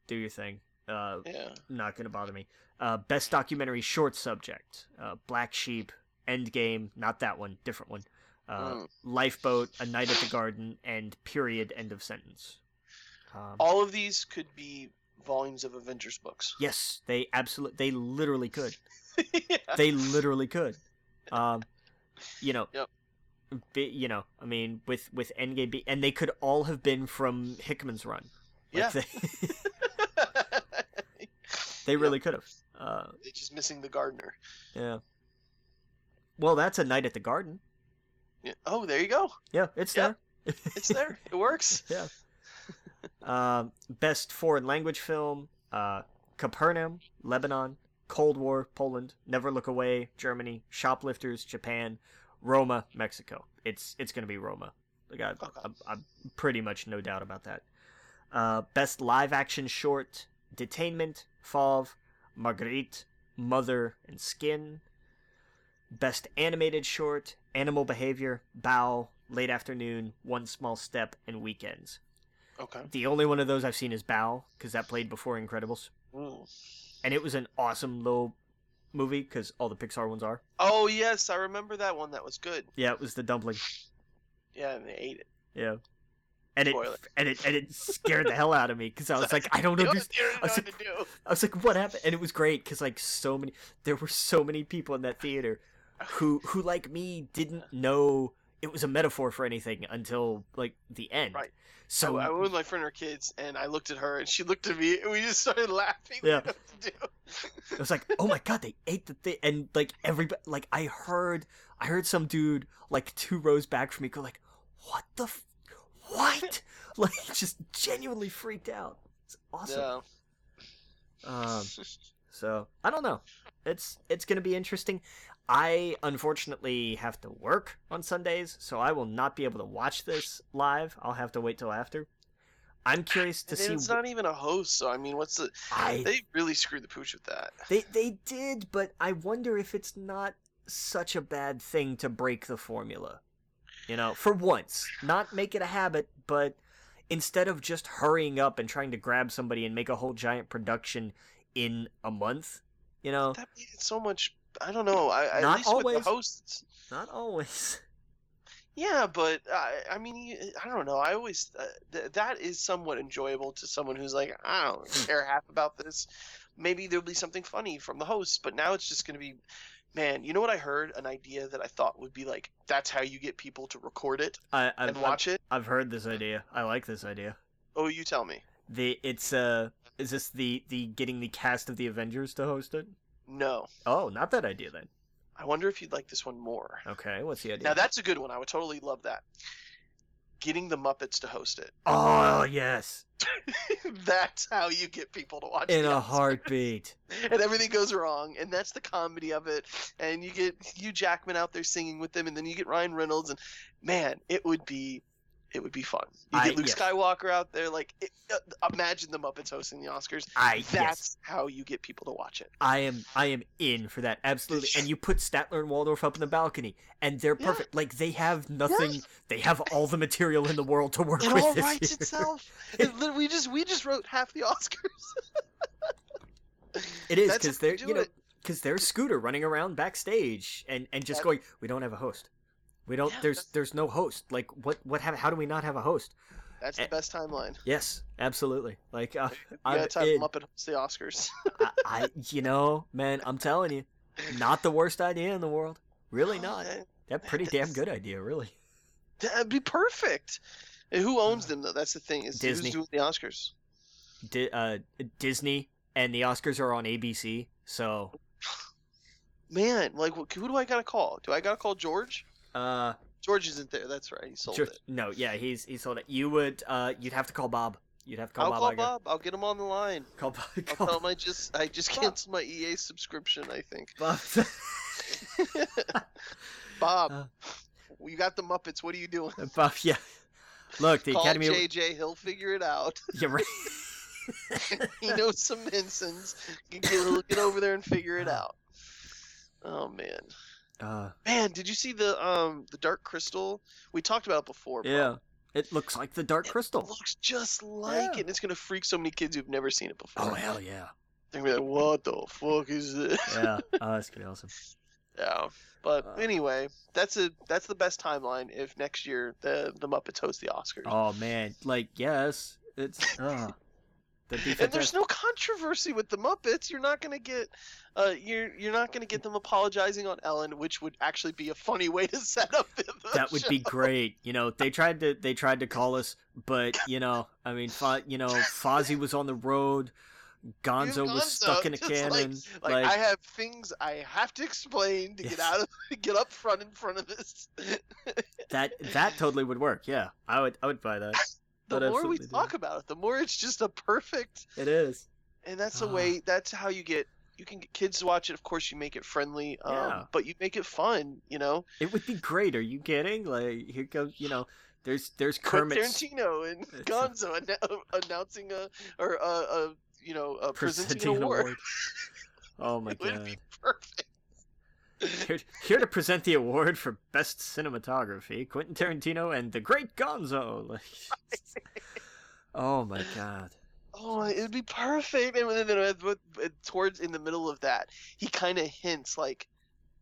do your thing. Uh, Yeah. not gonna bother me. Uh, best documentary short subject: uh, Black Sheep, Endgame, not that one, different one. Uh, Mm. Lifeboat, A Night at the Garden, and Period. End of sentence. Um, All of these could be volumes of Avengers books. [LAUGHS] yes, they absolutely, they literally could. yeah. They literally could. Um, you know. Yep. Be, you know, I mean, with with Endgame, be, and they could all have been from Hickman's run. Like, Yeah. they, [LAUGHS] they really could have. Uh, They're just missing the gardener. yeah. Well, that's a night at the garden. Yeah. Oh, there you go. Yeah, it's Yeah. there. It's there. it works. [LAUGHS] Yeah. Um, best foreign language film: uh, Capernaum, Lebanon; Cold War, Poland; Never Look Away, Germany; Shoplifters, Japan; Roma, Mexico. It's it's gonna be Roma. Like I, Okay. I'm pretty much no doubt about that. Uh, best live action short: Detainment, Fauve, Marguerite, Mother, and Skin. Best animated short: Animal Behavior, Bow, Late Afternoon, One Small Step, and Weekends. Okay. The only one of those I've seen is Bow because that played before Incredibles, Ooh. and it was an awesome little movie because all the Pixar ones are. Oh yes, I remember that one. That was good. Yeah, it was the dumpling. Yeah, and they ate it. Yeah. And it, Spoiler. and it and it scared the hell out of me because I was like, I don't understand. didn't know I was what to do. I was like, what happened? And it was great because like so many, there were so many people in that theater who who like me didn't know it was a metaphor for anything until like the end. Right. So I, I went with my [LAUGHS] friend and her kids, and I looked at her, and she looked at me, and we just started laughing. Yeah. didn't [LAUGHS] know what to do. it was like, oh my god, they ate the thing, and like everybody, like I heard, I heard some dude like two rows back from me go like, what the, f- what? [LAUGHS] like just genuinely freaked out. It's awesome. Yeah. Um, so I don't know. It's it's gonna be interesting. I unfortunately have to work on Sundays, so I will not be able to watch this live. I'll have to wait till after. I'm curious to And see. it's not even a host, so I mean, what's the? I They really screwed the pooch with that. they they did, but I wonder if it's not such a bad thing to break the formula. You know, for once, not make it a habit, but instead of just hurrying up and trying to grab somebody and make a whole giant production in a month, you know, That made it so much. I don't know. I, Not at least with always. the hosts. not always. [LAUGHS] Yeah, but I, I mean, I don't know. I always uh, th- that is somewhat enjoyable to someone who's like, I don't care half about this. Maybe there'll be something funny from the hosts, but now it's just going to be, man. You know what I heard? An idea that I thought would be like, that's how you get people to record it I, I've, and watch it. I've heard this idea. I like this idea. Oh, you tell me. The it's uh, is this the the getting the cast of the Avengers to host it? No, Oh, not that idea then. I wonder if you'd like this one more. Okay, what's the idea? Now that's a good one. I would totally love that. Getting the Muppets to host it. oh yes, [LAUGHS] that's how you get people to watch in a heartbeat. [LAUGHS] and everything goes wrong, and that's the comedy of it. And you get Hugh Jackman out there singing with them, and then you get Ryan Reynolds, and man, it would be, it would be fun. You I- get Luke yes. Skywalker out there, like it, uh, imagine the Muppets hosting the Oscars. I That's yes, how you get people to watch it. I am I am in for that absolutely. And you put Statler and Waldorf up in the balcony, and they're Yeah. perfect. Like they have nothing. They have all the material in the world to work It with all this writes year. itself. [LAUGHS] It, we just we just wrote half the Oscars. It is because they're you know it. because there's Scooter running around backstage and and just That- going, we don't have a host. We don't. Yeah, there's there's no host. Like what what have, how do we not have a host? That's Eh. the best timeline. Yes, absolutely. Like uh, You gotta have in. Muppet host the Oscars. I, [LAUGHS] I you know man, I'm telling you, not the worst idea in the world. Really Oh, not. man, That pretty damn good idea, really. That'd be perfect. And who owns them though? That's the thing. Is Disney. who's doing the Oscars? Di- uh, Disney and the Oscars are on ABC, so [SIGHS] Man, like, who do I gotta call? Do I gotta call George? Uh, George isn't there. That's right. He sold sure- it. no, yeah, he's he sold it. You would uh, you'd have to call Bob. You'd have to call I'll Bob. call Iger. Bob. I'll get him on the line. Call Bob. I'll Call tell him I just I just Bob. canceled my EA subscription. I think. Bob. [LAUGHS] Bob, Uh. you got the Muppets. What are you doing? [LAUGHS] Bob, yeah. Look, the Call Academy. JJ. He'll figure it out. [LAUGHS] Yeah, right. he knows some Minsons. Get, get, get over there and figure it out. Oh man, Uh, man, did you see the um the Dark Crystal? We talked about it before. bro. yeah. It looks like the Dark It Crystal. looks just like Yeah. it. and It's gonna freak so many kids who've never seen it before. Oh hell yeah. They're gonna be like, "What the fuck is this?" Yeah. Oh, that's gonna be awesome. [LAUGHS] Yeah. But Uh. anyway, that's a that's the best timeline. If next year the the Muppets host the Oscars, Oh man, like yes, it's. Oh, [LAUGHS] that'd and there's no controversy with the Muppets. You're not gonna get, uh, you're you're not gonna get them apologizing on Ellen, which would actually be a funny way to set up the. the [LAUGHS] that would be great. You know, they tried to they tried to call us, but [LAUGHS] you know, I mean, Fo- you know, Fozzie was on the road, Gonzo was stuck in a just like- cannon. Like, Like, I have things I have to explain to Yes. get out of get up front in front of this. that that totally would work. Yeah, I would I would buy that. The That more we do. talk about it, the more it's just a perfect It is. and that's the Ah. way that's how you get you can get kids to watch it of course you make it friendly um, Yeah. but you make it fun you know It would be great. Are you kidding? Like here goes, you know, there's there's Kermit Tarantino and [LAUGHS] Gonzo annou- announcing a or a, a you know a presenting, presenting an award, Oh [LAUGHS] my it would god. be perfect Here, here to present the award for best cinematography, Quentin Tarantino and the Great Gonzo. Like, [LAUGHS] oh my god. Oh, it'd be perfect. And then towards in the middle of that, he kind of hints like,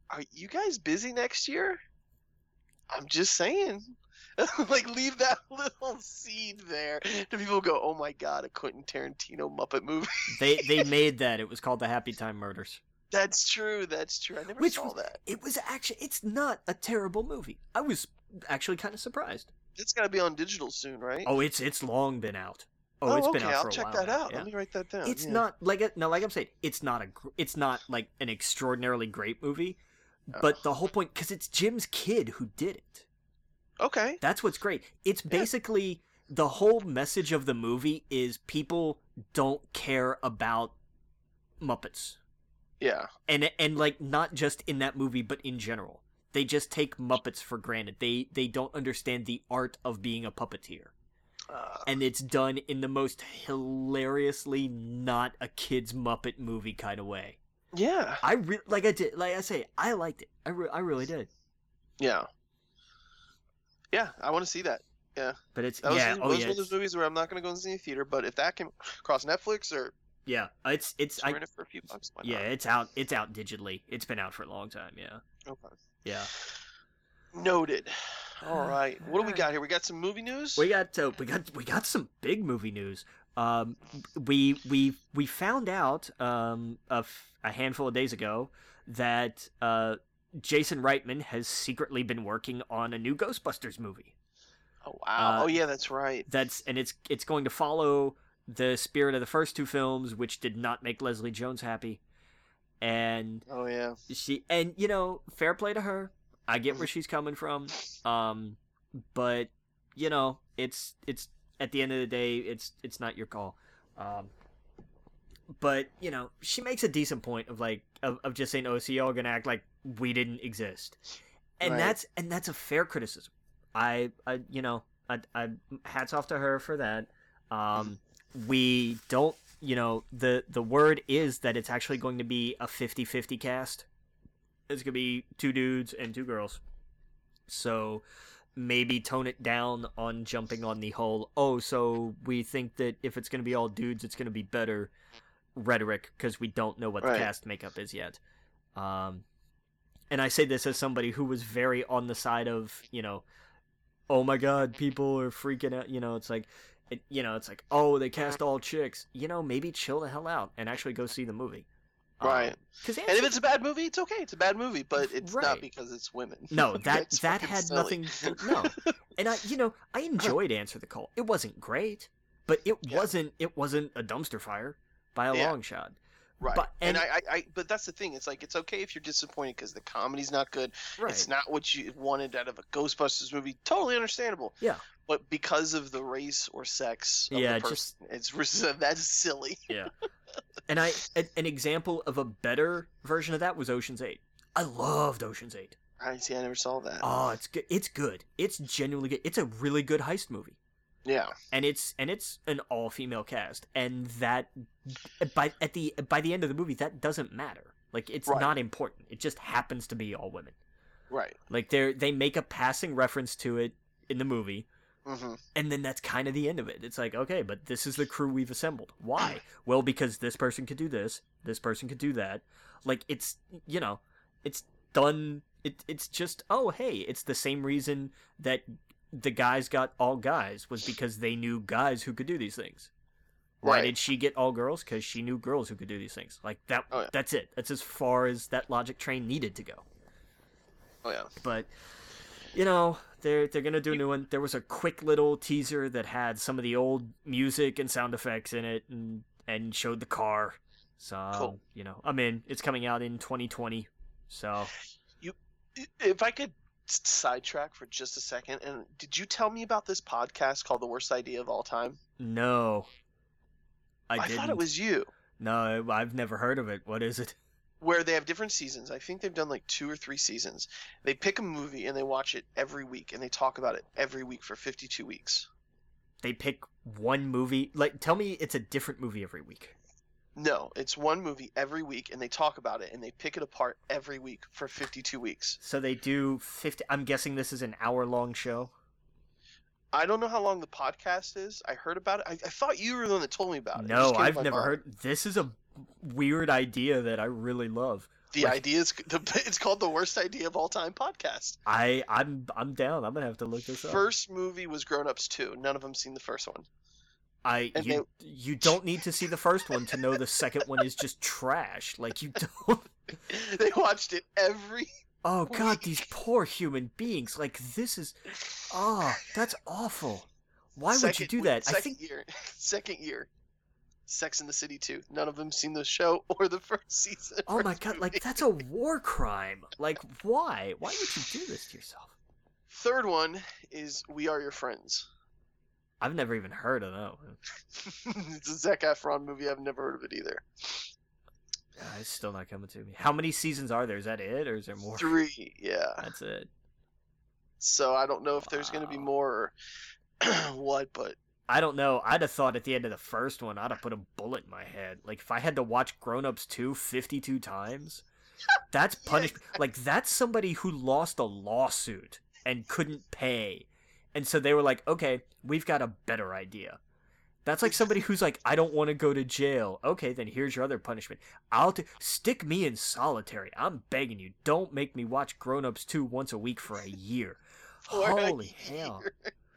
"Are you guys busy next year?" I'm just saying. [LAUGHS] like leave that [LAUGHS] little seed there. Do people go, "Oh my god, a Quentin Tarantino Muppet movie"? They they made that. It was called the Happy Time Murders. That's true. That's true. I never Which saw was- that. It was actually it's not a terrible movie. I was actually kind of surprised. It's got to be on digital soon, right? Oh, it's it's long been out. Oh, oh it's okay. been out I'll for a check that now, out. yeah. Let me write that down. It's yeah. not like a, no, like I'm saying, it's not a it's not like an extraordinarily great movie, oh. but Oh. the whole point because it's Jim's kid who did it. okay. That's what's great. It's Yeah. basically the whole message of the movie is people don't care about Muppets. Yeah. And and like not just in that movie but in general. They just take Muppets for granted. They they don't understand the art of being a puppeteer. Uh, And it's done in the most hilariously not a kids Muppet movie kind of way. yeah. I re- like I did like I say I liked it. I re- I really did. Yeah. Yeah. I want to see that. Yeah. But it's That was, yeah, one- oh those yeah, one of those movies where I'm not going to go and see the theater, but if that came across Netflix or yeah. It's it's I, it for a few bucks, yeah, not? it's out it's out digitally. It's been out for a long time, yeah. Okay. Yeah. Noted. All [SIGHS] right. What do we got here? We got some movie news. We got uh, we got we got some big movie news. Um, we we we found out um a, f- a handful of days ago that uh Jason Reitman has secretly been working on a new Ghostbusters movie. Oh wow. uh, oh yeah, that's right. That's and it's it's going to follow the spirit of the first two films, which did not make Leslie Jones happy. And Oh yeah. she and you know, fair play to her. I get where she's coming from. Um, but you know, it's it's at the end of the day, it's it's not your call. Um, but you know, she makes a decent point of like of, of just saying, "Oh, so y'all gonna act like we didn't exist," and Right. that's and that's a fair criticism. I, I you know, I, I hats off to her for that. Um, we don't, you know, the the word is that it's actually going to be a 50-50 cast. It's gonna be two dudes and two girls. So maybe tone it down on jumping on the whole oh so we think that if it's going to be all dudes it's going to be better rhetoric because we don't know what Right. the cast makeup is yet um and i say this as somebody who was very on the side of you know oh my god people are freaking out you know it's like it, you know it's like oh they cast all chicks you know maybe chill the hell out and actually go see the movie um, Right. because And if it's a bad movie, it's okay. It's a bad movie, but it's Right. not because it's women. No, [LAUGHS] that That's that fucking had silly. nothing. To, [LAUGHS] no, and I, you know, I enjoyed Answer the Call. It wasn't great, but it Yeah. wasn't. It wasn't a dumpster fire by a Yeah. long shot. Right. But- and, and- I, I, I, but that's the thing. It's like it's okay if you're disappointed because the comedy's not good. Right. It's not what you wanted out of a Ghostbusters movie. Totally understandable. Yeah. But because of the race or sex of Yeah, the just- it's [LAUGHS] that's silly. Yeah. and I, an, an example of a better version of that was Ocean's Eight. I loved Ocean's Eight. I see. I never saw that. Oh, it's good. It's good. It's genuinely good. It's a really good heist movie. Yeah. and it's and it's an all female cast and that by at the by the end of the movie that doesn't matter. Like it's Right. not important. It just happens to be all women. Right. like they they make a passing reference to it in the movie hmm and then that's kind of the end of it. It's like okay but this is the crew we've assembled. Why? [CLEARS THROAT] Well because this person could do this this person could do that. Like it's you know it's done it, it's just oh hey it's the same reason that the guys got all guys was because they knew guys who could do these things why did she get all girls because she knew girls who could do these things like that Oh, yeah. that's it that's as far as that logic train needed to go Oh yeah. but you know they're they're gonna do a new one. There was a quick little teaser that had some of the old music and sound effects in it, and and showed the car. So Cool. you know, I'm in. It's coming out in 2020. So you, If I could sidetrack for just a second, and did you tell me about this podcast called "The Worst Idea of All Time"? no, I, I didn't. thought it was you. No, I've never heard of it. What is it? where they have different seasons. I think they've done like two or three seasons. They pick a movie and they watch it every week and they talk about it every week for 52 weeks. They pick one movie. Like, tell me it's a different movie every week. No, it's one movie every week, and they talk about it and they pick it apart every week for 52 weeks. So they do 50 I'm guessing this is an hour long show. I don't know how long the podcast is. I heard about it. I, I thought you were the one that told me about it. It No, to I've never mind. heard this is a weird idea that I really love. The like- idea is [LAUGHS] the, it's called the worst idea of all time podcast. I I'm I'm down. I'm going to have to look this up. First movie was Grown Ups 2. None of them seen the first one. I and you you don't need to see the first one to know the second one is just trash. Like you don't [LAUGHS] they watched it every. Oh god, these poor human beings. Like this is oh, that's awful. Why would you do week- that? I Second think year. [LAUGHS] Second year. Sex in the City 2. None of them seen the show [LAUGHS] or the first season. Oh my god, like that's a war crime. Like why? Why would you do this to yourself? Third one is We Are Your Friends. I've never even heard of that one. [LAUGHS] it's a Zac Efron movie. I've never heard of it either. Yeah, it's still not coming to me. How many seasons are there? Is that it or is there more? Three, yeah. That's it. So I don't know if there's going to be more or [CLEARS THROAT] what, but I don't know. I'd have thought at the end of the first one, I'd have put a bullet in my head. Like, if I had to watch Grown Ups 2 52 times, that's [LAUGHS] Yeah, punishment. Like, that's somebody who lost a lawsuit and couldn't pay. And so they were like, okay, we've got a better idea. That's like somebody who's like, I don't want to go to jail. Okay, then here's your other punishment. I'll t- stick me in solitary. I'm begging you. Don't make me watch Grown Ups 2 once a week for a year. [LAUGHS] for a Holy hell.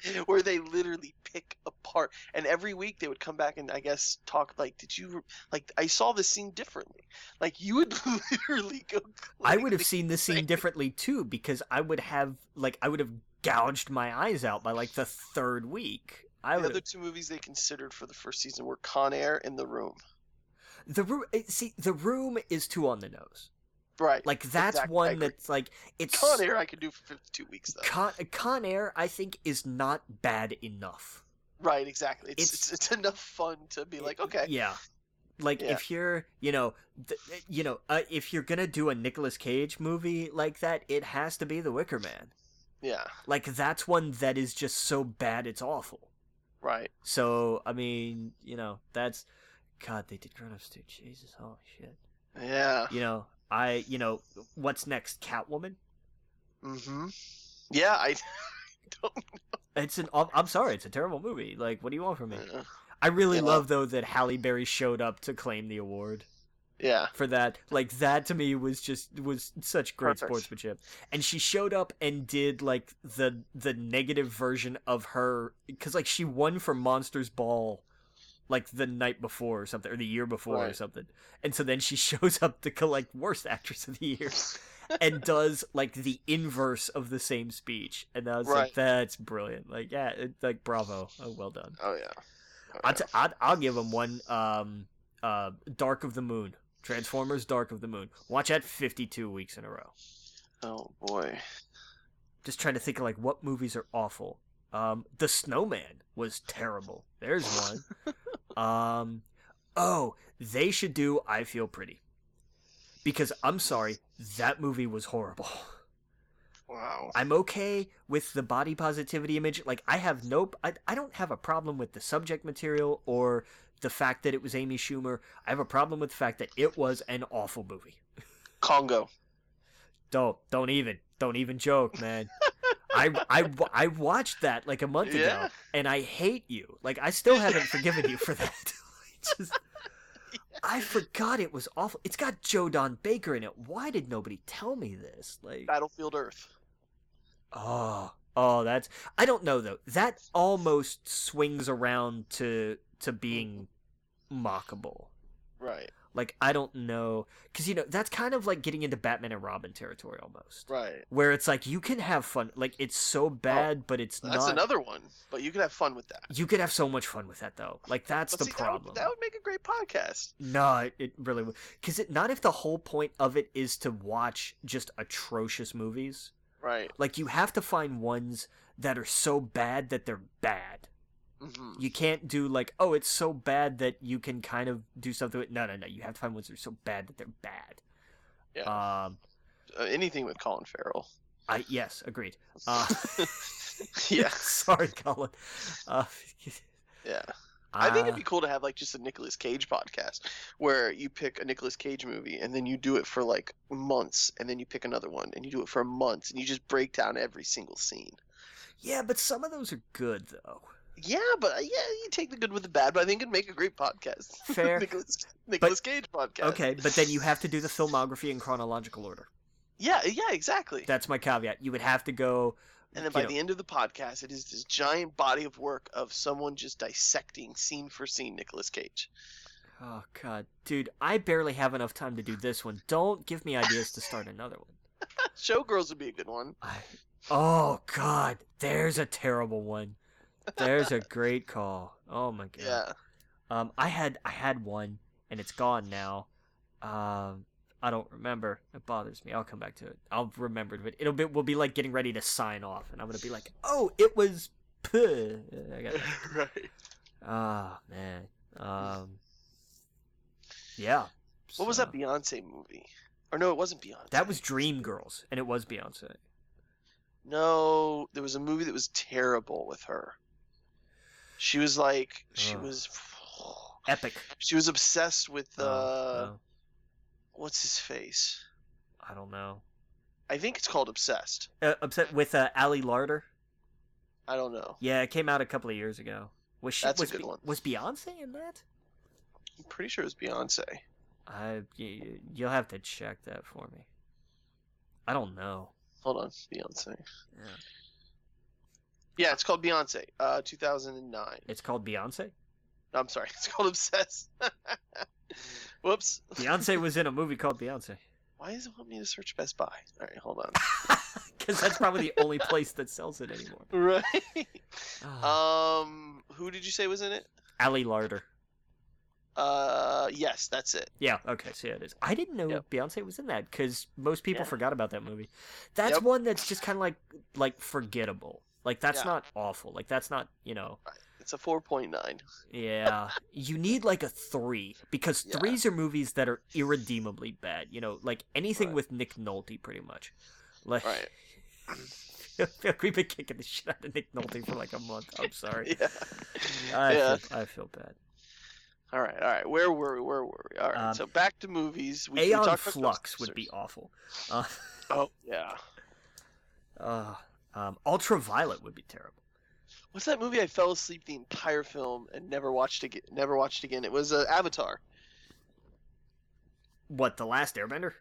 year, [LAUGHS] where they literally pick apart, and every week they would come back and I guess talk like, did you like? I saw this scene differently. Like you would [LAUGHS] literally go. I would have seen this scene differently too because I would have like I would have gouged my eyes out by like the third week. I The other two movies they considered for the first season were Con Air and The Room. the room. See, the room is too on the nose. Right. Like that's Exactly, one that's like it's Con Air I could do for 52 weeks though. Con, Con Air. I think is not bad enough. right, exactly. It's, It's- it's it's enough fun to be like, okay, Yeah. Like Yeah. if you're, you know, th- you know, uh, if you're gonna do a Nicolas Cage movie like that, it has to be The Wicker Man. Yeah, Like that's one that is just so bad it's awful. right. So I mean, you know, that's God. They did grown ups too. Jesus, holy shit. Yeah. You know, I, you know, what's next? Catwoman. Mm-hmm. Yeah, I [LAUGHS] don't. Know. It's an. I'm sorry, it's a terrible movie. Like, what do you want from me? uh, I really Yeah. love though that Halle Berry showed up to claim the award Yeah. for that. Like that to me was just was such great Perfect. sportsmanship. And she showed up and did like the the negative version of her because like she won for Monsters Ball like the night before or something or the year before or something. And so then she [LAUGHS] shows up to collect worst actress of the year [LAUGHS] and does like the inverse of the same speech. And I was like, that's brilliant. Like yeah, it, like bravo. Oh, well done. Oh yeah. Oh, yeah. t- I'll, I'll give him one. Um, uh, Dark of the Moon, Transformers: Dark of the Moon. Watch that fifty-two weeks in a row. oh boy. Just trying to think of like what movies are awful. Um, The Snowman was terrible. There's one. [LAUGHS] um, oh, they should do I Feel Pretty. Because I'm sorry, that movie was horrible. Wow. I'm okay with the body positivity image. Like I have no, I, I don't have a problem with the subject material or the fact that it was Amy Schumer. I have a problem with the fact that it was an awful movie. [LAUGHS] Congo. Don't, don't even, don't even joke, man. I, I, I watched that like a month ago, and I hate you. Like I still haven't forgiven you for that. [LAUGHS] Just, I forgot it was awful. It's got Joe Don Baker in it. Why did nobody tell me this? Like, Battlefield Earth. Oh, oh, that's I don't know though. That almost swings around to to being mm-hmm. mockable. Right. Like I don't know, because you know that's kind of like getting into Batman and Robin territory almost, Right. where it's like you can have fun. Like it's so oh, bad, but it's That's not. another one, but you can have fun with that. You could have so much fun with that though. Like that's the see, that would- problem. That would, make a great podcast. No, it, it really would. Because it not if the whole point of it is to watch just atrocious movies. Right. Like you have to find ones that are so bad that they're bad. Hmm You can't do like, oh, it's so bad that you can kind of do something with. No, no, no. You have to find ones that are so bad that they're bad. Yeah. Um, Uh, anything with Colin Farrell. I yes, agreed. [LAUGHS] Uh, [LAUGHS] [LAUGHS] yeah. sorry, Colin. Uh, Yeah. I think Uh, it'd be cool to have like just a Nicolas Cage podcast where you pick a Nicolas Cage movie and then you do it for like months and then you pick another one and you do it for months and you just break down every single scene. yeah, but some of those are good though. Yeah, but uh, yeah, you take the good with the bad, but I think it'd make a great podcast. [LAUGHS] Fair. Nicolas, Nicolas Cage podcast. Okay, but then you have to do the filmography in chronological order. Yeah, yeah, exactly. That's my caveat. You would have to go. and then by know, the end of the podcast, it is this giant body of work of someone just dissecting scene for scene Nicolas Cage. Oh god, dude, I barely have enough time to do this one. Don't give me ideas to start another one. [LAUGHS] Showgirls would be a good one. I. Oh god, there's a terrible one. There's a great call. Oh my god. Yeah. Um, I had I had one, and it's gone now. Um, I don't remember. It bothers me. I'll come back to it. I'll remember it. But it'll be we'll be like getting ready to sign off, and I'm gonna be like, oh, it was. Puh. [LAUGHS] I got. [LAUGHS] right. Ah man. Um. Yeah. What was that Beyonce movie? Or no, it wasn't Beyonce. That was Dreamgirls, and it was Beyonce. No, there was a movie that was terrible with her. She was like she Ugh. was [SIGHS] Epic. she was obsessed with uh Oh, no, what's his face? I don't know. I think it's called Obsessed. Uh, upset with uh, Ali Larter. I don't know. Yeah, it came out a couple of years ago. Was she? That's a good one. Was Beyonce in that? I'm pretty sure it was Beyonce. I y- you'll have to check that for me. I don't know. Hold on, Beyonce. Yeah. Yeah, it's called Beyonce. Uh, 2009. It's called Beyonce. I'm sorry, [LAUGHS] it's called Obsessed. [LAUGHS] Whoops. Beyonce [LAUGHS] was in a movie called Beyonce. Why does it want me to search Best Buy? All right, hold on. Because that's probably the only place that sells it anymore. Right. Ah, Um, who did you say was in it? Ali Larter. Uh, yes, that's it. Yeah. Okay. So yeah, it is. I didn't know Yep. Beyonce was in that because most people Yeah. forgot about that movie. That's Yep. one that's just kind of like like forgettable. Like that's Yeah. not awful. Like that's not you know. It's a 4.9. Yeah. you need like a three because Yeah. threes are movies that are irredeemably bad. You know, like anything Right. with Nick Nolte, pretty much. Like. Right. [LAUGHS] We've been kicking the shit out of Nick Nolte for like a month. I'm sorry. [LAUGHS] Yeah. I, Yeah. feel, I feel bad. All right, all right. Where were we? Where were we? All right. Um, so back to movies. We, we Aeon about Flux would be awful. Uh, [LAUGHS] Oh yeah. uh, um, Ultraviolet would be terrible. What's that movie? I fell asleep the entire film and never watched again. Never watched again. It was uh, Avatar. What the last Airbender?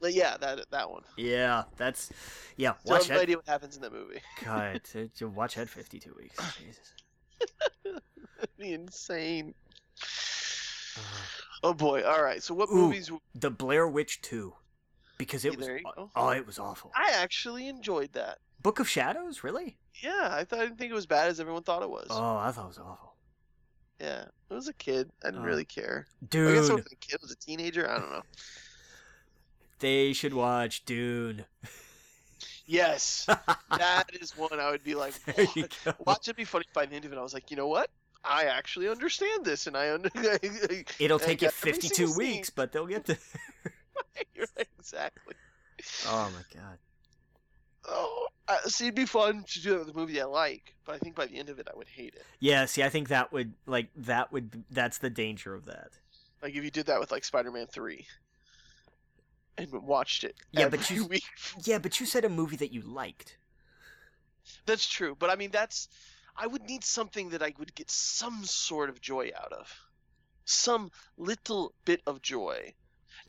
But yeah, that that one. Yeah, that's yeah. Still Watch have no idea what happens in that movie. [LAUGHS] God, to- watch that 52 weeks. [LAUGHS] Jesus. Be insane. Uh, [SIGHS] Oh boy. All right. So what Ooh. movies? the Blair Witch 2, because it Yeah, was oh, it was awful. I actually enjoyed that. Book of Shadows, really? Yeah, I thought I didn't think it was bad as everyone thought it was. Oh, I thought it was awful. Yeah, I was a kid. I didn't Oh. really care. Dude, I guess Dude, wasn't a kid. It was a teenager. I don't know. [LAUGHS] they should watch Dune. [LAUGHS] Yes, that is [LAUGHS] one I would be like, There you "What?" go. watch it be funny by the end of it. I was like, you know what? I actually understand this, and I under. It'll take you 52 single scene. weeks, but they'll get there. You're right, exactly. Oh my god. Oh, see, it'd be fun to do it with a movie I like, but I think by the end of it, I would hate it. Yeah, see, I think that would like that would that's the danger of that. Like if you did that with like Spider-Man Three, and watched it. Yeah, but you- [LAUGHS] week. Yeah, but you said a movie that you liked. That's true, but I mean that's I would need something that I would get some sort of joy out of. Some little bit of joy.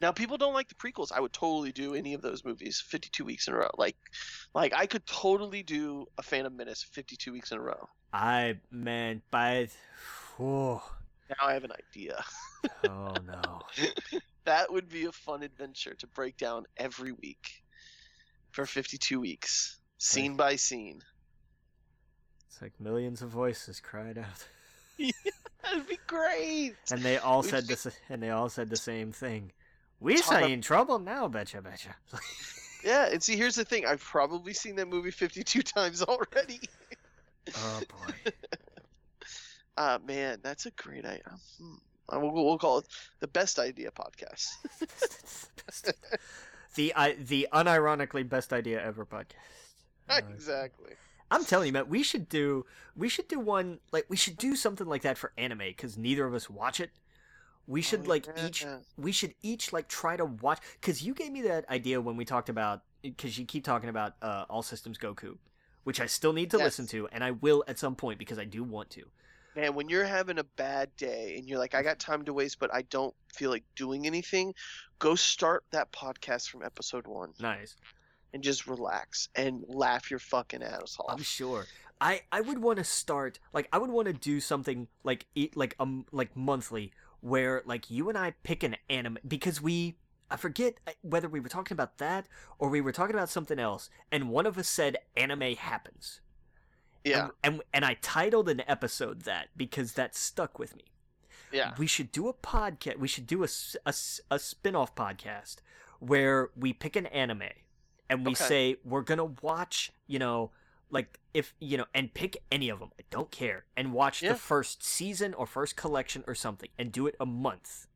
Now people don't like the prequels. I would totally do any of those movies 52 weeks in a row. Like like I could totally do a Phantom Menace 52 weeks in a row. I man, by Now I have an idea. [LAUGHS] oh no. [LAUGHS] That would be a fun adventure to break down every week for 52 weeks, scene by scene. It's like millions of voices cried out, [LAUGHS] yeah, That'd be great. and they all said this, and they all said the same thing. We Ton say of- in trouble now, betcha, betcha. [LAUGHS] Yeah, and see, here's the thing. I've probably seen that movie 52 times already. oh boy. [LAUGHS] Uh, man, that's a great idea. Hmm. Uh, We'll, we'll call it the best idea podcast. [LAUGHS] the I, the unironically best idea ever podcast. Uh, exactly. I'm telling you, man, we should do we should do one like we should do something like that for anime because neither of us watch it. We should Oh, like yeah. each we should each like try to watch because you gave me that idea when we talked about because you keep talking about uh, All Systems Goku, which I still need to Yes. listen to and I will at some point because I do want to. Man, when you're having a bad day and you're like, I got time to waste, but I don't feel like doing anything, go start that podcast from episode one Nice. and just relax and laugh your fucking ass off. I'm sure. I I would want to start like I would want to do something like eat like um like monthly where like you and I pick an anime because we I forget uh, whether we were talking about that or we were talking about something else and one of us said anime happens. Yeah, And and, and I titled an episode that because that stuck with me. yeah. We should do a podcast. We should do a a spin-off podcast where we pick an anime and we Okay. say we're going to watch, you know, like if, you know, and pick any of them. I don't care. And watch Yeah. the first season or first collection or something and do it a month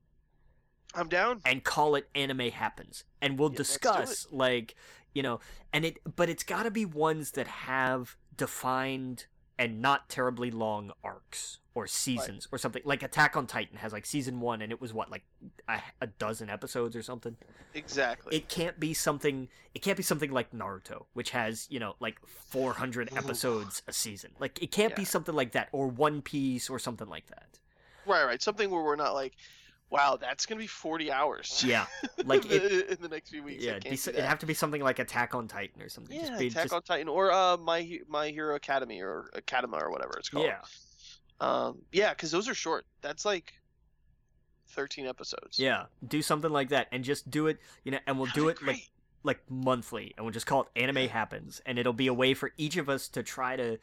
I'm down. and call it anime happens. And we'll Yeah, discuss like, you know, and it but it's got to be ones that have defined and not terribly long arcs or seasons or something. Like Attack on Titan has like season 1 and it was what like a, a dozen episodes or something. Exactly. It can't be something it can't be something like Naruto which has, you know, like 400 Ooh. episodes a season. Like it can't be something like that or One Piece or something like that. right, right. Something where we're not like, wow, that's gonna be 40 hours. Yeah. [LAUGHS] Like in, it the, in the next few weeks. Yeah, it'd have to be something like Attack on Titan or something. Yeah, just be, Attack just, on Titan or uh, my my Hero Academy or Academa or whatever it's called. yeah, Um, yeah, because those are short. That's like 13 episodes. yeah. Do something like that, and just do it. You know, and we'll do That'd it be like like monthly, and we'll just call it Anime Happens, and it'll be a way for each of us to try to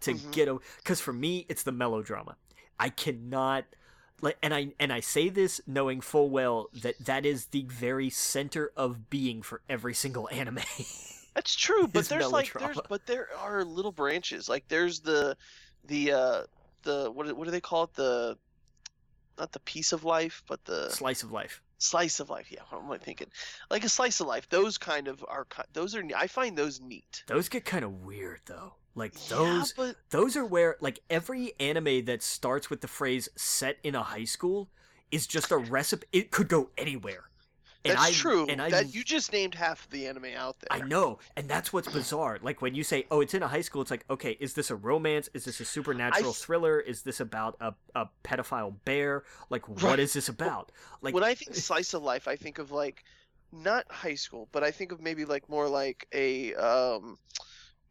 to Mhm. get a. Because for me, it's the melodrama. I cannot. Like, and I and I say this knowing full well that that is the very center of being for every single anime. [LAUGHS] That's true, but there's like there's but there are little branches. Like there's the the uh the what do- what do they call it? The not the piece of life, but the Slice of life. slice of life. Yeah, what am I thinking? Like a slice of life. Those kind of are those are I find those neat. Those get kind of weird though. Like those Yeah, but Those are where like every anime that starts with the phrase set in a high school is just a recipe it could go anywhere. That's I, true. And I that you just named half the anime out there. I know, and that's what's bizarre. Like when you say, "Oh, it's in a high school," it's like, okay, is this a romance? Is this a supernatural s- thriller? Is this about a, a pedophile bear? Like, what Right. is this about? Like, when I think slice of life, I think of like not high school, but I think of maybe like more like a um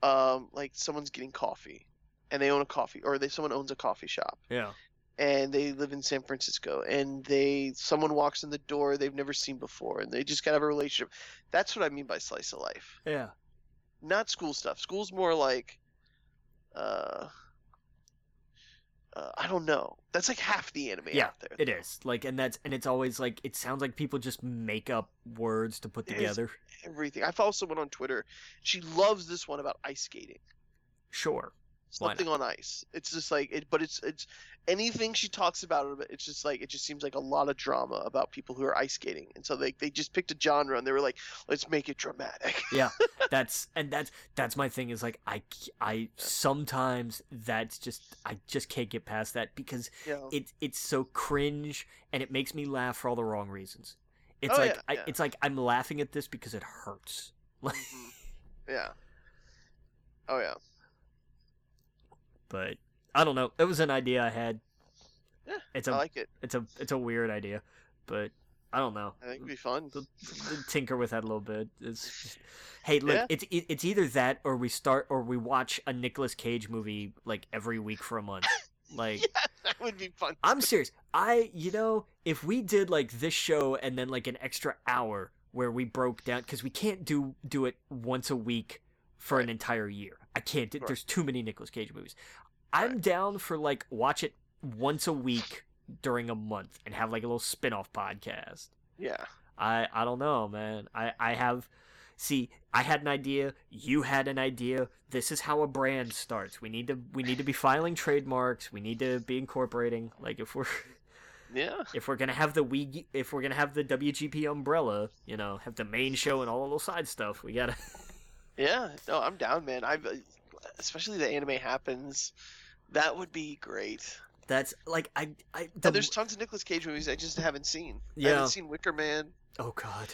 um like someone's getting coffee and they own a coffee or they someone owns a coffee shop yeah, and they live in San Francisco and they someone walks in the door they've never seen before and they just kind of have a relationship. That's what I mean by slice of life. yeah, Not school stuff. School's more like uh uh, I don't know. That's like half the anime Yeah, out there. it is. Like, and that's and it's always like it sounds like people just make up words to put It together. Everything. I follow someone on Twitter. She loves this one about ice skating. Sure. Something on ice. It's just like it, but it's it's anything she talks about it. It's just like it just seems like a lot of drama about people who are ice skating, and so they they just picked a genre and they were like, let's make it dramatic. [LAUGHS] Yeah, that's and that's that's my thing is like I I sometimes that's just I just can't get past that because know? it it's so cringe and it makes me laugh for all the wrong reasons. It's Oh, like yeah, I, yeah. it's like I'm laughing at this because it hurts. Like, [LAUGHS] Mhm. yeah. Oh yeah. But I don't know. It was an idea I had. Yeah, it's I a like it. it's a it's a weird idea, but I don't know. I think it'd be fun. tinker with that a little bit. It's just, hey, look, Yeah. it's it's either that or we start or we watch a Nicolas Cage movie like every week for a month. [LAUGHS] Like yeah, that would be fun. I'm serious. I you know if we did like this show and then like an extra hour where we broke down because we can't do do it once a week for an entire year. I can't. Right. There's too many Nicolas Cage movies. I'm Right. down for like watch it once a week during a month and have like a little spin-off podcast. Yeah. I I don't know, man. I I have see, I had an idea, you had an idea. This is how a brand starts. We need to we need to be filing trademarks. We need to be incorporating like if we're Yeah. if we're going to have the we if we're going to have the WGP umbrella, you know, have the main show and all the little side stuff. We got to Yeah. No, I'm down, man. I've especially the anime happens. That would be great. That's like I I the, there's tons of Nicolas Cage movies I just haven't seen. Yeah. I haven't seen Wicker Man. oh god.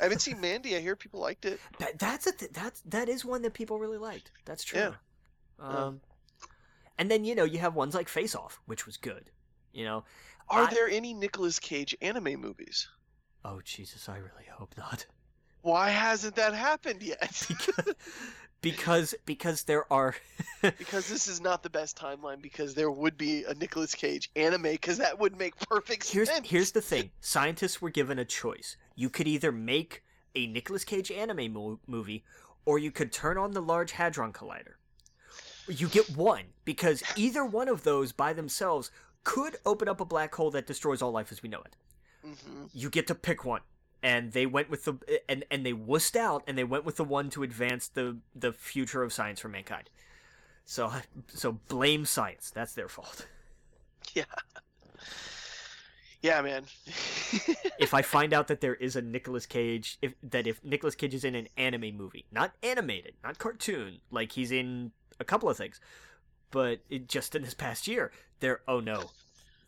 I haven't seen Mandy. I hear people liked it. [LAUGHS] That, that's a th- that's that is one that people really liked. That's true. Yeah. Um, and then you know you have ones like Face Off, which was good. You know. Are I- there any Nicolas Cage anime movies? Oh Jesus, I really hope not. Why hasn't that happened yet? [LAUGHS] [LAUGHS] Because because there are [LAUGHS] because this is not the best timeline. Because there would be a Nicolas Cage anime. Because that would make perfect here's sense. here's the thing. Scientists were given a choice. You could either make a Nicolas Cage anime mo- movie, or you could turn on the Large Hadron Collider. You get one because either one of those by themselves could open up a black hole that destroys all life as we know it. hmm you get to pick one and they went with the and and they wussed out and they went with the one to advance the the future of science for mankind so [LAUGHS] so blame science that's their fault [LAUGHS] Yeah. Yeah, man. [LAUGHS] if i find out that there is a Nicolas cage if that if Nicolas cage is in an anime movie not animated not cartoon like he's in a couple of things but it, just in this past year they're oh no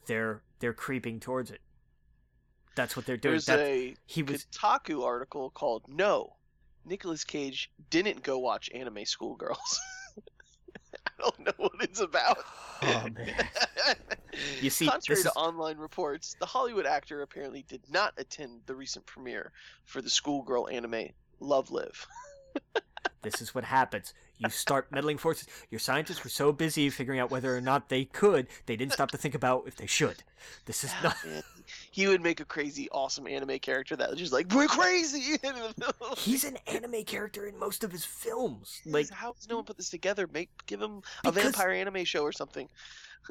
they're they're creeping towards it that's what they're doing There's that, a he was Kotaku article called "No, Nicolas Cage didn't go watch anime schoolgirls." [LAUGHS] I don't know what it's about. oh man [LAUGHS] You see, contrary to is- online reports, the Hollywood actor apparently did not attend the recent premiere for the schoolgirl anime Love Live. [LAUGHS] This is what happens. You start meddling forces. Your scientists were so busy figuring out whether or not they could, they didn't stop to think about if they should. This is ah, not. He would make a crazy, awesome anime character that was just like, "We're crazy." [LAUGHS] He's an anime character in most of his films. Like, how does no one put this together? Make give him a Because- vampire anime show or something.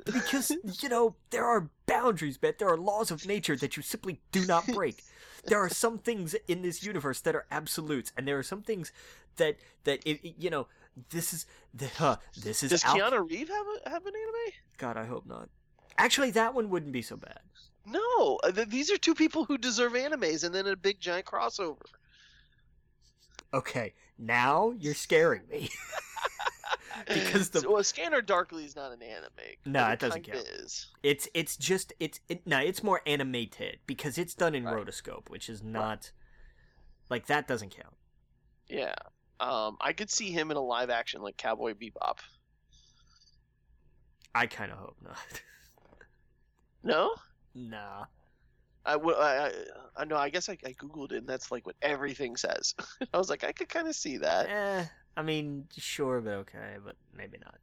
Because, you know, there are boundaries, but there are laws of nature that you simply do not break. There are some things in this universe that are absolutes, and there are some things that, that it, it- you know, this is, the, huh, this is Does out- Keanu Reeves have a, have an anime? God, I hope not. Actually, that one wouldn't be so bad. No, uh, th- these are two people who deserve animes, and then a big giant crossover. Okay, now you're scaring me. [LAUGHS] [LAUGHS] Because the- So, well, Scanner Darkly is not an anime. No, but it doesn't count. Is. It's it's just it's it no, it's more animated because it's done in Right. rotoscope, which is not like that doesn't count. Yeah. Um, I could see him in a live action like Cowboy Bebop. I kind of hope not. [LAUGHS] No, nah. I, w- I, I, I know. I guess I, I googled it, and that's like what everything says. [LAUGHS] I was like, I could kind of see that. Eh, I mean, sure, but okay, but maybe not.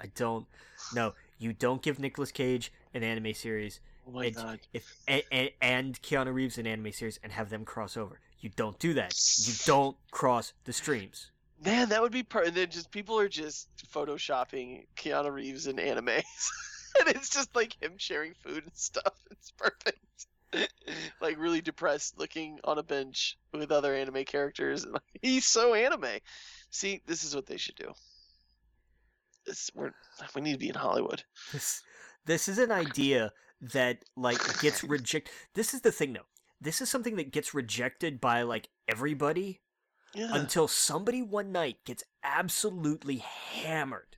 I don't. No, you don't give Nicolas Cage an anime series Oh my It's- god. if and, and, and Keanu Reeves an anime series and have them cross over. You don't do that. You don't cross the streams. Man, that would be per- and then just people are just photoshopping Keanu Reeves in animes. [LAUGHS] and it's just like him sharing food and stuff. It's perfect. [LAUGHS] like really depressed looking on a bench with other anime characters [LAUGHS] and he's so anime. See, this is what they should do. This we're we need to be in Hollywood. This this is an idea that like gets [LAUGHS] rejected. This is the thing though. This is something that gets rejected by like everybody Yeah. until somebody one night gets absolutely hammered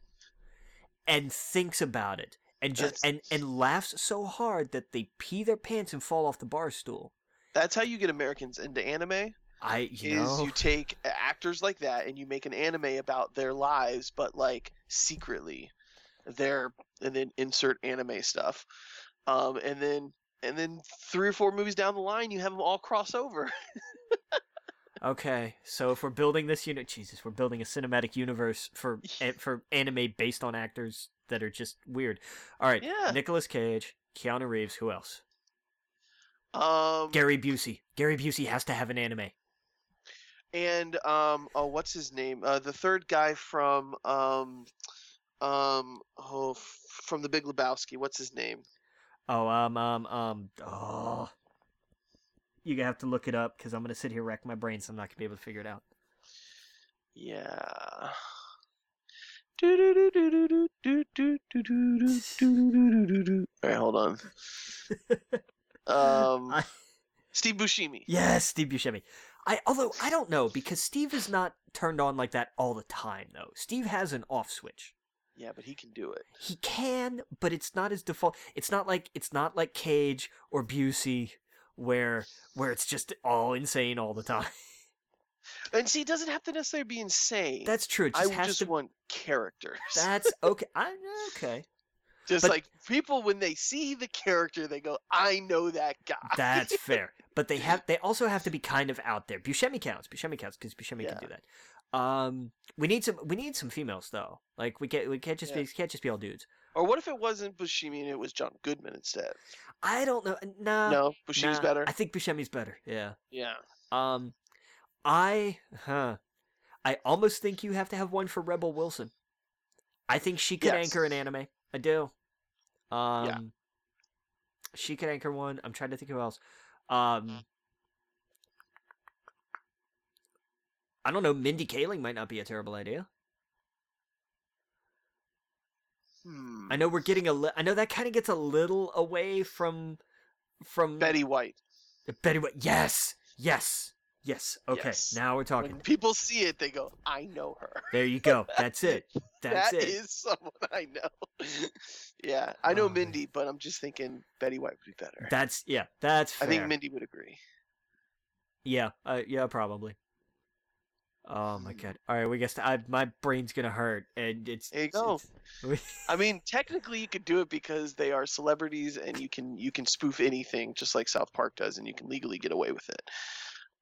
and thinks about it and just and and laughs so hard that they pee their pants and fall off the bar stool. That's how you get Americans into anime. I you is know you [LAUGHS] take actors like that and you make an anime about their lives, but like secretly, their and then insert anime stuff, um, and then and then three or four movies down the line, you have them all cross over. [LAUGHS] Okay, so if we're building this unit, Jesus, we're building a cinematic universe for [LAUGHS] for anime based on actors that are just weird. All right, Yeah. Nicolas Cage, Keanu Reeves, who else? Um, Gary Busey. Gary Busey has to have an anime. and um, oh, what's his name? Uh, the third guy from um, um, oh, f- from The Big Lebowski. What's his name? Oh, um, um, um, oh. You have to look it up because I'm gonna sit here rack my brain, so I'm not gonna be able to figure it out. Yeah. [LAUGHS] All right, hold on. [LAUGHS] Um, I- Steve Buscemi. Yes, Steve Buscemi. I although I don't know because Steve is not turned on like that all the time though. Steve has an off switch. Yeah, but he can do it. He can, but it's not his default. It's not like it's not like Cage or Busey where where it's just all insane all the time. [LAUGHS] And see, it doesn't have to necessarily be insane. That's true. It I just to. want characters. That's [LAUGHS] okay. I okay. just but- like people when they see the character, they go, "I know that guy." That's fair. But they have [LAUGHS] they also have to be kind of out there. Buscemi counts. Buscemi counts because Buscemi Yeah. can do that. Um, we need some we need some females though. Like we can't we can't just Yeah. be can't just be all dudes. Or what if it wasn't Buscemi and it was John Goodman instead? I don't know. Nah, no, Buscemi's nah, better. I think Buscemi's better. Yeah. Yeah. Um, I huh. I almost think you have to have one for Rebel Wilson. I think she could Yes. anchor an anime. I do. Um, she could anchor one. I'm trying to think who else. Um, I don't know. Mindy Kaling might not be a terrible idea. Hmm. I know we're getting a. Li- I know that kind of gets a little away from from Betty White. Betty White. Yes, yes, yes. Okay, Yes. now we're talking. When people see it, they go, "I know her." There you go. [LAUGHS] That's it. That's That it. is someone I know. [LAUGHS] yeah, I know Oh, man. Mindy, but I'm just thinking Betty White would be better. That's yeah. That's I think Mindy would agree. Yeah. Uh, yeah. Probably. Oh my Hmm. god. All right. We guess I, my brain's gonna hurt, and it's. There you go. it's- I mean, technically, you could do it because they are celebrities, and you can you can spoof anything, just like South Park does, and you can legally get away with it.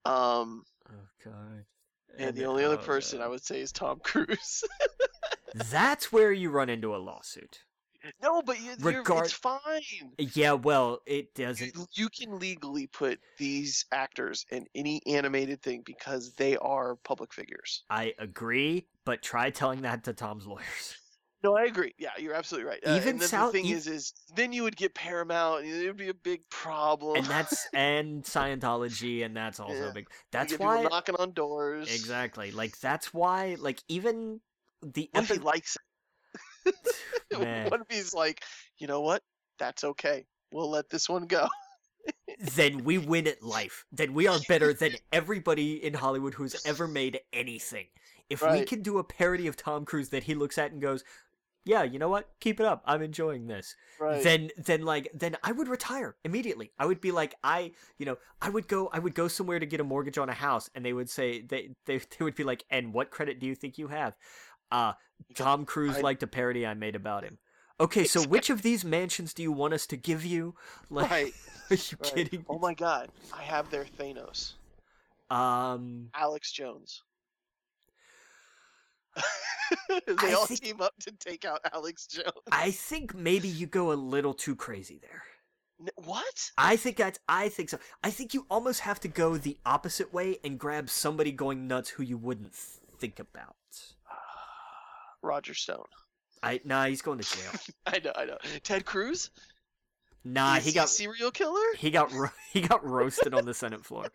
Um, oh god. and the only other person I would say is Tom [LAUGHS] Cruise. That's where you run into a lawsuit. no, but you, you're, Regard- it's fine. Yeah. Well, it doesn't. you can legally put these actors in any animated thing because they are public figures. I agree, but try telling that to Tom's [LAUGHS] lawyers. No, I agree. Yeah, you're absolutely right. Uh, Even and then South- the thing e- is, is then you would get Paramount, and it would be a big problem. And that's [LAUGHS] and Scientology, and that's also Yeah. a big. That's why knocking on doors. exactly. Like that's why. Like even the What if he likes [LAUGHS] it? [LAUGHS] What if he's like, you know what? That's okay. We'll let this one go. then we win at life. Then we are better than everybody in Hollywood who's ever made anything. If we can do a parody of Tom Cruise that he looks at and goes, "Yeah, you know what? Keep it up. I'm enjoying this." Right. Then then like then I would retire immediately. I would be like I, you know, I would go I would go somewhere to get a mortgage on a house and they would say they they, they would be like, "And what credit do you think you have?" Uh Tom Cruise I- liked a parody I made about him. Okay, so which of these mansions do you want us to give you? [LAUGHS] Like, right. [LAUGHS] are you right. kidding? Oh my God! I have their Thanos, Um, Alex Jones. [LAUGHS] they I all think- team up to take out Alex Jones. I think maybe you go a little too crazy there. N- What? I think that's. I think so. I think you almost have to go the opposite way and grab somebody going nuts who you wouldn't think about. [SIGHS] Roger Stone. I nah, he's going to jail. [LAUGHS] I know. I know. Ted Cruz. Nah, he got serial killer. he got ro- [LAUGHS] he got roasted on the Senate floor.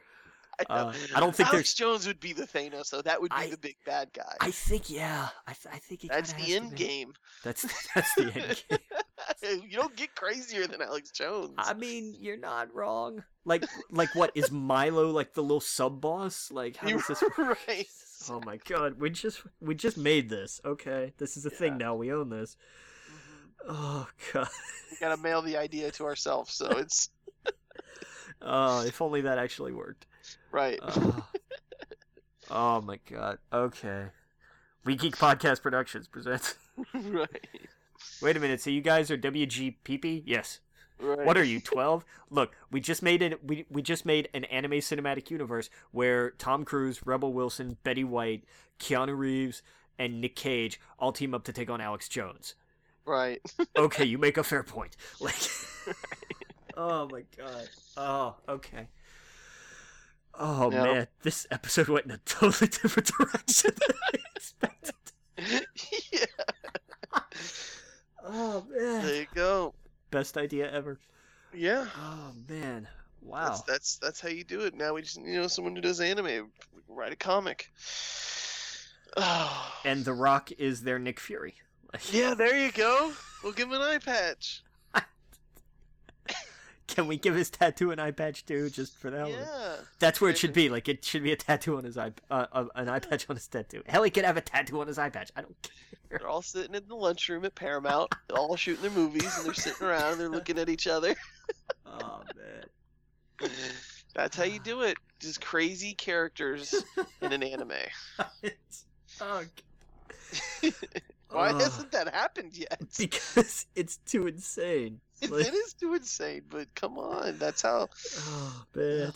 Uh, I don't think Alex Jones would be the Thanos, though. That would be I- the big bad guy. I think yeah. I th- I think [LAUGHS] That's the end game. That's [LAUGHS] that's the end game. you don't get crazier than Alex Jones. I mean, you're not wrong. Like like what is Milo like the little sub boss? Like how does this [LAUGHS] work? right. Oh my god, we just we just made this. Okay, this is a thing now. We own this. Mhm. Oh god. We gotta mail the idea to ourselves, so it's Oh, if only that actually worked. Right. Oh, oh my god. Okay. We Geek Podcast Productions presents. [LAUGHS] right. Wait a minute. So you guys are WGPP? Yes. Right. What are you, 12? Look, we just made it we we just made an anime cinematic universe where Tom Cruise, Rebel Wilson, Betty White, Keanu Reeves, and Nick Cage all team up to take on Alex Jones. Right. [LAUGHS] Okay, you make a fair point. Like [LAUGHS] Oh my god. Oh, okay. Oh No. man, this episode went in a totally [LAUGHS] different direction than I expected. [LAUGHS] yeah. Oh man. There you go. Best idea ever. Yeah. Oh man. Wow. That's that's that's how you do it. Now we just you know someone who does anime, write a comic. Oh. [SIGHS] And The Rock is their Nick Fury. Yeah, there you go. We'll give him an eye patch. Can we give his tattoo an eye patch too, just for that? one? Yeah. That's where it should be. Like it should be a tattoo on his eye, uh, uh, an eye patch on his tattoo. Hell, he could have a tattoo on his eye patch. I don't care. They're all sitting in the lunchroom at Paramount, [LAUGHS] all shooting their movies, and they're sitting around and they're looking at each other. [LAUGHS] Oh man. That's how you do it. Just crazy characters in an anime. [LAUGHS] oh, Why hasn't that happened yet? because it's too insane. It, Like- it is too insane, but come on, that's how. [SIGHS] Oh man.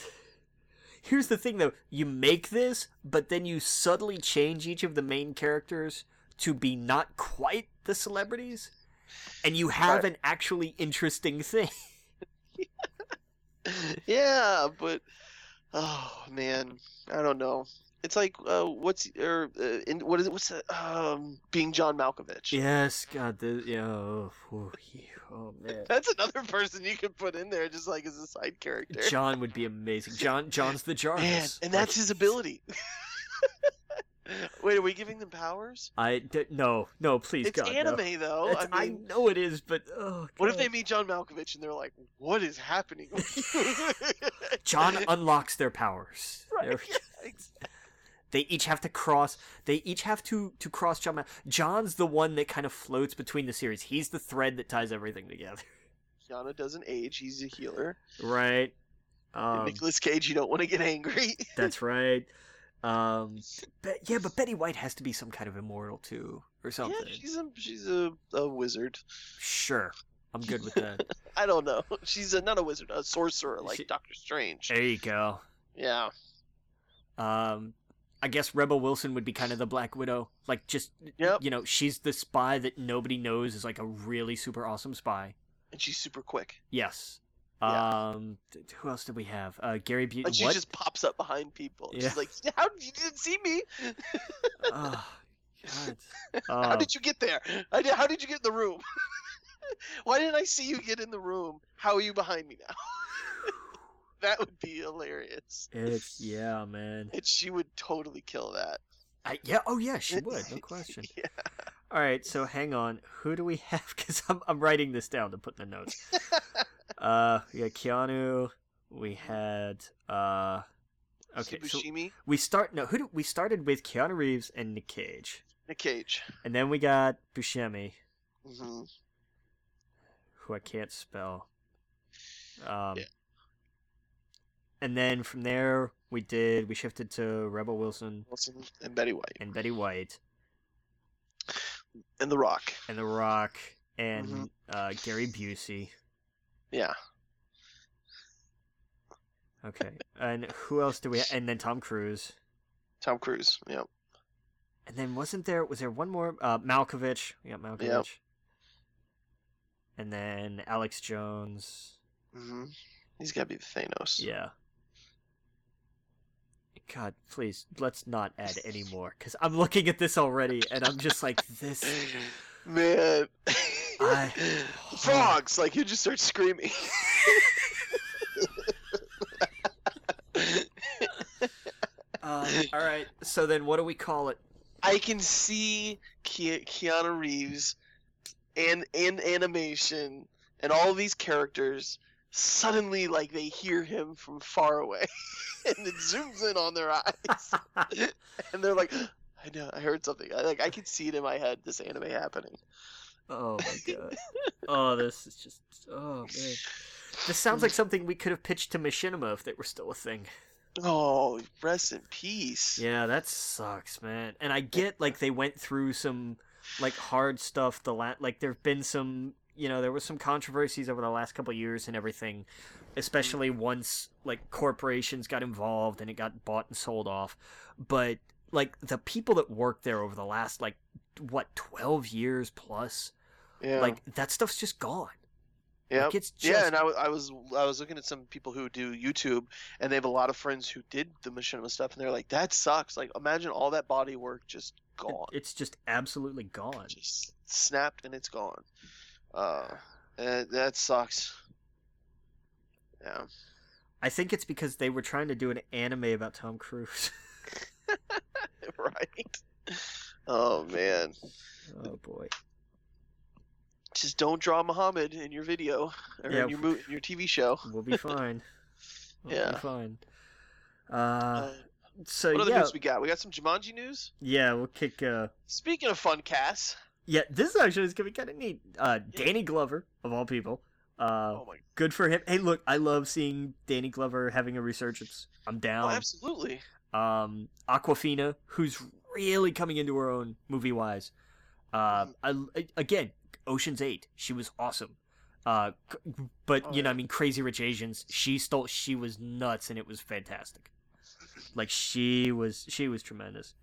Here's the thing though, you make this, but then you subtly change each of the main characters to be not quite the celebrities, and you have Right. an actually interesting thing. [LAUGHS] [LAUGHS] Yeah, but oh man, I don't know. It's like uh, what's or uh, in, what is it? What's that? Um, being John Malkovich. Yes, God, the yeah, oh, oh, oh, man. [LAUGHS] That's another person you could put in there, just like as a side character. John would be amazing. John, John's the [LAUGHS] Jarvis. Man, and that's his ability. [LAUGHS] Wait, are we giving them powers? I d- no, no, please It's God, no. anime, though. It's- I I, know it is, but oh, what if they meet John Malkovich and they're like, "What is happening?" John unlocks their powers. Right. They each have to cross. They each have to to cross John. John's the one that kind of floats between the series. He's the thread that ties everything together. [LAUGHS] Keanu doesn't age. He's a healer. Right. Um, Nicolas Cage, you don't want to get angry. [LAUGHS] that's right. Um, but yeah, but Betty White has to be some kind of immortal too, or something. Yeah, she's a she's a, a wizard. Sure, I'm good with that. [LAUGHS] I don't know. She's a, not a wizard, a sorcerer like She- Doctor Strange. there you go. Yeah. Um, I guess Rebel Wilson would be kind of the Black Widow. Like, just Yep. you know, she's the spy that nobody knows is like a really super awesome spy. And she's super quick. Yes. Yeah. Um, who else did we have? Uh, Gary Busey. And she what? just pops up behind people. Yeah. She's like, "How you didn't see me? [LAUGHS] Oh, God. [LAUGHS] How Um, did you get there? How did you get in the room? [LAUGHS] Why didn't I see you get in the room? How are you behind me now? That would be hilarious. It's yeah, man. And she would totally kill that. I, yeah. Oh yeah, she [LAUGHS] would. No question. Yeah. All right. So hang on. Who do we [LAUGHS] have? Because I'm I'm writing this down to put in the notes. [LAUGHS] uh, we got Keanu. We had uh. Okay, so we start. No, who do, we started with Keanu Reeves and Nick Cage, Nick Cage. and then we got Buscemi, hmm who I can't spell. Um, Yeah. And then from there, we did. We shifted to Rebel Wilson Wilson and Betty White. and Betty White And The Rock. and The Rock and Mhm. uh, Gary Busey. Yeah. Okay, and who else do we? Ha- and then Tom Cruise. Tom Cruise. Yep. And then wasn't there? Was there one more? Uh, Malkovich. We got Malkovich. And then Alex Jones. hmm He's got to be the Thanos. Yeah. God, please let's not add any more because I'm looking at this already and I'm just like this. [LAUGHS] Man. I- [LAUGHS] [SIGHS] Frogs! Like, you just start screaming. [LAUGHS] Um, all right, so then what do we call it? I can see Ke- Keanu Reeves and in animation and all these characters suddenly like they hear him from far away [LAUGHS] and it zooms in on their eyes [LAUGHS] and they're like I know I heard something I, like I can see it in my head this anime happening Oh my [LAUGHS] god. Oh, this is just. Oh man. This sounds like something we could have pitched to Machinima if they were still a thing. oh rest in peace Yeah, that sucks, man. And I get like they went through some like hard stuff. The la- like there've been some, you know, there was some controversies over the last couple of years and everything, especially once like corporations got involved and it got bought and sold off. But like the people that worked there over the last like what twelve years plus, yeah like that stuff's just gone. yeah Like it's just Yeah, and I, I was I was looking at some people who do YouTube, and they have a lot of friends who did the machinima stuff, and they're like, "That sucks." Like, imagine all that body work just gone, it's just absolutely gone. just snapped, and it's gone. Uh, that sucks. Yeah, I think it's because they were trying to do an anime about Tom Cruise. [LAUGHS] [LAUGHS] right. Oh man. oh boy. Just don't draw Muhammad in your video or Yeah. in your mo- in your TV show. [LAUGHS] We'll be fine. We'll Yeah. be fine. Uh, Uh, so what other yeah, news we got? We got some Jumanji news. yeah, we'll kick. Uh, Speaking of fun casts, yeah, this actually is gonna be kind of neat. Uh, Danny Glover of all people. Uh, oh my, good for him. Hey, look, I love seeing Danny Glover having a resurgence. I'm oh, down. absolutely. um, Awkwafina, who's really coming into her own movie wise. Uh, Mm-hmm. I, again, Ocean's Eight, she was awesome. Uh, but Oh, you know, yeah. I mean, Crazy Rich Asians, she stole, she was nuts, and it was fantastic. Like she was, she was tremendous.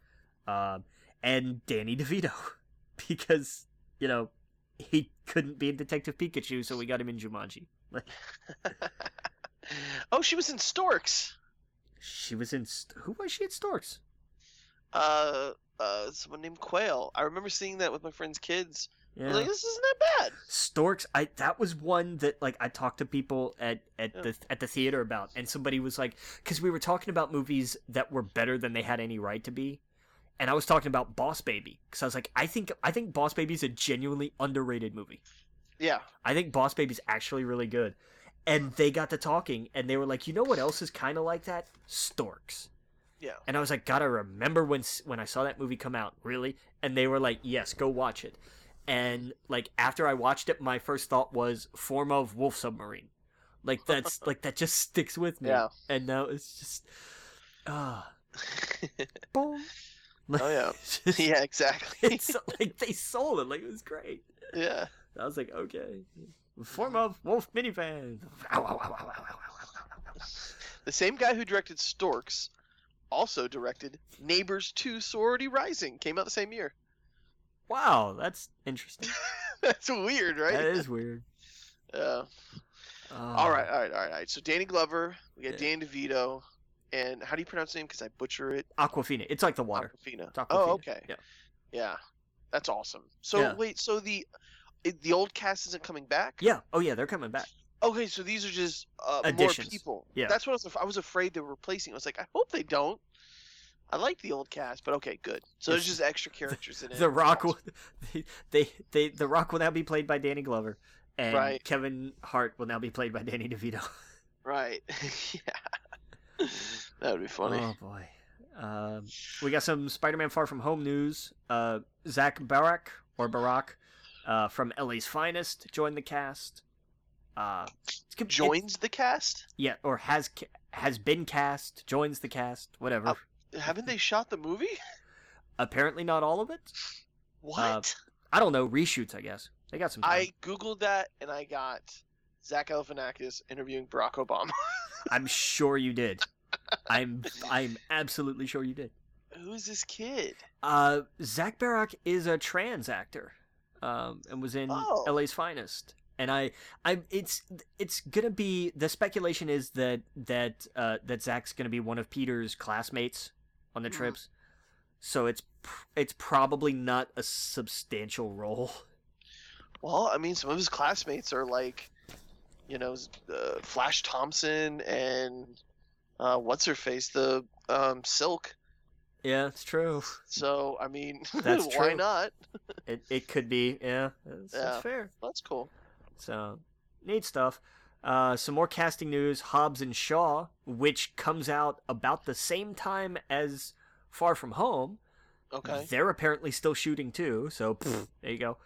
Um, and Danny DeVito, [LAUGHS] because you know he couldn't be in Detective Pikachu, so we got him in Jumanji. Like [LAUGHS] oh, she was in Storks. she was in, St- who was she in Storks? Uh, uh, someone named Quail. I remember seeing that with my friend's kids. I Yeah. was like, this isn't that bad. Storks, I that was one that like I talked to people at at Yeah. the at the theater about, and somebody was like, because we were talking about movies that were better than they had any right to be, and I was talking about Boss Baby because I was like, I think I think Boss Baby is a genuinely underrated movie. Yeah. I think Boss Baby's actually really good, and they got to talking, and they were like, you know what else is kind of like that? Storks. Yeah. And I was like, gotta remember when when I saw that movie come out, really? And they were like, yes, go watch it. And like after I watched it, my first thought was form of Wolf Submarine. Like that's [LAUGHS] like that just sticks with me. Yeah. And now it's just ah [LAUGHS] boom. Oh yeah. [LAUGHS] [LAUGHS] Yeah, exactly. [LAUGHS] It's like they sold it. Like it was great. yeah. I was like, okay. Form of Wolf minivan. The same guy who directed Storks also directed Neighbors 2 Sorority Rising. Came out the same year. Wow, that's interesting. That's weird, right? That is weird. Yeah. Uh, all right, all right, all right, all right. So Danny Glover, we got Yeah. Dan DeVito, and how do you pronounce his name? Because I butcher it. Awkwafina. It's like the water. Awkwafina. Awkwafina. Oh, okay. Yeah. Yeah, that's awesome. So Yeah. wait, so the the old cast isn't coming back? Yeah. Oh yeah, they're coming back. Okay, so these are just uh, more people. Yeah. That's what I was. I was afraid they were replacing. I was like, I hope they don't. I like the old cast, but okay, good. So there's It's- just extra characters in [LAUGHS] it. The Rock will, [LAUGHS] they, they, they, The Rock will now be played by Danny Glover, and Right. Kevin Hart will now be played by Danny DeVito. [LAUGHS] Right. yeah. [LAUGHS] that would be funny. Oh boy. Um, we got some Spider-Man Far From Home news. Uh, Zach Barak or Barack uh, from LA's Finest joined the cast. Uh, it's- Joins the cast? yeah, or has has been cast, joins the cast, whatever. Uh, Haven't they shot the movie? Apparently not all of it. What? I don't know, reshoots, I guess. They got some time. I googled that and I got Zach Galifianakis interviewing Barack Obama. [LAUGHS] I'm sure you did. I'm I'm absolutely sure you did. Who's this kid? Uh, Zach Barak is a trans actor, um, and was in Oh. LA's Finest. And I, I, it's it's gonna be the speculation is that that uh, that Zach's gonna be one of Peter's classmates on the Mhm. trips, so it's pr- it's probably not a substantial role. Well, I mean, some of his classmates are like, you know, uh, Flash Thompson and uh, what's her face, the um, Silk. Yeah, it's true. So I mean, [LAUGHS] That's why true. not? It it could be. Yeah, that's, that's fair. That's cool. So, neat stuff. Uh, some more casting news Hobbs and Shaw, which comes out about the same time as Far From Home. Okay. They're apparently still shooting too, so pfft, there you go.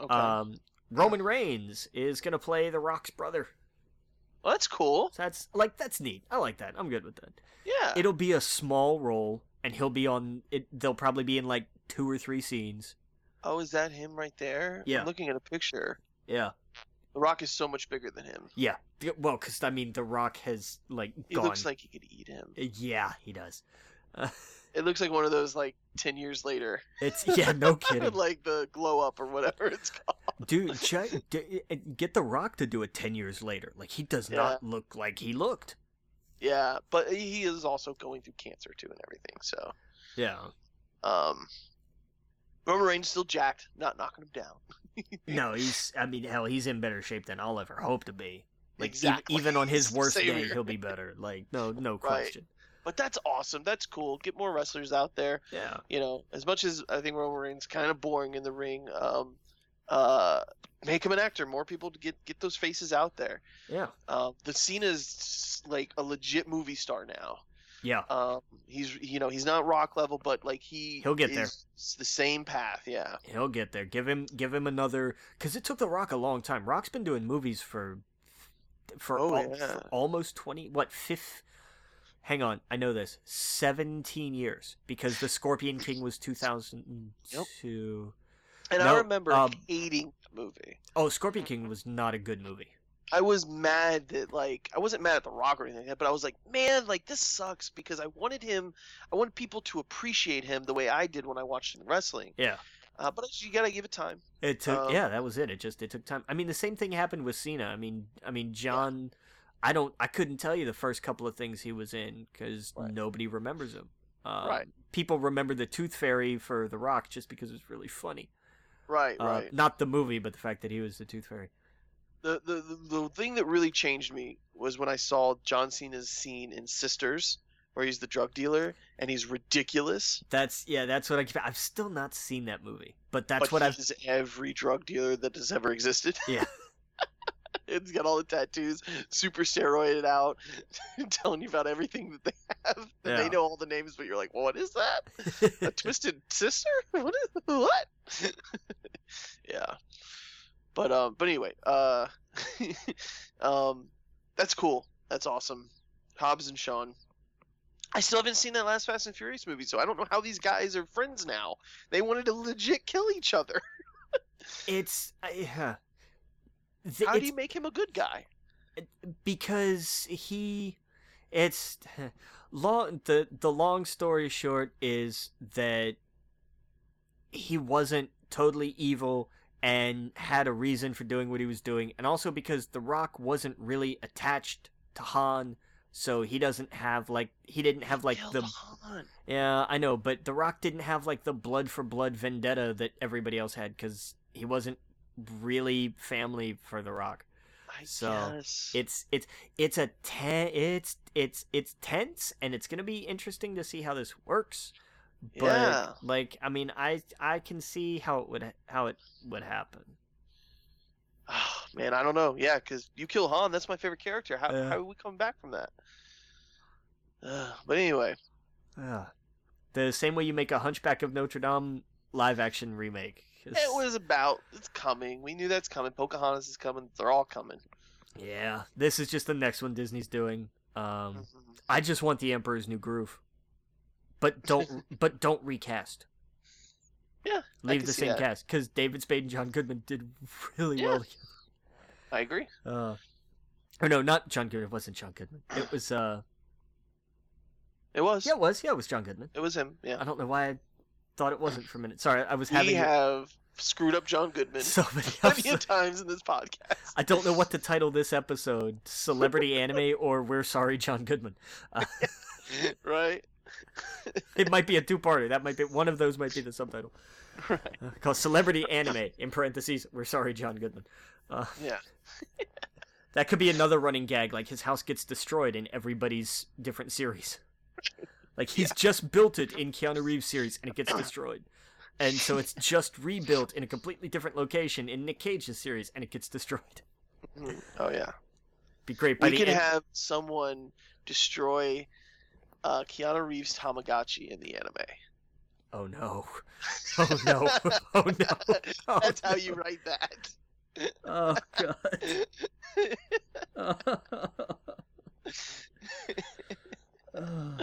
Okay. Um, Roman Reigns is going to play The Rock's brother. well, that's cool. So that's like that's neat. I like that. I'm good with that. Yeah. It'll be a small role and he'll be on it they'll probably be in like two or three scenes. oh, is that him right there? Yeah. I'm looking at a picture. Yeah. The Rock is so much bigger than him. Yeah. Well, cuz I mean The Rock has like He gone looks like he could eat him. Yeah, he does. Uh, [LAUGHS] It looks like one of those like ten years later, It's yeah, no [LAUGHS] kidding, like the glow up or whatever it's called. dude. Check, get The Rock to do it ten years later. Like he does not look like he looked. Yeah, but he is also going through cancer too and everything. So, Yeah. um, Roman Reigns still jacked, not knocking him down. [LAUGHS] No, he's. I mean, hell, he's in better shape than I'll ever hope to be. Like Exactly. even on his [LAUGHS] worst Same day, he'll be better. Like no, no Right. But that's awesome. That's cool. Get more wrestlers out there. Yeah. You know, as much as I think Roman Reigns kind of boring in the ring, um, Uh, make him an actor. More people to get get those faces out there. Yeah. Uh, the Cena's like a legit movie star now. Yeah. Um, he's you know he's not rock level, but like he He'll get there. the same path. Yeah. He'll get there. Give him give him another cuz it took The Rock a long time. Rock's been doing movies for for, Oh, al- yeah. for almost 20 what fifth Hang on, I know this. 17 years because The Scorpion King was 2002. And I remember um, hating the movie. Oh, Scorpion King was not a good movie. I was mad that like I wasn't mad at the Rock or anything, like that, but I was like, man, like this sucks because I wanted him, I wanted people to appreciate him the way I did when I watched him in wrestling. Yeah. Uh, but you gotta give it time. It took Um, yeah, that was it. It just it took time. I mean, the same thing happened with Cena. I mean, I mean John. I don't. I couldn't tell you the first couple of things he was in because Right. nobody remembers him. Uh, Right. People remember the Tooth Fairy for The Rock just because it was really funny. Right, Uh, right. Not the movie, but the fact that he was the Tooth Fairy. The, the the the thing that really changed me was when I saw John Cena's scene in Sisters, where he's the drug dealer and he's ridiculous. That's yeah. That's what I. keep- I've still not seen that movie, but that's but what I've. every drug dealer that has ever existed. Yeah. [LAUGHS] it's got all the tattoos, super steroided out, [LAUGHS] telling you about everything that they have. Yeah. they know all the names, but you're like, well, what is that? [LAUGHS] A twisted sister? [LAUGHS] What is what? yeah. But um but anyway, uh um that's cool. That's awesome. Hobbs and Shaw. I still haven't seen that last Fast and Furious movie, so I don't know how these guys are friends now. They wanted to legit kill each other. it's. Yeah. How do you make him a good guy? because he it's [LAUGHS] long the the long story short is that he wasn't totally evil and had a reason for doing what he was doing and also because the rock wasn't really attached to han so he doesn't have like he didn't have like the Han. yeah i know but the rock didn't have like the blood for blood vendetta that everybody else had because he wasn't really family for the rock I So, guess. it's it's it's a ten it's it's it's tense and it's gonna be interesting to see how this works but Yeah. like i mean i i can see how it would how it would happen Oh, [SIGHS] man, I don't know. Yeah, because you kill Han. That's my favorite character. How, Yeah. how are we coming back from that? Uh, [SIGHS] but anyway, yeah the same way you make a hunchback of notre dame live action remake 'cause- it was about. It's coming. We knew that's coming. Pocahontas is coming. They're all coming. yeah this is just the next one disney's doing um Mhm. i just want the emperor's new groove but don't [LAUGHS] but don't recast Yeah, leave the same that. cast because david spade and john goodman did really Yeah. well I agree. Uh, or no, not John Goodman. It wasn't John Goodman. It was uh, It was. yeah, it was yeah, it was John Goodman. It was him. Yeah. I don't know why I thought it wasn't for a minute. Sorry, I was having. We have screwed up John Goodman [LAUGHS] so many. [LAUGHS] plenty of times in this podcast. I don't know what to title this episode: celebrity [LAUGHS] anime or we're sorry, John Goodman. Uh, right. it might be a two-parter. That might be one of those. Might be the subtitle. Right. Uh, called celebrity anime in parentheses. We're sorry, John Goodman. Uh, Yeah. that could be another running gag. Like his house gets destroyed in everybody's different series. Like he's just built it in Keanu Reeves series and it gets destroyed. And so it's just rebuilt in a completely different location in Nick Cage's series and it gets destroyed. Mhm. Oh yeah. Be great by we could end. have someone destroy uh, Keanu Reeves' Tamagotchi in the anime. Oh no. Oh no. [LAUGHS] Oh no. [LAUGHS] Oh, That's how you write that. Oh god. [LAUGHS] Oh.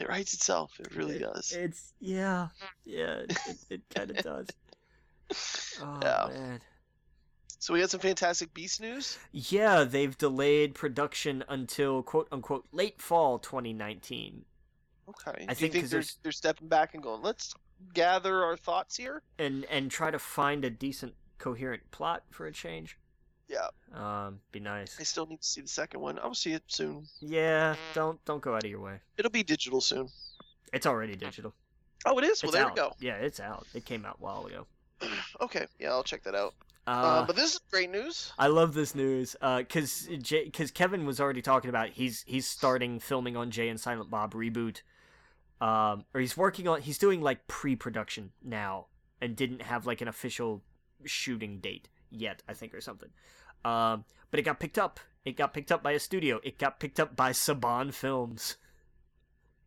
It writes itself. It really does. It's yeah. Yeah, it, it, it kind of [LAUGHS] does. Oh Yeah. man. So we had some fantastic Beast news. Yeah, they've delayed production until quote unquote late fall 2019. Okay. I Do you think think they're, there's- they're stepping back and going, let's gather our thoughts here? and and try to find a decent coherent plot for a change. Yeah. Um be nice. I still need to see the second one. I'll see it soon. Yeah, don't don't go out of your way. It'll be digital soon. It's already digital. Oh, it is? Well, it's there out. we go. Yeah, it's out. It came out a while ago. [CLEARS THROAT] Okay. Yeah, I'll check that out. Uh, Uh, but this is great news. I love this news because because Kevin was already talking about he's he's starting filming on Jay and Silent Bob reboot, um, or he's working on he's doing like pre-production now and didn't have like an official shooting date yet, I think, or something. Um, but it got picked up. It got picked up by a studio. It got picked up by Saban Films,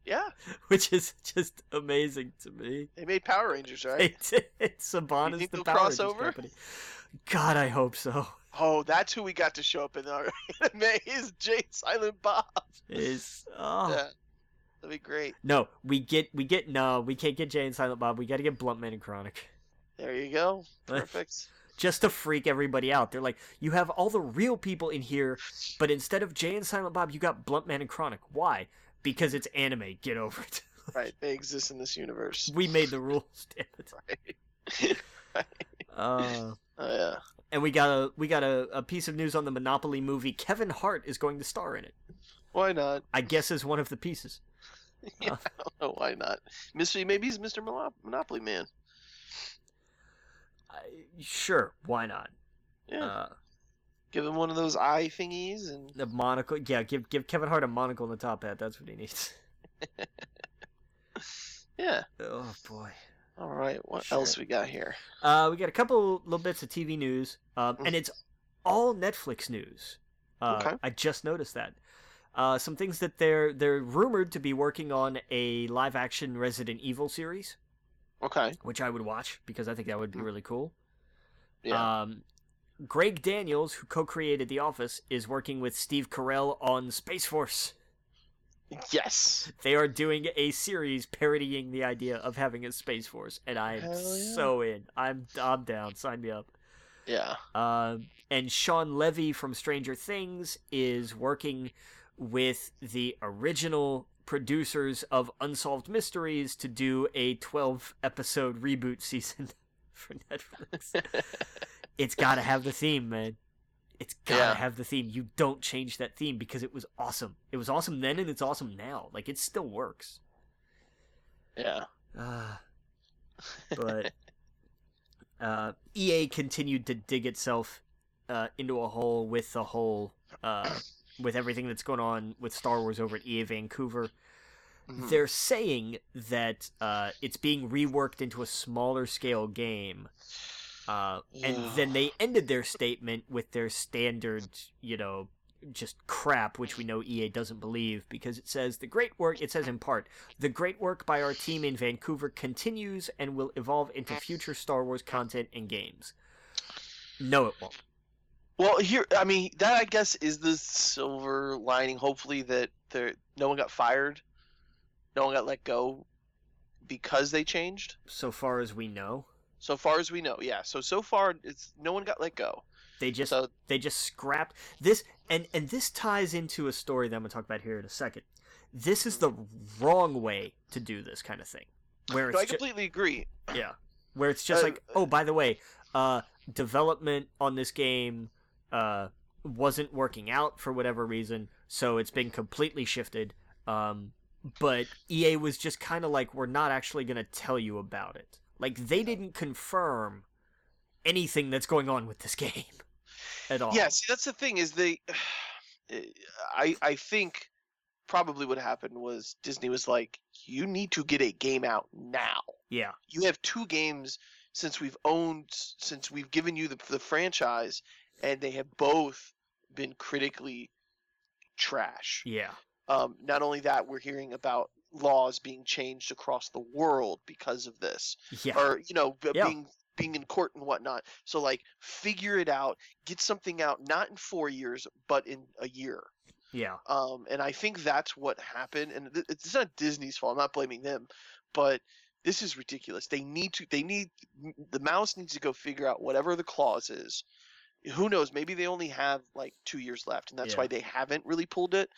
Yeah, [LAUGHS] which is just amazing to me. they made Power Rangers, right? It's, it's Saban is the Power Rangers company. God, I hope so. Oh, that's who we got to show up in our [LAUGHS] anime is Jay Silent Bob. Is [LAUGHS] oh. Yeah, that'd be great. no, we get we get no, we can't get Jay and Silent Bob. We got to get Bluntman and Chronic. There you go. Perfect. Just to freak everybody out. They're like, you have all the real people in here, but instead of Jay and Silent Bob, you got Bluntman and Chronic. Why? Because it's anime. Get over it. [LAUGHS] right, they exist in this universe. we made the rules. [LAUGHS] Damn it. [LAUGHS] Right. Uh, Oh yeah. and we got a we got a, a piece of news on the Monopoly movie. Kevin Hart is going to star in it. Why not? I guess as one of the pieces. Yeah, I don't know why not. Mystery. Maybe he's Mr. Monopoly Man. I, sure, why not? Yeah. Uh, Give him one of those eye thingies and the monocle. Yeah, give give Kevin Hart a monocle and a top hat. That's what he needs. [LAUGHS] yeah. Oh boy. All right. What Sure. else we got here? Uh, we got a couple little bits of TV news, um, and it's all Netflix news. Uh, Okay. I just noticed that. Uh, some things that they're they're rumored to be working on a live action Resident Evil series, Okay. which I would watch because I think that would be really cool. Yeah. Um, Greg Daniels, who co-created The Office, is working with Steve Carell on Space Force. yes. They are doing a series parodying the idea of having a Space Force, and I'm yeah. so in. I'm I'm down. Sign me up. Yeah. Um, and Shawn Levy from Stranger Things is working with the original producers of Unsolved Mysteries to do a 12 episode reboot season [LAUGHS] for Netflix. it's got to have the theme, man. It's got to Yeah. have the theme. You don't change that theme because it was awesome. It was awesome then and it's awesome now. Like, it still works. Yeah. Ah, but uh, EA continued to dig itself uh, into a hole with the whole uh, with everything that's going on with Star Wars over at EA Vancouver. Mhm. They're saying that uh, it's being reworked into a smaller scale game. Uh, and then they ended their statement with their standard, you know, just crap, which we know EA doesn't believe because it says the great work, it says in part, the great work by our team in Vancouver continues and will evolve into future Star Wars content and games. No, it won't. Well, here, I mean, that I guess is the silver lining. Hopefully, that there no one got fired, no one got let go because they changed. So far as we know, So far as we know, yeah. So so far, it's no one got let go. they just So they just scrapped this and and this ties into a story that I'm going to talk about here in a second. This is the wrong way to do this kind of thing. Where no, I it's ju- completely agree. Yeah, where it's just Uh, like, oh, by the way, uh, development on this game uh, wasn't working out for whatever reason, so it's been completely shifted. Um, but EA was just kind of like, we're not actually going to tell you about it. Like they didn't confirm anything that's going on with this [LAUGHS] game at all. Yeah, see, that's the thing is they, [SIGHS] I I think probably what happened was Disney was like, you need to get a game out now. Yeah. You have two games since we've owned since we've given you the the franchise, and they have both been critically trash. Yeah. Um, not only that, we're hearing about laws being changed across the world because of this Yeah. or you know b- Yeah. being being in court and whatnot so like figure it out get something out not in four years but in a year Yeah. um and i think that's what happened and th- it's not disney's fault i'm not blaming them but this is ridiculous they need to they need the mouse needs to go figure out whatever the clause is who knows maybe they only have like two years left and that's Yeah. why they haven't really pulled it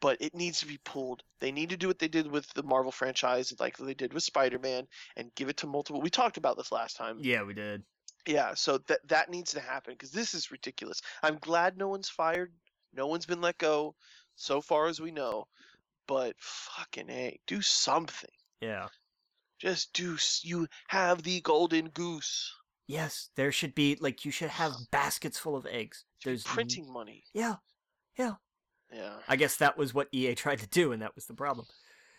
but it needs to be pulled. They need to do what they did with the Marvel franchise, like they did with Spider-Man, and give it to multiple. We talked about this last time. Yeah, we did. Yeah, so that that needs to happen because this is ridiculous. I'm glad no one's fired, no one's been let go, so far as we know. But fucking a, do something. Yeah. Just do. You have the golden goose. Yes, there should be like you should have baskets full of eggs. There's n- Printing money. Yeah. Yeah. Yeah. I guess that was what EA tried to do, and that was the problem.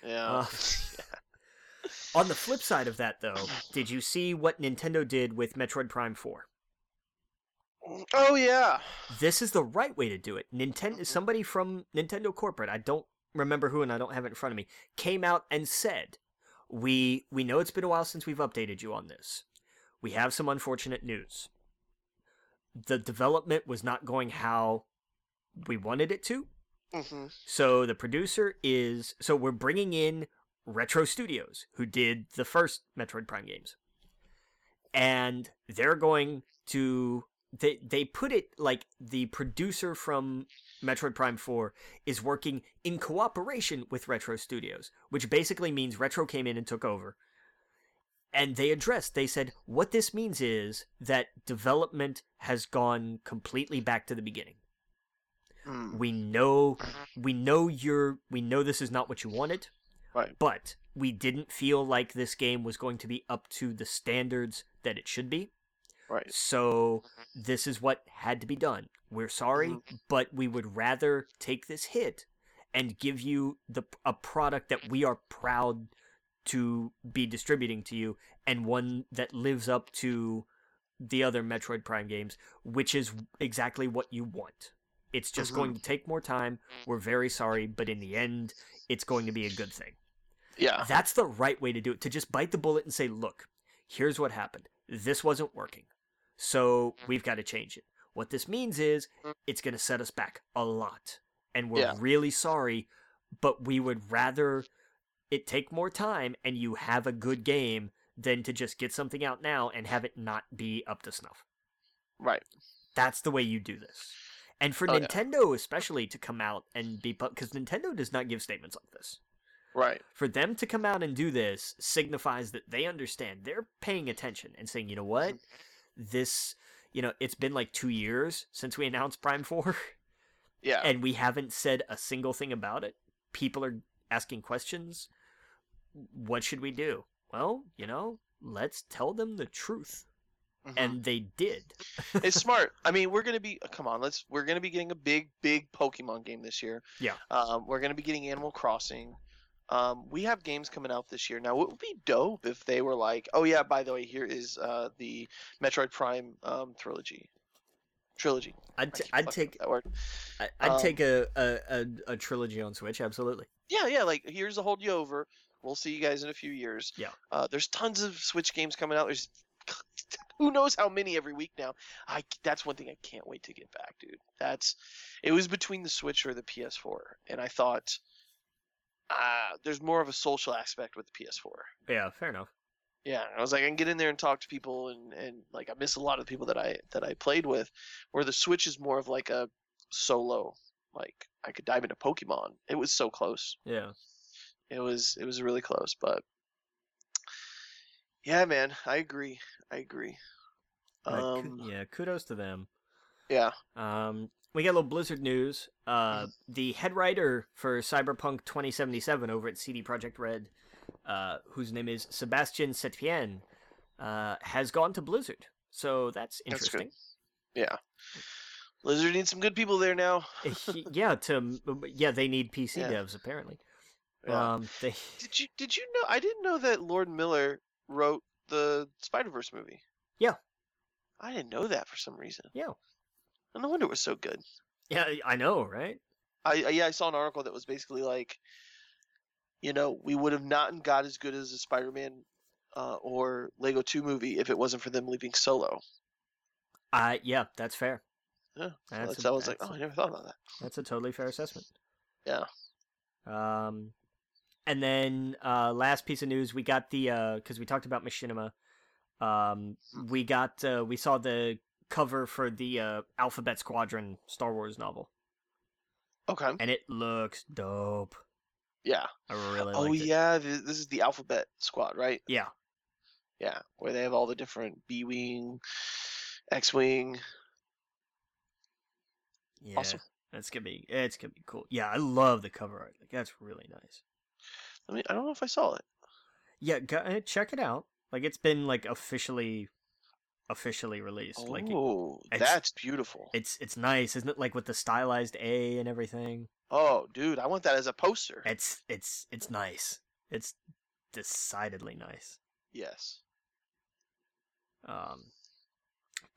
Yeah. Uh, [LAUGHS] On the flip side of that, though, did you see what Nintendo did with Metroid Prime 4? Oh yeah. This is the right way to do it. Nintendo, somebody from Nintendo corporate, I don't remember who, and I don't have it in front of me, came out and said, "We we know it's been a while since we've updated you on this. We have some unfortunate news. The development was not going how we wanted it to. hmm So the producer is so we're bringing in Retro Studios, who did the first Metroid Prime games, and they're going to they they put it like the producer from Metroid Prime 4 is working in cooperation with Retro Studios, which basically means Retro came in and took over. And they addressed, they said, what this means is that development has gone completely back to the beginning Mm. we know we know you're we know this is not what you wanted Right. but we didn't feel like this game was going to be up to the standards that it should be Right. so this is what had to be done we're sorry Mhm. but we would rather take this hit and give you the a product that we are proud to be distributing to you and one that lives up to the other Metroid Prime games which is exactly what you want it's just Mhm. going to take more time we're very sorry but in the end it's going to be a good thing Yeah. that's the right way to do it. To just bite the bullet and say, look, here's what happened. This wasn't working. So we've got to change it. What this means is it's going to set us back a lot. And we're Yeah. really sorry, but we would rather it take more time and you have a good game than to just get something out now and have it not be up to snuff. Right. That's the way you do this. And for Oh, yeah. Nintendo, especially, to come out and be. Because Nintendo does not give statements like this Right. for them to come out and do this signifies that they understand they're paying attention and saying you know what this you know it's been like two years since we announced prime 4 [LAUGHS] Yeah. and we haven't said a single thing about it people are asking questions what should we do well you know let's tell them the truth Mhm. and they did it's [LAUGHS] smart. I mean, we're gonna be come on, let's we're gonna be getting a big, big Pokemon game this year. Yeah. Um, we're gonna be getting Animal Crossing. Um, we have games coming out this year. Now, it would be dope if they were like, oh yeah, by the way, here is uh, the Metroid Prime um, trilogy. Trilogy. i'd, t- I'd take that word. I- i'd Um, take a, a, a, a trilogy on switch absolutely Yeah, yeah. Like here's to hold you over. We'll see you guys in a few years. Yeah. Uh, there's tons of Switch games coming out. There's [LAUGHS] who knows how many every week now. I that's one thing I can't wait to get back, dude. That's it was between the Switch or the PS4, and I thought, ah, there's more of a social aspect with the PS4. yeah fair enough Yeah, I was like, I can get in there and talk to people, and and like I miss a lot of the people that I that I played with. Where the Switch is more of like a solo. Like I could dive into Pokemon. It was so close. yeah It was it was really close, but yeah, man, I agree. I agree. Um, yeah kudos to them yeah. Um, we got a little Blizzard news. Uh, the head writer for Cyberpunk 2077 over at CD Projekt Red, uh, whose name is Sebastian Stępień, uh, has gone to Blizzard. So that's That's interesting. Yeah. Blizzard needs some good people there now. [LAUGHS] Yeah, to yeah, they need PC Yeah. devs apparently. Yeah. Um, they [LAUGHS] did you did you know? I didn't know that Lord Miller wrote the Spider Verse movie. Yeah. I didn't know that for some reason. Yeah. And No wonder it was so good. yeah, I know, right? I I- yeah, I saw an article that was basically like, you know, we would have not got as good as a Spider-Man uh, or Lego Two movie if it wasn't for them leaving Solo. Uh, yeah, that's fair. Yeah, So That's that's, a- I was like, oh, I never thought about that. That's a totally fair assessment. Yeah. Um, and then uh, last piece of news, we got the because we talked about Machinima. Um, we got uh, we saw the cover for the uh, Alphabet Squadron Star Wars novel, Okay. and it looks dope. Yeah. I really Oh yeah, this is the Alphabet Squad, right? yeah, Yeah, where they have all the different B wing, X wing. yeah. Awesome. That's gonna be it's gonna be cool. Yeah, I love the cover art. Like that's really nice. I mean, I don't know if I saw it. Yeah, go, uh, check it out. Like it's been like officially, officially released. Like it- Oh, it's- that's beautiful. it's it's nice, isn't it? Like with the stylized A and everything. Oh, dude, I want that as a poster. It's it's it's nice. It's decidedly nice. Yes. Um,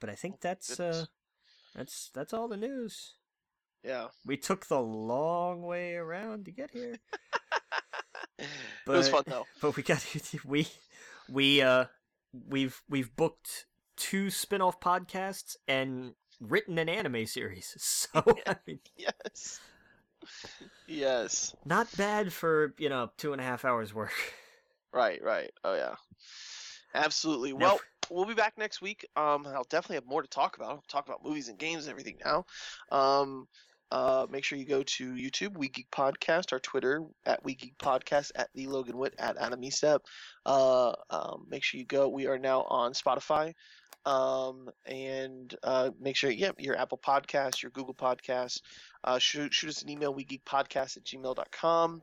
but I think Oh, that's uh, that's that's all the news. Yeah. We took the long way around to get here, [LAUGHS] it was fun But- though. [LAUGHS] but we got we we uh we've we've booked two spin-off podcasts and written an anime series. [LAUGHS] So I mean, Yes. Yes. not bad for you know two and a half hours work. Right, right. Oh yeah. Absolutely. Now, Well, we'll be back next week. Um, I'll definitely have more to talk about. I'll talk about movies and games and everything now. Um, uh, make sure you go to YouTube, We Geek Podcast, our Twitter at We Geek Podcast, at the Logan Witt, at Adam Estep. Uh, um, make sure you go. We are now on Spotify. Um, and uh, make sure, yeah, your Apple Podcast, your Google Podcast. Uh, shoot, shoot us an email, wegeekpodcast at gmail.com.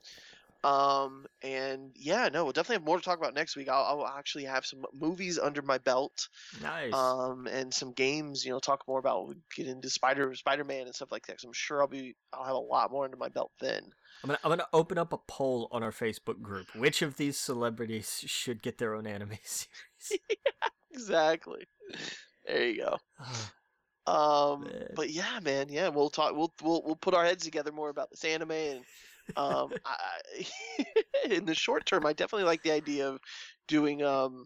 Um, and yeah, no, we'll definitely have more to talk about next week. I'll, I'll actually have some movies under my belt, nice. um, and some games. You know, talk more about we get into Spider Spider Man and stuff like that. So I'm sure I'll be I'll have a lot more under my belt then. I'm gonna I'm gonna open up a poll on our Facebook group. Which of these celebrities should get their own anime [LAUGHS] series? [LAUGHS] Exactly. There you go. Um, Man. but yeah, man, yeah, we'll talk. We'll we'll we'll put our heads together more about this anime, and um, I, [LAUGHS] in the short term, I definitely like the idea of doing um,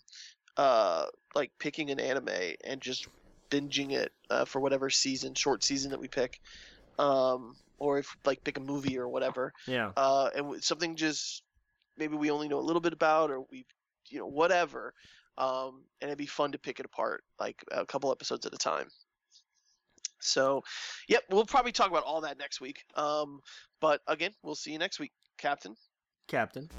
uh, like picking an anime and just binging it uh, for whatever season, short season that we pick, um, or if like pick a movie or whatever, yeah. uh, and something just maybe we only know a little bit about, or we, you know, whatever. Um, and it'd be fun to pick it apart, like a couple episodes at a time. So, yep, we'll probably talk about all that next week. Um, but again, we'll see you next week, Captain. Captain.